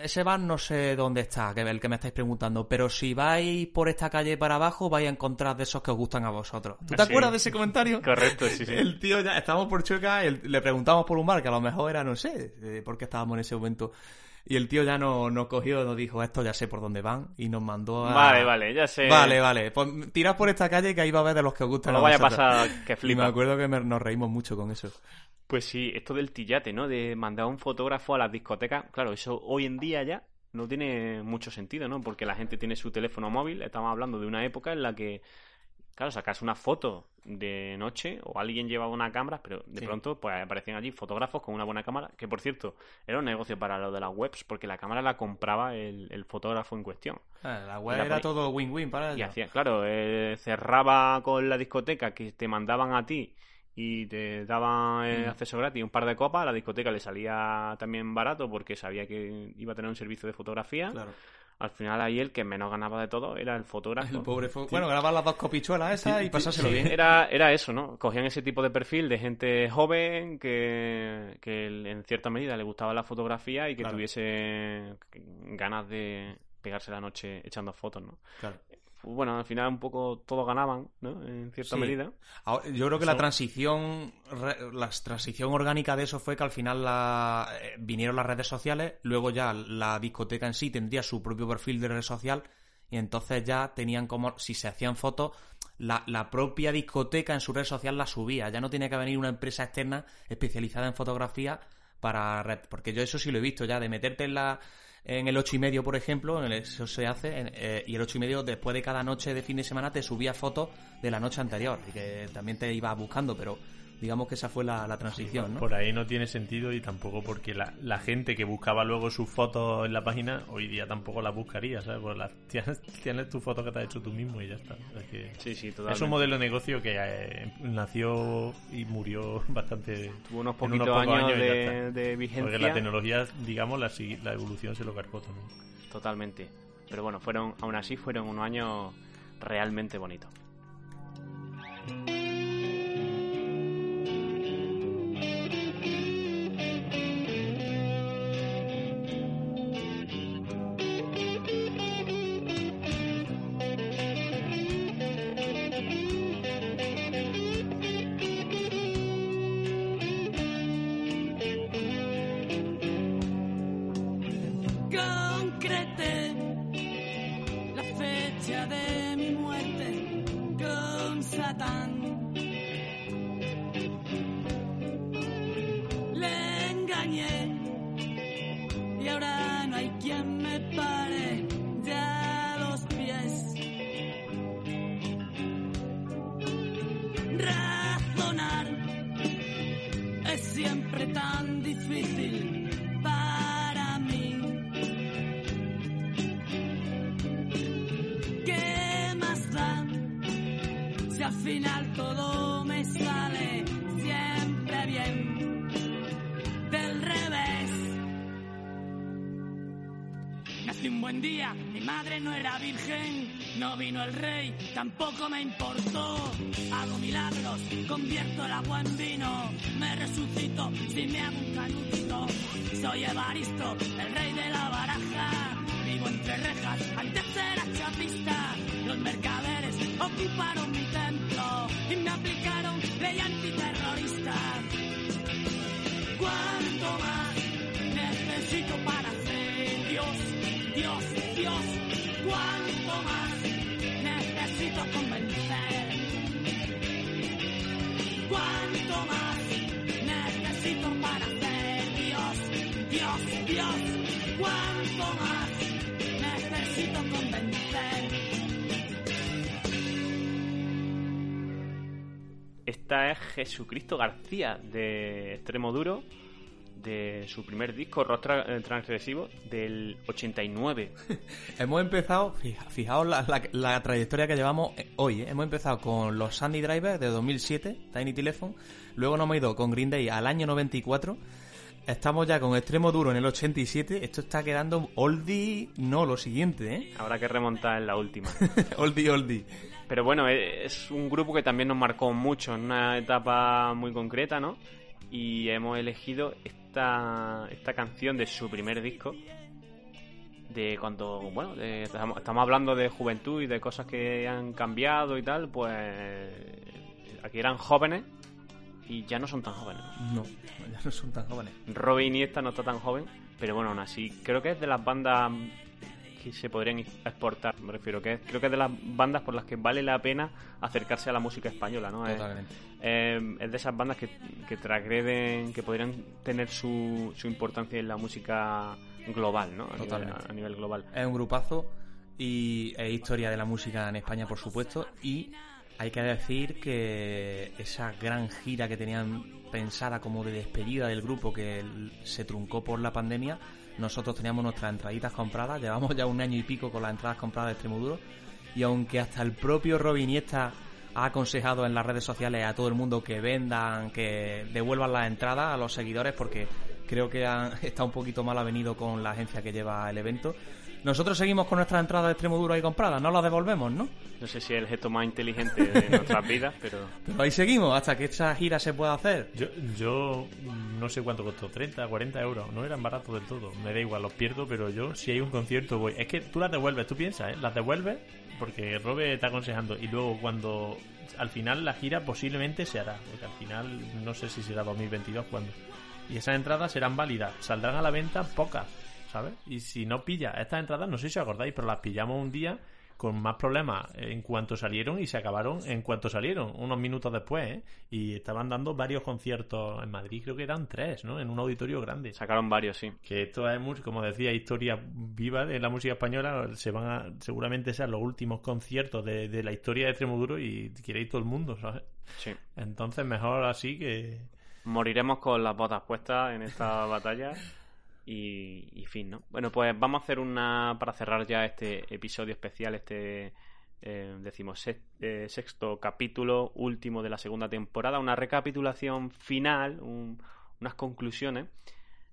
ese bar no sé dónde está, que el que me estáis preguntando, pero si vais por esta calle para abajo vais a encontrar de esos que os gustan a vosotros. ¿Tú te Sí. acuerdas de ese comentario? Correcto, sí, sí. El tío ya, estábamos por Chueca, el- le preguntamos por un bar que a lo mejor era, no sé, eh, por qué estábamos en ese momento. Y el tío ya nos, nos cogió, nos dijo, esto ya sé por dónde van, y nos mandó a... Vale, vale, ya sé. Vale, vale. Pues tirad por esta calle que ahí va a ver de los que os gustan No vaya a pasar que Y me flipa. acuerdo que me- nos reímos mucho con eso. Pues sí, esto del tillate, ¿no? De mandar a un fotógrafo a las discotecas. Claro, eso hoy en día ya no tiene mucho sentido, ¿no? Porque la gente tiene su teléfono móvil. Estamos hablando de una época en la que, claro, sacas una foto de noche o alguien llevaba una cámara, pero de Sí. pronto pues aparecían allí fotógrafos con una buena cámara, que por cierto era un negocio para lo de las webs, porque la cámara la compraba el, el fotógrafo en cuestión. Ah, La web la era todo win-win para Y hacía, claro, eh, cerraba con la discoteca que te mandaban a ti y te daban eh, Mm. acceso gratis un par de copas, a la discoteca le salía también barato porque sabía que iba a tener un servicio de fotografía. Claro. Al final ahí el que menos ganaba de todo era el fotógrafo. El pobre. Bueno, grabar las dos copichuelas esas y pasárselo Sí, bien. Era, era eso, ¿no? Cogían ese tipo de perfil de gente joven que, que en cierta medida le gustaba la fotografía y que Claro. tuviese ganas de pegarse la noche echando fotos, ¿no? Claro. Bueno, al final un poco todos ganaban, ¿no? En cierta Sí. medida. Ahora, yo creo que la transición la transición orgánica de eso fue que al final la, eh, vinieron las redes sociales, luego ya la discoteca en sí tendría su propio perfil de red social y entonces ya tenían como, si se hacían fotos, la, la propia discoteca en su red social la subía, ya no tenía que venir una empresa externa especializada en fotografía para red, porque yo eso sí lo he visto ya, de meterte en la en el ocho y medio, por ejemplo, en el- eso se hace, en- eh, y el ocho y medio después de cada noche de fin de semana te subía fotos de la noche anterior, y que también te ibas buscando, pero digamos que esa fue la, la transición, ¿no? Por ahí no tiene sentido y tampoco porque la, la gente que buscaba luego sus fotos en la página hoy día tampoco las buscaría, ¿sabes? Pues las, tienes, tienes tu foto que te has hecho tú mismo y ya está. Es, que Sí, sí, es un modelo de negocio que eh, nació y murió bastante. Tuvo unos poquitos pocos años, de, de Porque vigencia. la tecnología, digamos, la, la evolución se lo cargó también. Totalmente. Pero bueno, fueron, aún así fueron unos años realmente bonitos. No vino el rey, tampoco me importó. Hago milagros, convierto el agua en vino, me resucito si me hago un canutito. Soy Evaristo, Jesucristo García de Extremo Duro, de su primer disco, Rock Tra- Transgresivo, del 89. Hemos empezado, fija- fijaos la, la- la trayectoria que llevamos eh, hoy, ¿eh? hemos empezado con los Sandy Drivers de 2007, Tiny Telephone, luego nos hemos ido con Green Day al año 94, estamos ya con Extremo Duro en el 87, esto está quedando oldie, no, lo siguiente, ¿eh? Habrá que remontar en la última. oldie, oldie. Pero bueno, e- es un grupo que también nos marcó mucho en una etapa muy concreta, ¿no? Y hemos elegido esta, esta canción de su primer disco. De cuando, bueno, de- estamos estamos hablando de juventud y de cosas que han cambiado y tal, pues aquí eran jóvenes y ya no son tan jóvenes. No, ya no son tan jóvenes. Robbie Iniesta no está tan joven, pero bueno, aún así, creo que es de las bandas se podrían exportar, me refiero, que es- creo que es de las bandas por las que vale la pena acercarse a la música española, ¿no? Es- eh, es de esas bandas que, que transgreden, que podrían tener su, su importancia en la música global, ¿no? A nivel, Totalmente. a nivel global. Es un grupazo y es historia de la música en España, por supuesto. Y hay que decir que esa gran gira que tenían pensada como de despedida del grupo que se truncó por la pandemia, nosotros teníamos nuestras entraditas compradas. Llevamos ya un año y pico con las entradas compradas de Extremoduro. Y aunque hasta el propio Robin Iniesta ha aconsejado en las redes sociales a todo el mundo que vendan, que devuelvan las entradas a los seguidores porque creo que han, está un poquito mal avenido con la agencia que lleva el evento. Nosotros seguimos con nuestras entradas de extremo duro ahí compradas, no las devolvemos, ¿no? No sé si es el gesto más inteligente de nuestras vidas, pero Pero ahí seguimos hasta que esta gira se pueda hacer. Yo, yo no sé cuánto costó, 30, 40 euros. No eran baratos del todo. Me da igual, los pierdo, pero yo si hay un concierto voy. Es que tú las devuelves, tú piensas, ¿eh? Las devuelves porque Robe está aconsejando. Y luego cuando al final la gira posiblemente se hará. Porque al final no sé si será 2022 cuando. Y esas entradas serán válidas. Saldrán a la venta pocas, ¿sabes? Y si no pilla estas entradas, no sé si os acordáis, pero las pillamos un día con más problemas en cuanto salieron y se acabaron en cuanto salieron, unos minutos después, ¿eh? Y estaban dando varios conciertos en Madrid, creo que eran tres, ¿no? En un auditorio grande. sacaron varios, sí. Que esto es, como decía, historia viva de la música española. Se van a, seguramente sean los últimos conciertos de, de la historia de Extremoduro y quiere ir todo el mundo, ¿sabes? sí. Entonces, mejor así que. Moriremos con las botas puestas en esta batalla. Y, y fin, ¿no? Bueno, pues vamos a hacer una. Para cerrar ya este episodio especial, este. Eh, decimos eh, sexto capítulo último de la segunda temporada, una recapitulación final, un- unas conclusiones.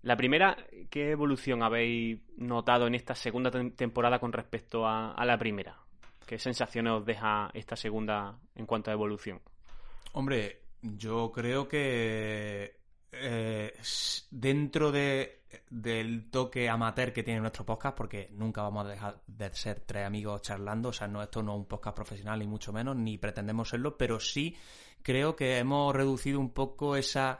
La primera, ¿qué evolución habéis notado en esta segunda tem- temporada con respecto a, a la primera? ¿Qué sensaciones os deja esta segunda en cuanto a evolución? Hombre, yo creo que eh, dentro de, del toque amateur que tiene nuestro podcast, porque nunca vamos a dejar de ser tres amigos charlando, o sea, no, esto no es un podcast profesional ni mucho menos, ni pretendemos serlo, pero sí creo que hemos reducido un poco esa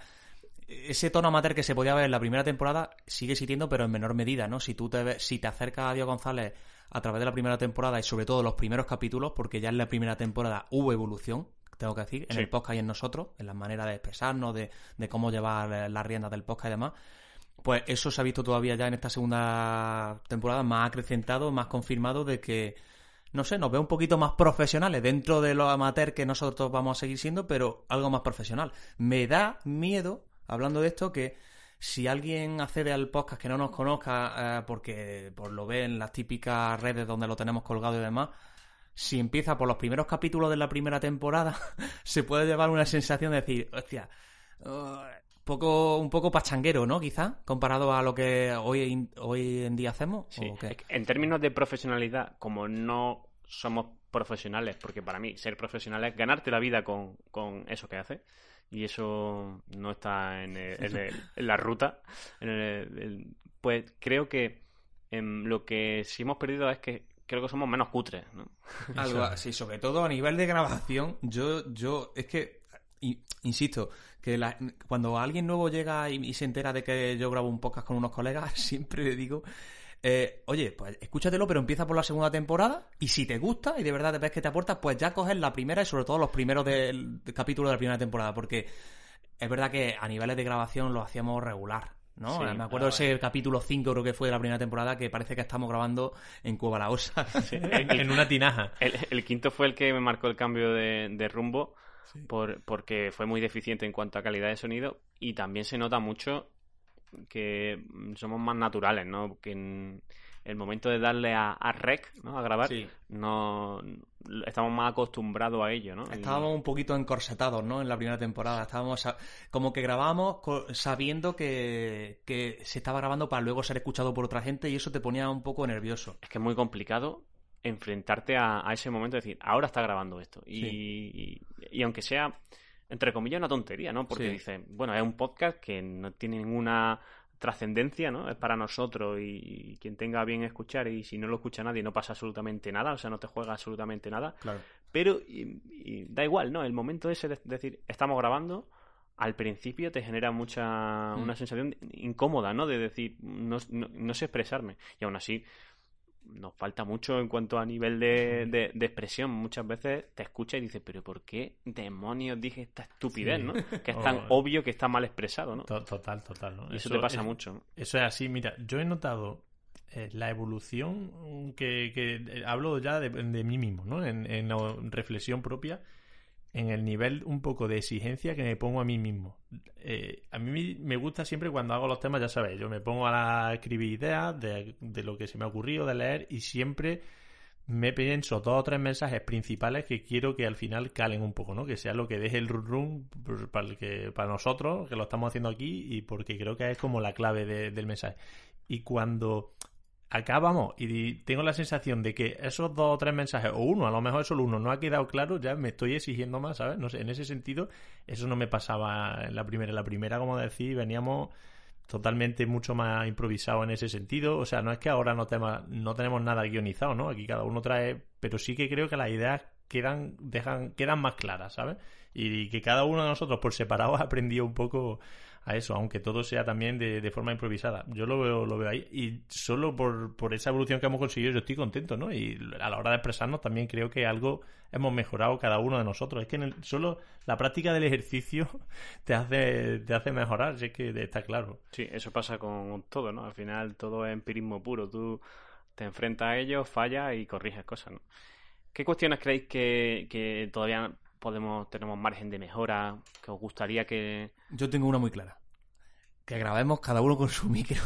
ese tono amateur que se podía ver en la primera temporada sigue existiendo, pero en menor medida, ¿no? Si tú te ves- si te acercas a Diego González a través de la primera temporada y sobre todo los primeros capítulos, porque ya en la primera temporada hubo evolución, tengo que decir, en Sí. el podcast y en nosotros, en la manera de expresarnos, de, de cómo llevar eh, las riendas del podcast y demás. Pues eso se ha visto todavía ya en esta segunda temporada más acrecentado, más confirmado de que, no sé, nos ve un poquito más profesionales dentro de lo amateur que nosotros vamos a seguir siendo, pero algo más profesional. Me da miedo, hablando de esto, que si alguien accede al podcast que no nos conozca eh, porque pues, lo ve en las típicas redes donde lo tenemos colgado y demás, si empieza por los primeros capítulos de la primera temporada, se puede llevar una sensación de decir, hostia, uh, poco, un poco pachanguero, ¿no? Quizá, comparado a lo que hoy, hoy en día hacemos. Sí, en términos de profesionalidad, como no somos profesionales, porque para mí ser profesional es ganarte la vida con, con eso que haces, y eso no está en, el- en el- en la ruta, en el- pues creo que em, lo que sí hemos perdido es que creo que somos menos cutres, ¿no? Algo así, sobre todo a nivel de grabación, yo, yo, es que, insisto, que la- cuando alguien nuevo llega y, y se entera de que yo grabo un podcast con unos colegas, siempre le digo, eh, oye, pues escúchatelo, pero empieza por la segunda temporada y si te gusta y de verdad te ves que te aporta, pues ya coges la primera y sobre todo los primeros del, del capítulo de la primera temporada, porque es verdad que a niveles de grabación lo hacíamos regular. ¿No? Sí, me acuerdo ese capítulo 5 creo que fue de la primera temporada que parece que estamos grabando en Cueva la Osa. en, en una tinaja. El, el quinto fue el que me marcó el cambio de, de rumbo por, porque fue muy deficiente en cuanto a calidad de sonido y también se nota mucho que somos más naturales, ¿no? Que en el momento de darle a, a rec, ¿no? A grabar, Sí. no estamos más acostumbrados a ello, ¿no? Estábamos un poquito encorsetados, ¿no? En la primera temporada. Estábamos a- como que grabábamos sabiendo que, que se estaba grabando para luego ser escuchado por otra gente y eso te ponía un poco nervioso. es que es muy complicado enfrentarte a, a ese momento de decir, ahora está grabando esto. Y, y, y aunque sea, entre comillas, una tontería, ¿no? Porque Sí. dices, bueno, es un podcast que no tiene ninguna trascendencia, ¿no? Es para nosotros y, y quien tenga bien escuchar y si no lo escucha nadie no pasa absolutamente nada, o sea, no te juega absolutamente nada. Claro. Pero y- y da igual, ¿no? El momento ese de decir, estamos grabando, al principio te genera mucha Mm. una sensación incómoda, ¿no? De decir, no, no, no sé expresarme. Y aún así, nos falta mucho en cuanto a nivel de, de- de expresión. Muchas veces te escucha y dices, pero ¿por qué demonios dije esta estupidez, Sí. no? Que es tan obvio que está mal expresado, ¿no? To- Total, total. ¿no? Y eso, te pasa es- mucho. ¿no? Eso es así, mira, yo he notado eh, la evolución que, que eh, hablo ya de, de mí mismo, ¿no? En, en la reflexión propia, en el nivel un poco de exigencia que me pongo a mí mismo. Eh, a mí me gusta siempre cuando hago los temas, ya sabéis, yo me pongo a escribir ideas de, de lo que se me ha ocurrido, de leer, y siempre me pienso dos o tres mensajes principales que quiero que al final calen un poco, ¿no? Que sea lo que deje el run run pues, para, que, para nosotros, que lo estamos haciendo aquí, y porque creo que es como la clave de- del mensaje. Y cuando acabamos y di- tengo la sensación de que esos dos o tres mensajes, o uno, a lo mejor solo uno, no ha quedado claro, ya me estoy exigiendo más, ¿sabes? No sé, en ese sentido, eso no me pasaba en la primera. En la primera, como decís, veníamos totalmente mucho más improvisado en ese sentido. O sea, no es que ahora no, tema- no tenemos nada guionizado, ¿no? Aquí cada uno trae, pero sí que creo que las ideas quedan, dejan, quedan más claras, ¿sabes? Y que cada uno de nosotros por separado ha aprendido un poco a eso, aunque todo sea también de, de forma improvisada. Yo lo veo, lo veo ahí. Y solo por, por esa evolución que hemos conseguido, yo estoy contento, ¿no? Y a la hora de expresarnos también creo que algo hemos mejorado cada uno de nosotros. Es que en el- solo la práctica del ejercicio te hace, te hace mejorar, si es que está claro. Sí, eso pasa con todo, ¿no? Al final todo es empirismo puro. Tú te enfrentas a ello, fallas y corriges cosas, ¿no? ¿Qué cuestiones creéis que, que todavía podemos tenemos margen de mejora? ¿Que os gustaría que...? Yo tengo una muy clara. Que grabemos cada uno con su micro.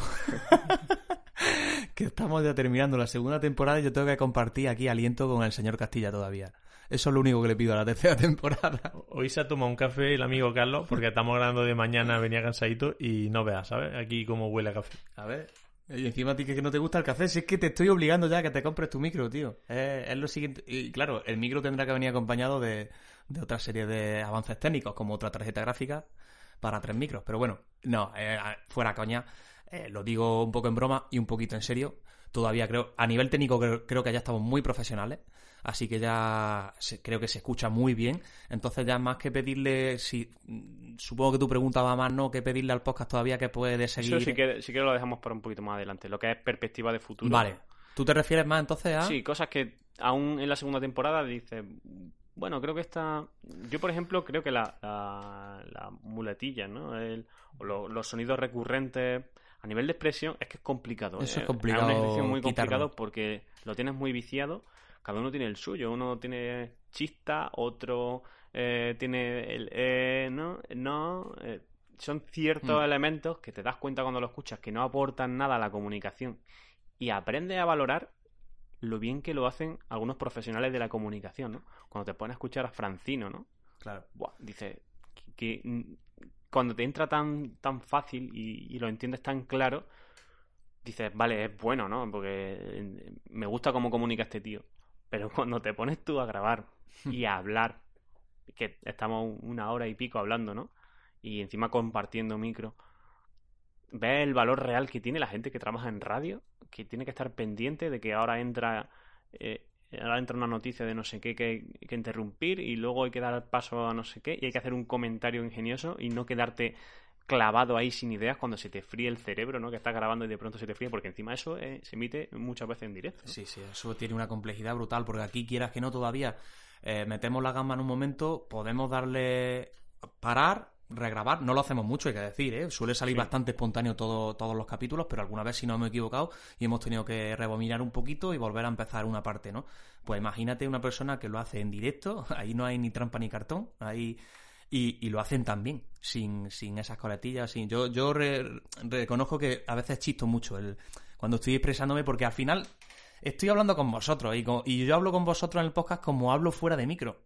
que estamos ya terminando la segunda temporada y yo tengo que compartir aquí aliento con el señor Castilla todavía. Eso es lo único que le pido a la tercera temporada. Hoy se ha tomado un café el amigo Carlos, porque estamos grabando de mañana, venía cansadito y no veas, ¿sabes? Aquí cómo huele a café. A ver. Y encima a ti que no te gusta el café, si es que te estoy obligando ya a que te compres tu micro, tío. Es, es lo siguiente. Y claro, el micro tendrá que venir acompañado de, de otra serie de avances técnicos, como otra tarjeta gráfica para tres micros. Pero bueno, no, eh, fuera coña. eh, lo digo un poco en broma y un poquito en serio. Todavía creo, a nivel técnico creo, creo que ya estamos muy profesionales. Así que ya se- creo que se escucha muy bien. Entonces ya más que pedirle, si supongo que tu pregunta va más, ¿no? Que pedirle al podcast todavía que puede seguir. Eso sí que, sí que lo dejamos para un poquito más adelante. Lo que es perspectiva de futuro. Vale. ¿Tú te refieres más entonces a...? Sí, cosas que aún en la segunda temporada dices, bueno, creo que está... Yo, por ejemplo, creo que la, la, la muletilla, ¿no? El- o lo- los sonidos recurrentes a nivel de expresión es que es complicado. Eso es eh. complicado un ejercicio muy quitarlo. complicado porque lo tienes muy viciado. Cada uno tiene el suyo. Uno tiene chista, otro eh, tiene el eh, no, no. eh, son ciertos Mm. elementos que te das cuenta cuando lo escuchas que no aportan nada a la comunicación y aprendes a valorar lo bien que lo hacen algunos profesionales de la comunicación, ¿no? Cuando te pones a escuchar a Francino, ¿no? Claro. Buah, dice que, que, cuando te entra tan, tan fácil y, y lo entiendes tan claro, dices, vale, es bueno, ¿no? Porque me gusta cómo comunica este tío. Pero cuando te pones tú a grabar y a hablar, que estamos una hora y pico hablando, ¿no? Y encima compartiendo micro, ves el valor real que tiene la gente que trabaja en radio, que tiene que estar pendiente de que ahora entra eh, ahora entra una noticia de no sé qué que que interrumpir y luego hay que dar paso a no sé qué y hay que hacer un comentario ingenioso y no quedarte clavado ahí sin ideas cuando se te fríe el cerebro, ¿no? Que estás grabando y de pronto se te fríe, porque encima eso eh, se emite muchas veces en directo. Sí, sí, eso tiene una complejidad brutal, porque aquí quieras que no todavía eh, metemos la gamba en un momento, podemos darle parar regrabar. No lo hacemos mucho, hay que decir, ¿eh? Suele salir bastante espontáneo todo, todos los capítulos, pero alguna vez sí nos hemos equivocado y hemos tenido que rebobinar un poquito y volver a empezar una parte, ¿no? Pues imagínate una persona que lo hace en directo, ahí no hay ni trampa ni cartón, ahí... Y, y lo hacen también, sin, sin esas coletillas. Sin... Yo, yo re- reconozco que a veces chisto mucho el, cuando estoy expresándome, porque al final estoy hablando con vosotros y, co- y yo hablo con vosotros en el podcast como hablo fuera de micro.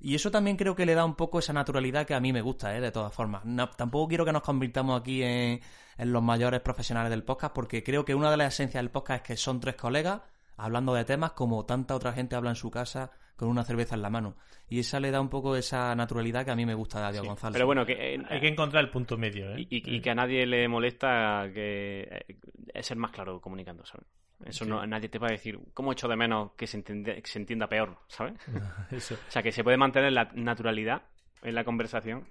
Y eso también creo que le da un poco esa naturalidad que a mí me gusta, ¿eh? de todas formas. No- tampoco quiero que nos convirtamos aquí en, en los mayores profesionales del podcast, porque creo que una de las esencias del podcast es que son tres colegas hablando de temas como tanta otra gente habla en su casa con una cerveza en la mano. Y esa le da un poco esa naturalidad que a mí me gusta de Diego González. Pero bueno, que, eh, Hay que encontrar el punto medio, ¿eh? y, y- y que a nadie le molesta que eh, es ser más claro comunicando, ¿sabes? Eso no, nadie te va a decir, ¿cómo echo de menos que se, entiende- que se entienda peor, ¿sabes? Eso. O sea, que se puede mantener la naturalidad en la conversación,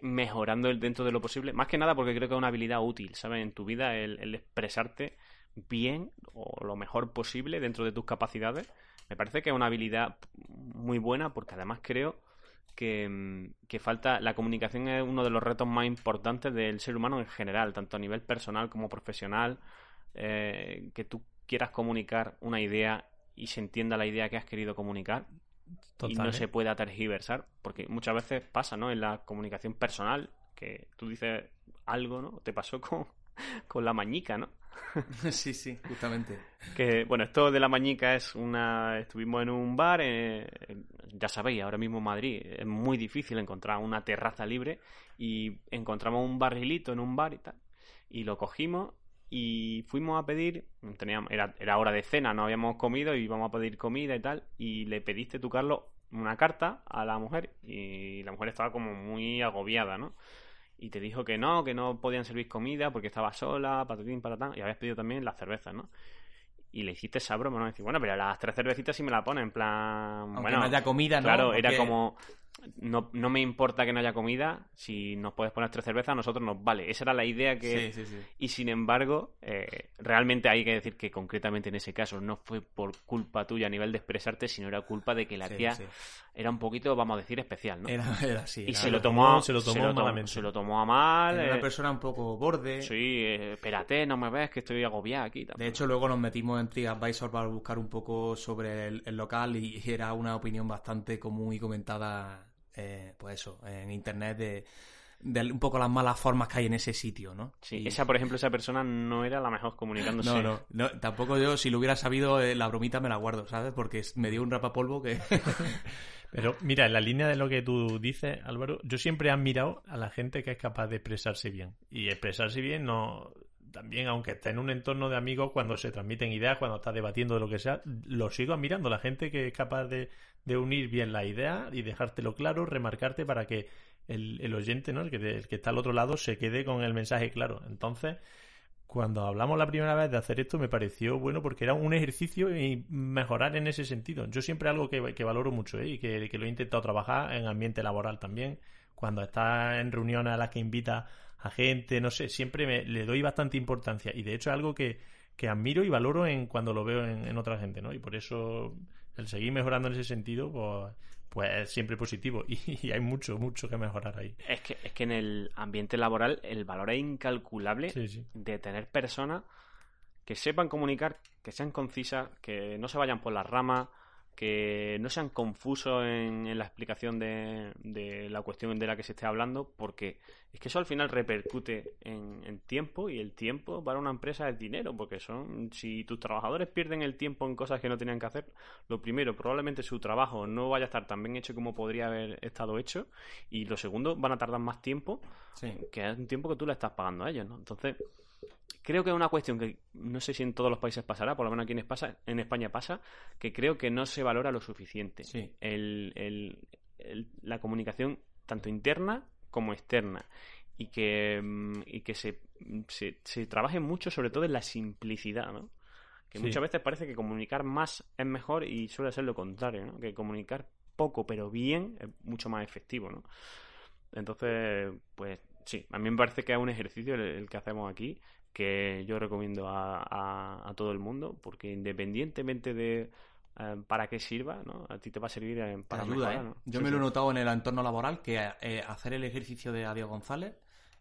mejorando el dentro de lo posible. Más que nada porque creo que es una habilidad útil, ¿sabes? En tu vida, el, el expresarte bien o lo mejor posible dentro de tus capacidades. Me parece que es una habilidad muy buena porque además creo que, mm, que falta. La comunicación es uno de los retos más importantes del ser humano en general, tanto a nivel personal como profesional. Eh, que tú quieras comunicar una idea y se entienda la idea que has querido comunicar y no ¿eh? se pueda tergiversar, porque muchas veces pasa, ¿no? En la comunicación personal, que tú dices algo, ¿no? Te pasó con, con la mañica, ¿no? sí, sí, justamente. Que, bueno, esto de la mañica es una... Estuvimos en un bar, eh, ya sabéis, ahora mismo en Madrid es muy difícil encontrar una terraza libre y encontramos un barrilito en un bar y tal. Y lo cogimos y fuimos a pedir, teníamos, era, era hora de cena, no habíamos comido y íbamos a pedir comida y tal. Y le pediste tú, Carlos, una carta a la mujer y la mujer estaba como muy agobiada, ¿no? Y te dijo que no, que no podían servir comida porque estaba sola, patatín, patatán, y habías pedido también las cervezas, ¿no? Y le hiciste esa broma, ¿no? Decir, bueno, pero las tres cervecitas sí me la ponen, en plan... Aunque bueno, no haya comida, ¿no? Claro, era como... No, no me importa que no haya comida, si nos puedes poner tres cervezas, a nosotros nos vale. Esa era la idea que... Sí, sí, sí. Y sin embargo, eh, realmente hay que decir que concretamente en ese caso no fue por culpa tuya a nivel de expresarte, sino era culpa de que la tía era un poquito, vamos a decir, especial, ¿no? Era, era así. y era- se lo lo tomó, tomó- se lo tomó tom- malamente. se lo tomó a mal. era una eh, persona un poco borde. sí, eh, espérate, no me ves que estoy agobiada aquí. tal. De hecho, luego nos metimos en TripAdvisor para buscar un poco sobre el, el local y era una opinión bastante común y comentada, eh, pues eso, en internet de, de un poco las malas formas que hay en ese sitio, ¿no? Sí, Y- esa, por ejemplo, esa persona no era la mejor comunicándose. No, no, no, tampoco yo, si lo hubiera sabido, eh, la bromita me la guardo, ¿sabes? Porque me dio un rapapolvo que... Pero mira, en la línea de lo que tú dices, Álvaro, yo siempre he admirado a la gente que es capaz de expresarse bien. Y expresarse bien no... También, aunque esté en un entorno de amigos, cuando se transmiten ideas, cuando estás debatiendo de lo que sea, lo sigo admirando. La gente que es capaz de, de unir bien las ideas y dejártelo claro, remarcarte para que el, el oyente, ¿no? El que, el que está al otro lado, se quede con el mensaje claro. Entonces, cuando hablamos la primera vez de hacer esto me pareció bueno porque era un ejercicio y mejorar en ese sentido. Yo siempre algo que, que valoro mucho ¿eh? y que, que lo he intentado trabajar en ambiente laboral también. Cuando estás en reuniones a las que invita a gente, no sé, siempre me, le doy bastante importancia y de hecho es algo que, que admiro y valoro en cuando lo veo en, en otra gente, ¿no? Y por eso el seguir mejorando en ese sentido, pues, pues es siempre positivo y, y hay mucho, mucho que mejorar ahí. Es que, es que en el ambiente laboral el valor es incalculable Sí, sí. de tener personas que sepan comunicar, que sean concisas, que no se vayan por las ramas, que no sean confusos en, en la explicación de, de la cuestión de la que se esté hablando, porque es que eso al final repercute en, en tiempo y el tiempo para una empresa es dinero, porque son si tus trabajadores pierden el tiempo en cosas que no tenían que hacer, lo primero, probablemente su trabajo no vaya a estar tan bien hecho como podría haber estado hecho, y lo segundo, van a tardar más tiempo Sí. que es un tiempo que tú le estás pagando a ellos, ¿no? Entonces, creo que es una cuestión que no sé si en todos los países pasará, por lo menos aquí en España, en España pasa, que creo que no se valora lo suficiente. Sí. El, el- el- la comunicación tanto interna como externa. Y que, mm, y que se, se, se trabaje mucho sobre todo en la simplicidad, ¿no? Que Sí. muchas veces parece que comunicar más es mejor y suele ser lo contrario, ¿no? Que comunicar poco pero bien es mucho más efectivo, ¿no? Entonces, pues sí, a mí me parece que es un ejercicio el, el que hacemos aquí que yo recomiendo a, a- a todo el mundo porque independientemente de eh, para qué sirva, ¿no? A ti te va a servir eh, Te para ayuda, mejorar, ¿eh? Yo Sí, me lo he notado en el entorno laboral que eh, hacer el ejercicio de Adiós González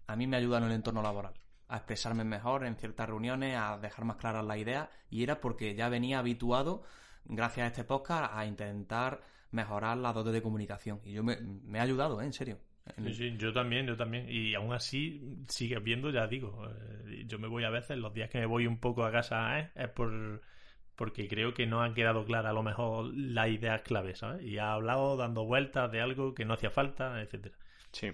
a mí me ayuda en el entorno laboral. A expresarme mejor en ciertas reuniones, a dejar más claras las ideas. Y era porque ya venía habituado, gracias a este podcast, a intentar mejorar las dotes de comunicación. Y yo me, me ha ayudado, ¿eh? En serio. Sí, sí, yo también, yo también. Y aún así, sigues viendo, ya digo. eh, yo me voy a veces, los días que me voy un poco a casa, ¿eh? es por porque creo que no han quedado claras a lo mejor las ideas claves, ¿sabes? Y ha hablado dando vueltas de algo que no hacía falta, etcétera. Sí.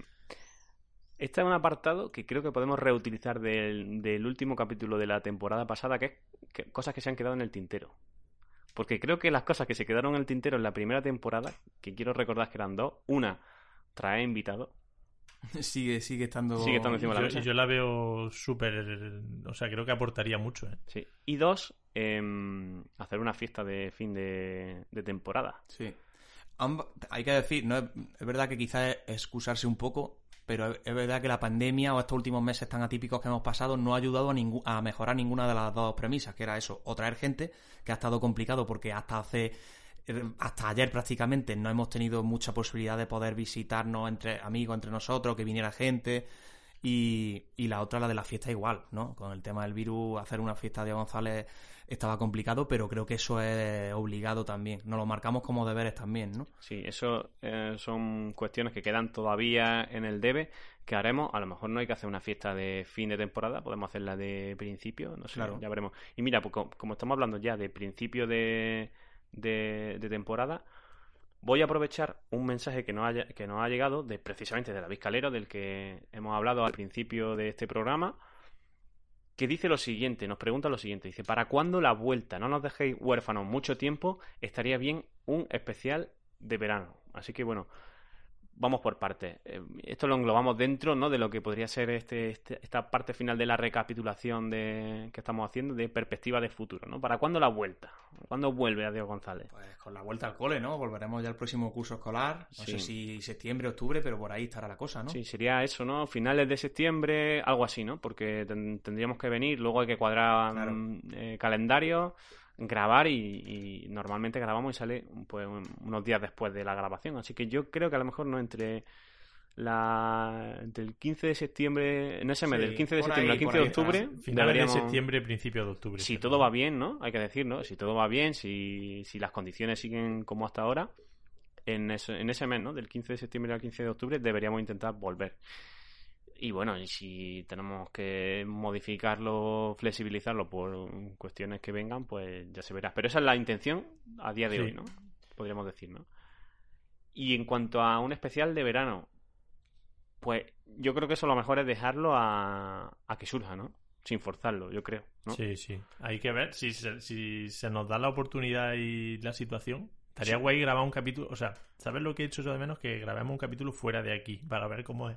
Este es un apartado que creo que podemos reutilizar del, del último capítulo de la temporada pasada, que es que- cosas que se han quedado en el tintero. Porque creo que las cosas que se quedaron en el tintero en la primera temporada, que quiero recordar que eran dos, una, traer invitado. Sigue, sigue estando. Sigue estando encima de la Yo, mesa. yo la veo súper... O sea, creo que aportaría mucho, ¿eh? Sí. Y dos, em, hacer una fiesta de fin de, de temporada. Sí. Amba- hay que decir, no es, es verdad que quizás es excusarse un poco, pero es, es verdad que la pandemia o estos últimos meses tan atípicos que hemos pasado no ha ayudado a, ningú- a mejorar ninguna de las dos premisas, que era eso, o traer gente, que ha estado complicado porque hasta hace eh, hasta ayer prácticamente no hemos tenido mucha posibilidad de poder visitarnos entre amigos, entre nosotros, que viniera gente. Y, y la otra, la de la fiesta igual, ¿no? Con el tema del virus, hacer una fiesta de González estaba complicado, pero creo que eso es obligado también. Nos lo marcamos como deberes también, ¿no? Sí, eso eh, son cuestiones que quedan todavía en el debe, que haremos. A lo mejor no hay que hacer una fiesta de fin de temporada, podemos hacerla de principio, no sé, Claro. ya veremos. Y mira, pues, co- como estamos hablando ya de principio de, de, temporada, voy a aprovechar un mensaje que nos, que nos ha llegado de precisamente de David Calero, del que hemos hablado al principio de este programa, que dice lo siguiente, nos pregunta lo siguiente, dice, ¿para cuándo la vuelta? No nos dejéis huérfanos mucho tiempo, estaría bien un especial de verano. Así que bueno, vamos por partes. Eh, esto lo englobamos dentro ¿no? de lo que podría ser este, este- esta parte final de la recapitulación de, que estamos haciendo de perspectiva de futuro. ¿no? ¿Para cuándo la vuelta? ¿Cuándo vuelve a Diego González? Pues con la vuelta al cole, ¿no? Volveremos ya al próximo curso escolar. No Sí. sé si septiembre, octubre, pero por ahí estará la cosa, ¿no? Sí, sería eso, ¿no? Finales de septiembre, algo así, ¿no? Porque ten- tendríamos que venir, luego hay que cuadrar Claro. mm, eh, calendario, grabar y, y normalmente grabamos y sale pues un- unos días después de la grabación. Así que yo creo que a lo mejor no entre la entre el 15 de septiembre, en ese mes, Sí, del 15 de por septiembre al 15 por de octubre, deberíamos... de septiembre, principio de octubre. Si todo va bien, ¿no? Hay que decir, ¿no? Si todo va bien, si, si las condiciones siguen como hasta ahora, en ese, en ese mes, ¿no? Del 15 de septiembre al 15 de octubre deberíamos intentar volver. Y bueno, y si tenemos que modificarlo, flexibilizarlo por cuestiones que vengan, pues ya se verá. Pero esa es la intención a día de Sí. hoy, ¿no? Podríamos decir, ¿no? Y en cuanto a un especial de verano, pues yo creo que eso lo mejor es dejarlo a, a que surja, ¿no? Sin forzarlo, yo creo, ¿no? Sí, sí. Hay que ver si se, si se nos da la oportunidad y la situación. Estaría guay grabar un capítulo. O sea, ¿sabes lo que he hecho yo de menos? Que grabemos un capítulo fuera de aquí para ver cómo es.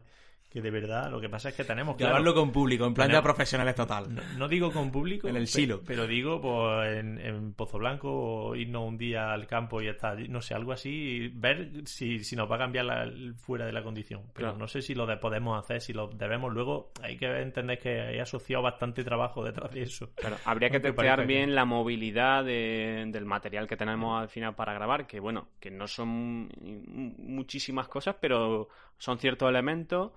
Que de verdad, lo que pasa es que tenemos claro, Grabarlo con público, en plan Tenemos- ya profesionales total. No, no digo con público, En el pe- silo. pero digo pues, en, en Pozo Blanco o irnos un día al campo y estar, allí, no sé, algo así, y ver si, si nos va a cambiar la- fuera de la condición. Pero Claro. no sé si lo de- podemos hacer, si lo debemos. Luego hay que entender que hay asociado bastante trabajo detrás de eso. Claro, habría que testear que- bien la movilidad de- del material que tenemos al final para grabar, que bueno, que no son mu- muchísimas cosas, pero son ciertos elementos.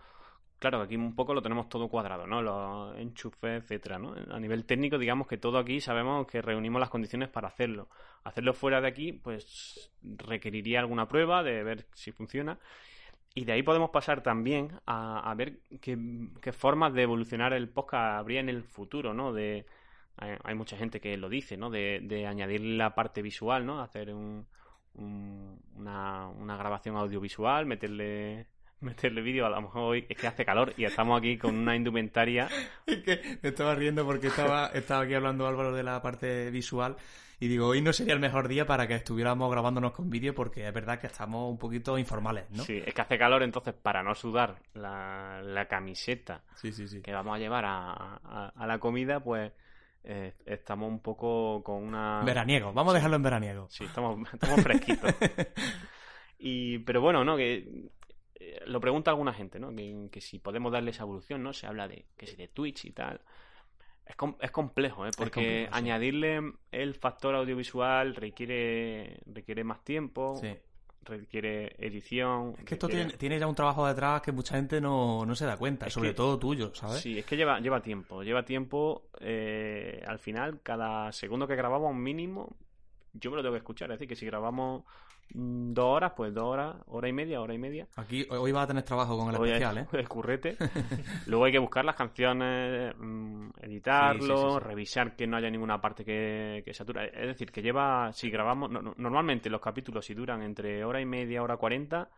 Claro, aquí un poco lo tenemos todo cuadrado, ¿no? Los enchufes, etcétera, ¿no? A nivel técnico, digamos que todo aquí sabemos que reunimos las condiciones para hacerlo. Hacerlo fuera de aquí, pues requeriría alguna prueba de ver si funciona. Y de ahí podemos pasar también a, a ver qué, formas de evolucionar el podcast habría en el futuro, ¿no? De, hay, mucha gente que lo dice, ¿no? De, de añadir la parte visual, ¿no? Hacer un, un- una grabación audiovisual, meterle meterle vídeo, a lo mejor hoy es que hace calor y estamos aquí con una indumentaria. Es que me estaba riendo porque estaba, estaba aquí hablando Álvaro de la parte visual y digo, hoy no sería el mejor día para que estuviéramos grabándonos con vídeo porque es verdad que estamos un poquito informales, ¿no? Sí, es que hace calor, entonces para no sudar la, la camiseta sí, sí. sí. que vamos a llevar a, a- a la comida, pues eh, estamos un poco con una... Veraniego, vamos a dejarlo en veraniego. Sí, estamos, estamos fresquitos. y, pero bueno, ¿no? Que eh, lo pregunta alguna gente, ¿no? Que, que si podemos darle esa evolución, ¿no? Se habla de que si de Twitch y tal. Es, com- es complejo, ¿eh? Porque complejo, sí. añadirle el factor audiovisual requiere, requiere más tiempo, Sí. requiere edición. Es que esto requiere- tiene, tiene ya un trabajo detrás que mucha gente no, no se da cuenta, Es sobre que- todo tuyo, ¿sabes? Sí, es que lleva, lleva tiempo. Lleva tiempo. eh, al final, cada segundo que grabamos, mínimo, yo me lo tengo que escuchar. Es decir, que si grabamos mm, dos horas, pues dos horas, hora y media, hora y media. Aquí hoy vas a tener trabajo con el Hoy especial, ¿eh? el currete. Luego hay que buscar las canciones, mm, editarlo, Sí, sí, sí, sí. revisar que no haya ninguna parte que, que satura. Es decir, que lleva, si grabamos, no- no- normalmente los capítulos si duran entre hora y media, hora cuarenta,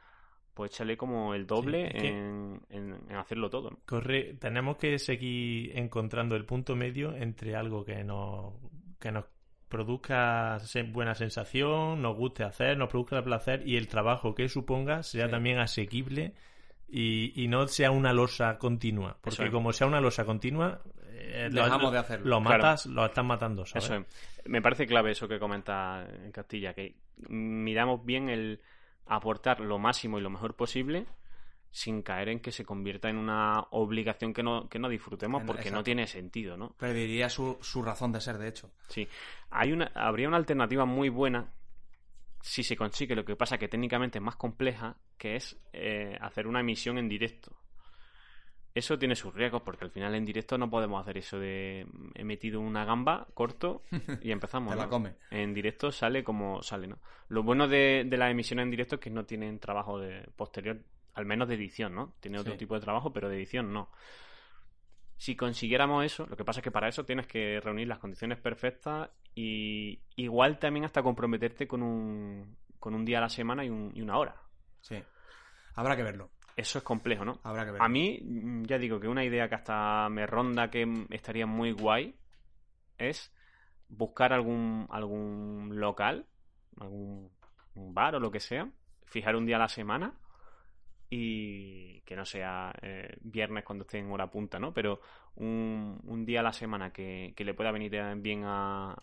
pues échale como el doble Sí, en, en- en hacerlo todo. ¿no? Corre, tenemos que seguir encontrando el punto medio entre algo que nos, que nos produzca buena sensación, nos guste hacer, nos produzca placer y el trabajo que suponga sea Sí. también asequible y, y no sea una losa continua. Porque es. como sea una losa continua, eh, lo- Dejamos lo, de hacerlo. Lo Claro. matas, lo estás matando, ¿sabes? Eso es. Me parece clave eso que comenta en Castilla, que miramos bien el aportar lo máximo y lo mejor posible sin caer en que se convierta en una obligación que no, que no disfrutemos porque no tiene sentido, ¿no? Perdería su, su razón de ser, de hecho. Sí. Hay una, habría una alternativa muy buena si se consigue, lo que pasa que técnicamente es más compleja, que es eh, hacer una emisión en directo. Eso tiene sus riesgos, porque al final en directo no podemos hacer eso de mm, he metido una gamba, corto y empezamos. Te la ¿no? come. En directo sale como sale, ¿no? Lo bueno de, de las emisiones en directo es que no tienen trabajo de posterior, al menos de edición, ¿no? Tiene otro Sí. tipo de trabajo, pero de edición no. Si consiguiéramos eso, lo que pasa es que para eso tienes que reunir las condiciones perfectas y igual también hasta comprometerte con un, con un día a la semana y, un- y una hora. Sí. Habrá que verlo. Eso es complejo, ¿no? Habrá que verlo. A mí, mm, ya digo que una idea que hasta me ronda que estaría muy guay es buscar algún, algún local, algún bar o lo que sea, fijar un día a la semana y que no sea eh, viernes cuando esté en hora punta, ¿no? Pero un, un día a la semana que, que le pueda venir bien a-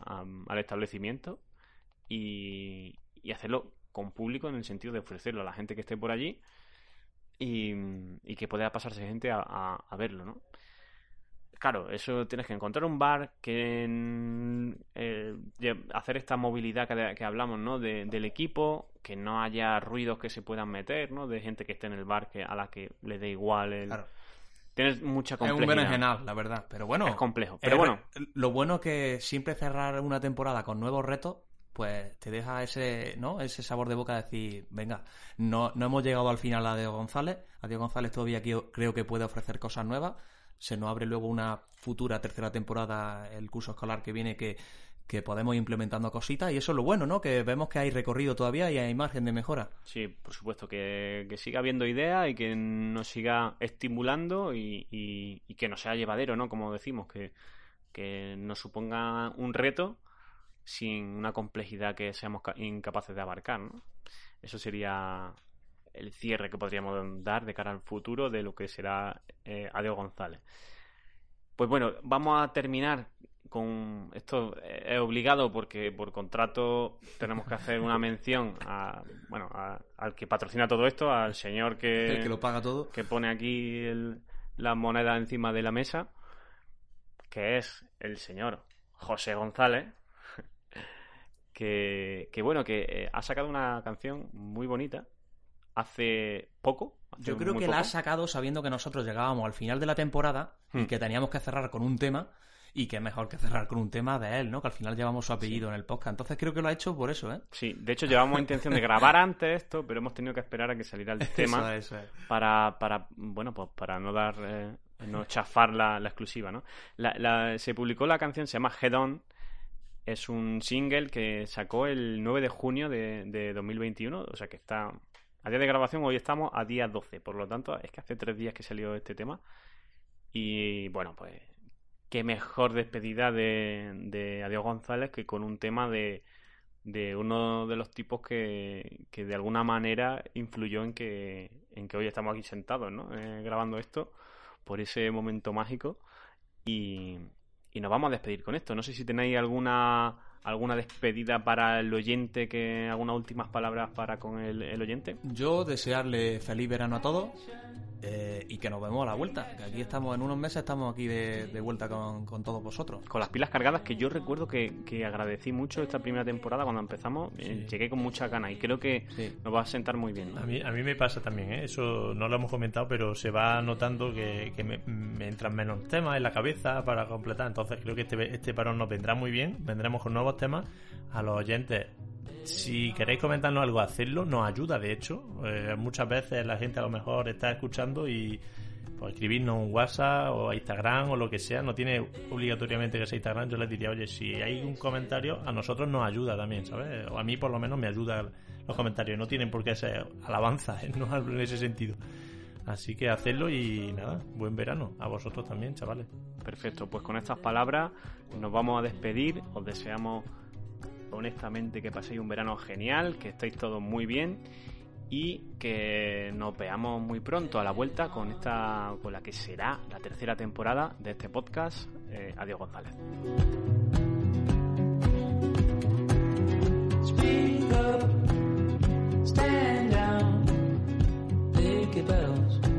al establecimiento y, y hacerlo con público en el sentido de ofrecerlo a la gente que esté por allí y, y que pueda pasarse gente a- a verlo, ¿no? Claro, eso tienes que encontrar un bar que mm, eh, hacer esta movilidad que, que hablamos, ¿no? De- del equipo, que no haya ruidos que se puedan meter, ¿no? De gente que esté en el bar que a la que le dé igual el... Claro. Tienes mucha Es un complejidad. berenjenal, la verdad. Pero bueno. Es complejo. eh, Pero bueno, Lo bueno que siempre cerrar una temporada con nuevos retos, pues te deja ese, ¿no? Ese sabor de boca de decir, venga, no, no hemos llegado al final a Diego González. A Diego González todavía creo que puede ofrecer cosas nuevas. Se nos abre luego una futura tercera temporada, el curso escolar que viene, que, que podemos ir implementando cositas. Y eso es lo bueno, ¿no? Que vemos que hay recorrido todavía y hay margen de mejora. Sí, por supuesto, que, que siga habiendo ideas y que nos siga estimulando y, y- que no sea llevadero, ¿no? Como decimos, que, que nos suponga un reto sin una complejidad que seamos ca- incapaces de abarcar, ¿no? Eso sería el cierre que podríamos dar de cara al futuro de lo que será eh, Adeo González. Pues bueno, vamos a terminar con esto eh, es obligado porque por contrato tenemos que hacer una mención a, bueno, a- al que patrocina todo esto, al señor que, El que lo paga todo. que pone aquí el- la moneda encima de la mesa, que es el señor José González, que, que bueno, que eh, ha sacado una canción muy bonita hace poco. hace Yo creo que la ha sacado sabiendo que nosotros llegábamos al final de la temporada y Hmm. que teníamos que cerrar con un tema y que mejor que cerrar con un tema de él, ¿no? Que al final llevamos su apellido en el podcast. Entonces creo que lo ha hecho por eso, ¿eh? Sí, de hecho llevamos intención de grabar antes esto, pero hemos tenido que esperar a que saliera el tema. Eso es, eso es. para, para bueno, pues para no dar, eh, no chafar la, la exclusiva, ¿no? La, la- se publicó la canción, se llama Head On, es un single que sacó el 9 de junio de, de 2021, o sea que está, a día de grabación hoy estamos a día 12, por lo tanto es que hace tres días que salió este tema y bueno, pues qué mejor despedida de, de Adiós González que con un tema de, de uno de los tipos que, que de alguna manera influyó en que, en que hoy estamos aquí sentados, ¿no? Eh, grabando esto por ese momento mágico y, y nos vamos a despedir con esto. No sé si tenéis alguna ¿Alguna despedida para el oyente? que ¿Algunas últimas palabras para con el, el oyente? Yo desearle feliz verano a todos eh, y que nos vemos a la vuelta. Que aquí estamos, en unos meses estamos aquí de, de vuelta con, con todos vosotros. Con las pilas cargadas, que yo recuerdo que, que agradecí mucho esta primera temporada cuando empezamos. eh, llegué con mucha ganas y creo que Sí. nos va a sentar muy bien. ¿no? A mí, a mí me pasa también, ¿eh? eso no lo hemos comentado, pero se va notando que, que me, me entran menos temas en la cabeza para completar. Entonces creo que este, este parón nos vendrá muy bien, vendremos con nuevos temas. A los oyentes, si queréis comentarnos algo, hacedlo, nos ayuda de hecho. Eh, muchas veces la gente a lo mejor está escuchando y pues, escribirnos un WhatsApp o Instagram o lo que sea, no tiene obligatoriamente que ser Instagram. Yo les diría, oye, si hay un comentario, a nosotros nos ayuda también, ¿sabes? O a mí por lo menos me ayuda los comentarios. No tienen por qué ser alabanza, ¿eh? no en ese sentido. Así que hacedlo y nada, buen verano. A vosotros también, chavales. Perfecto, pues con estas palabras nos vamos a despedir. Os deseamos honestamente que paséis un verano genial, que estéis todos muy bien y que nos veamos muy pronto a la vuelta con esta con la que será la tercera temporada de este podcast. Eh, adiós González. Speak up, stand bells,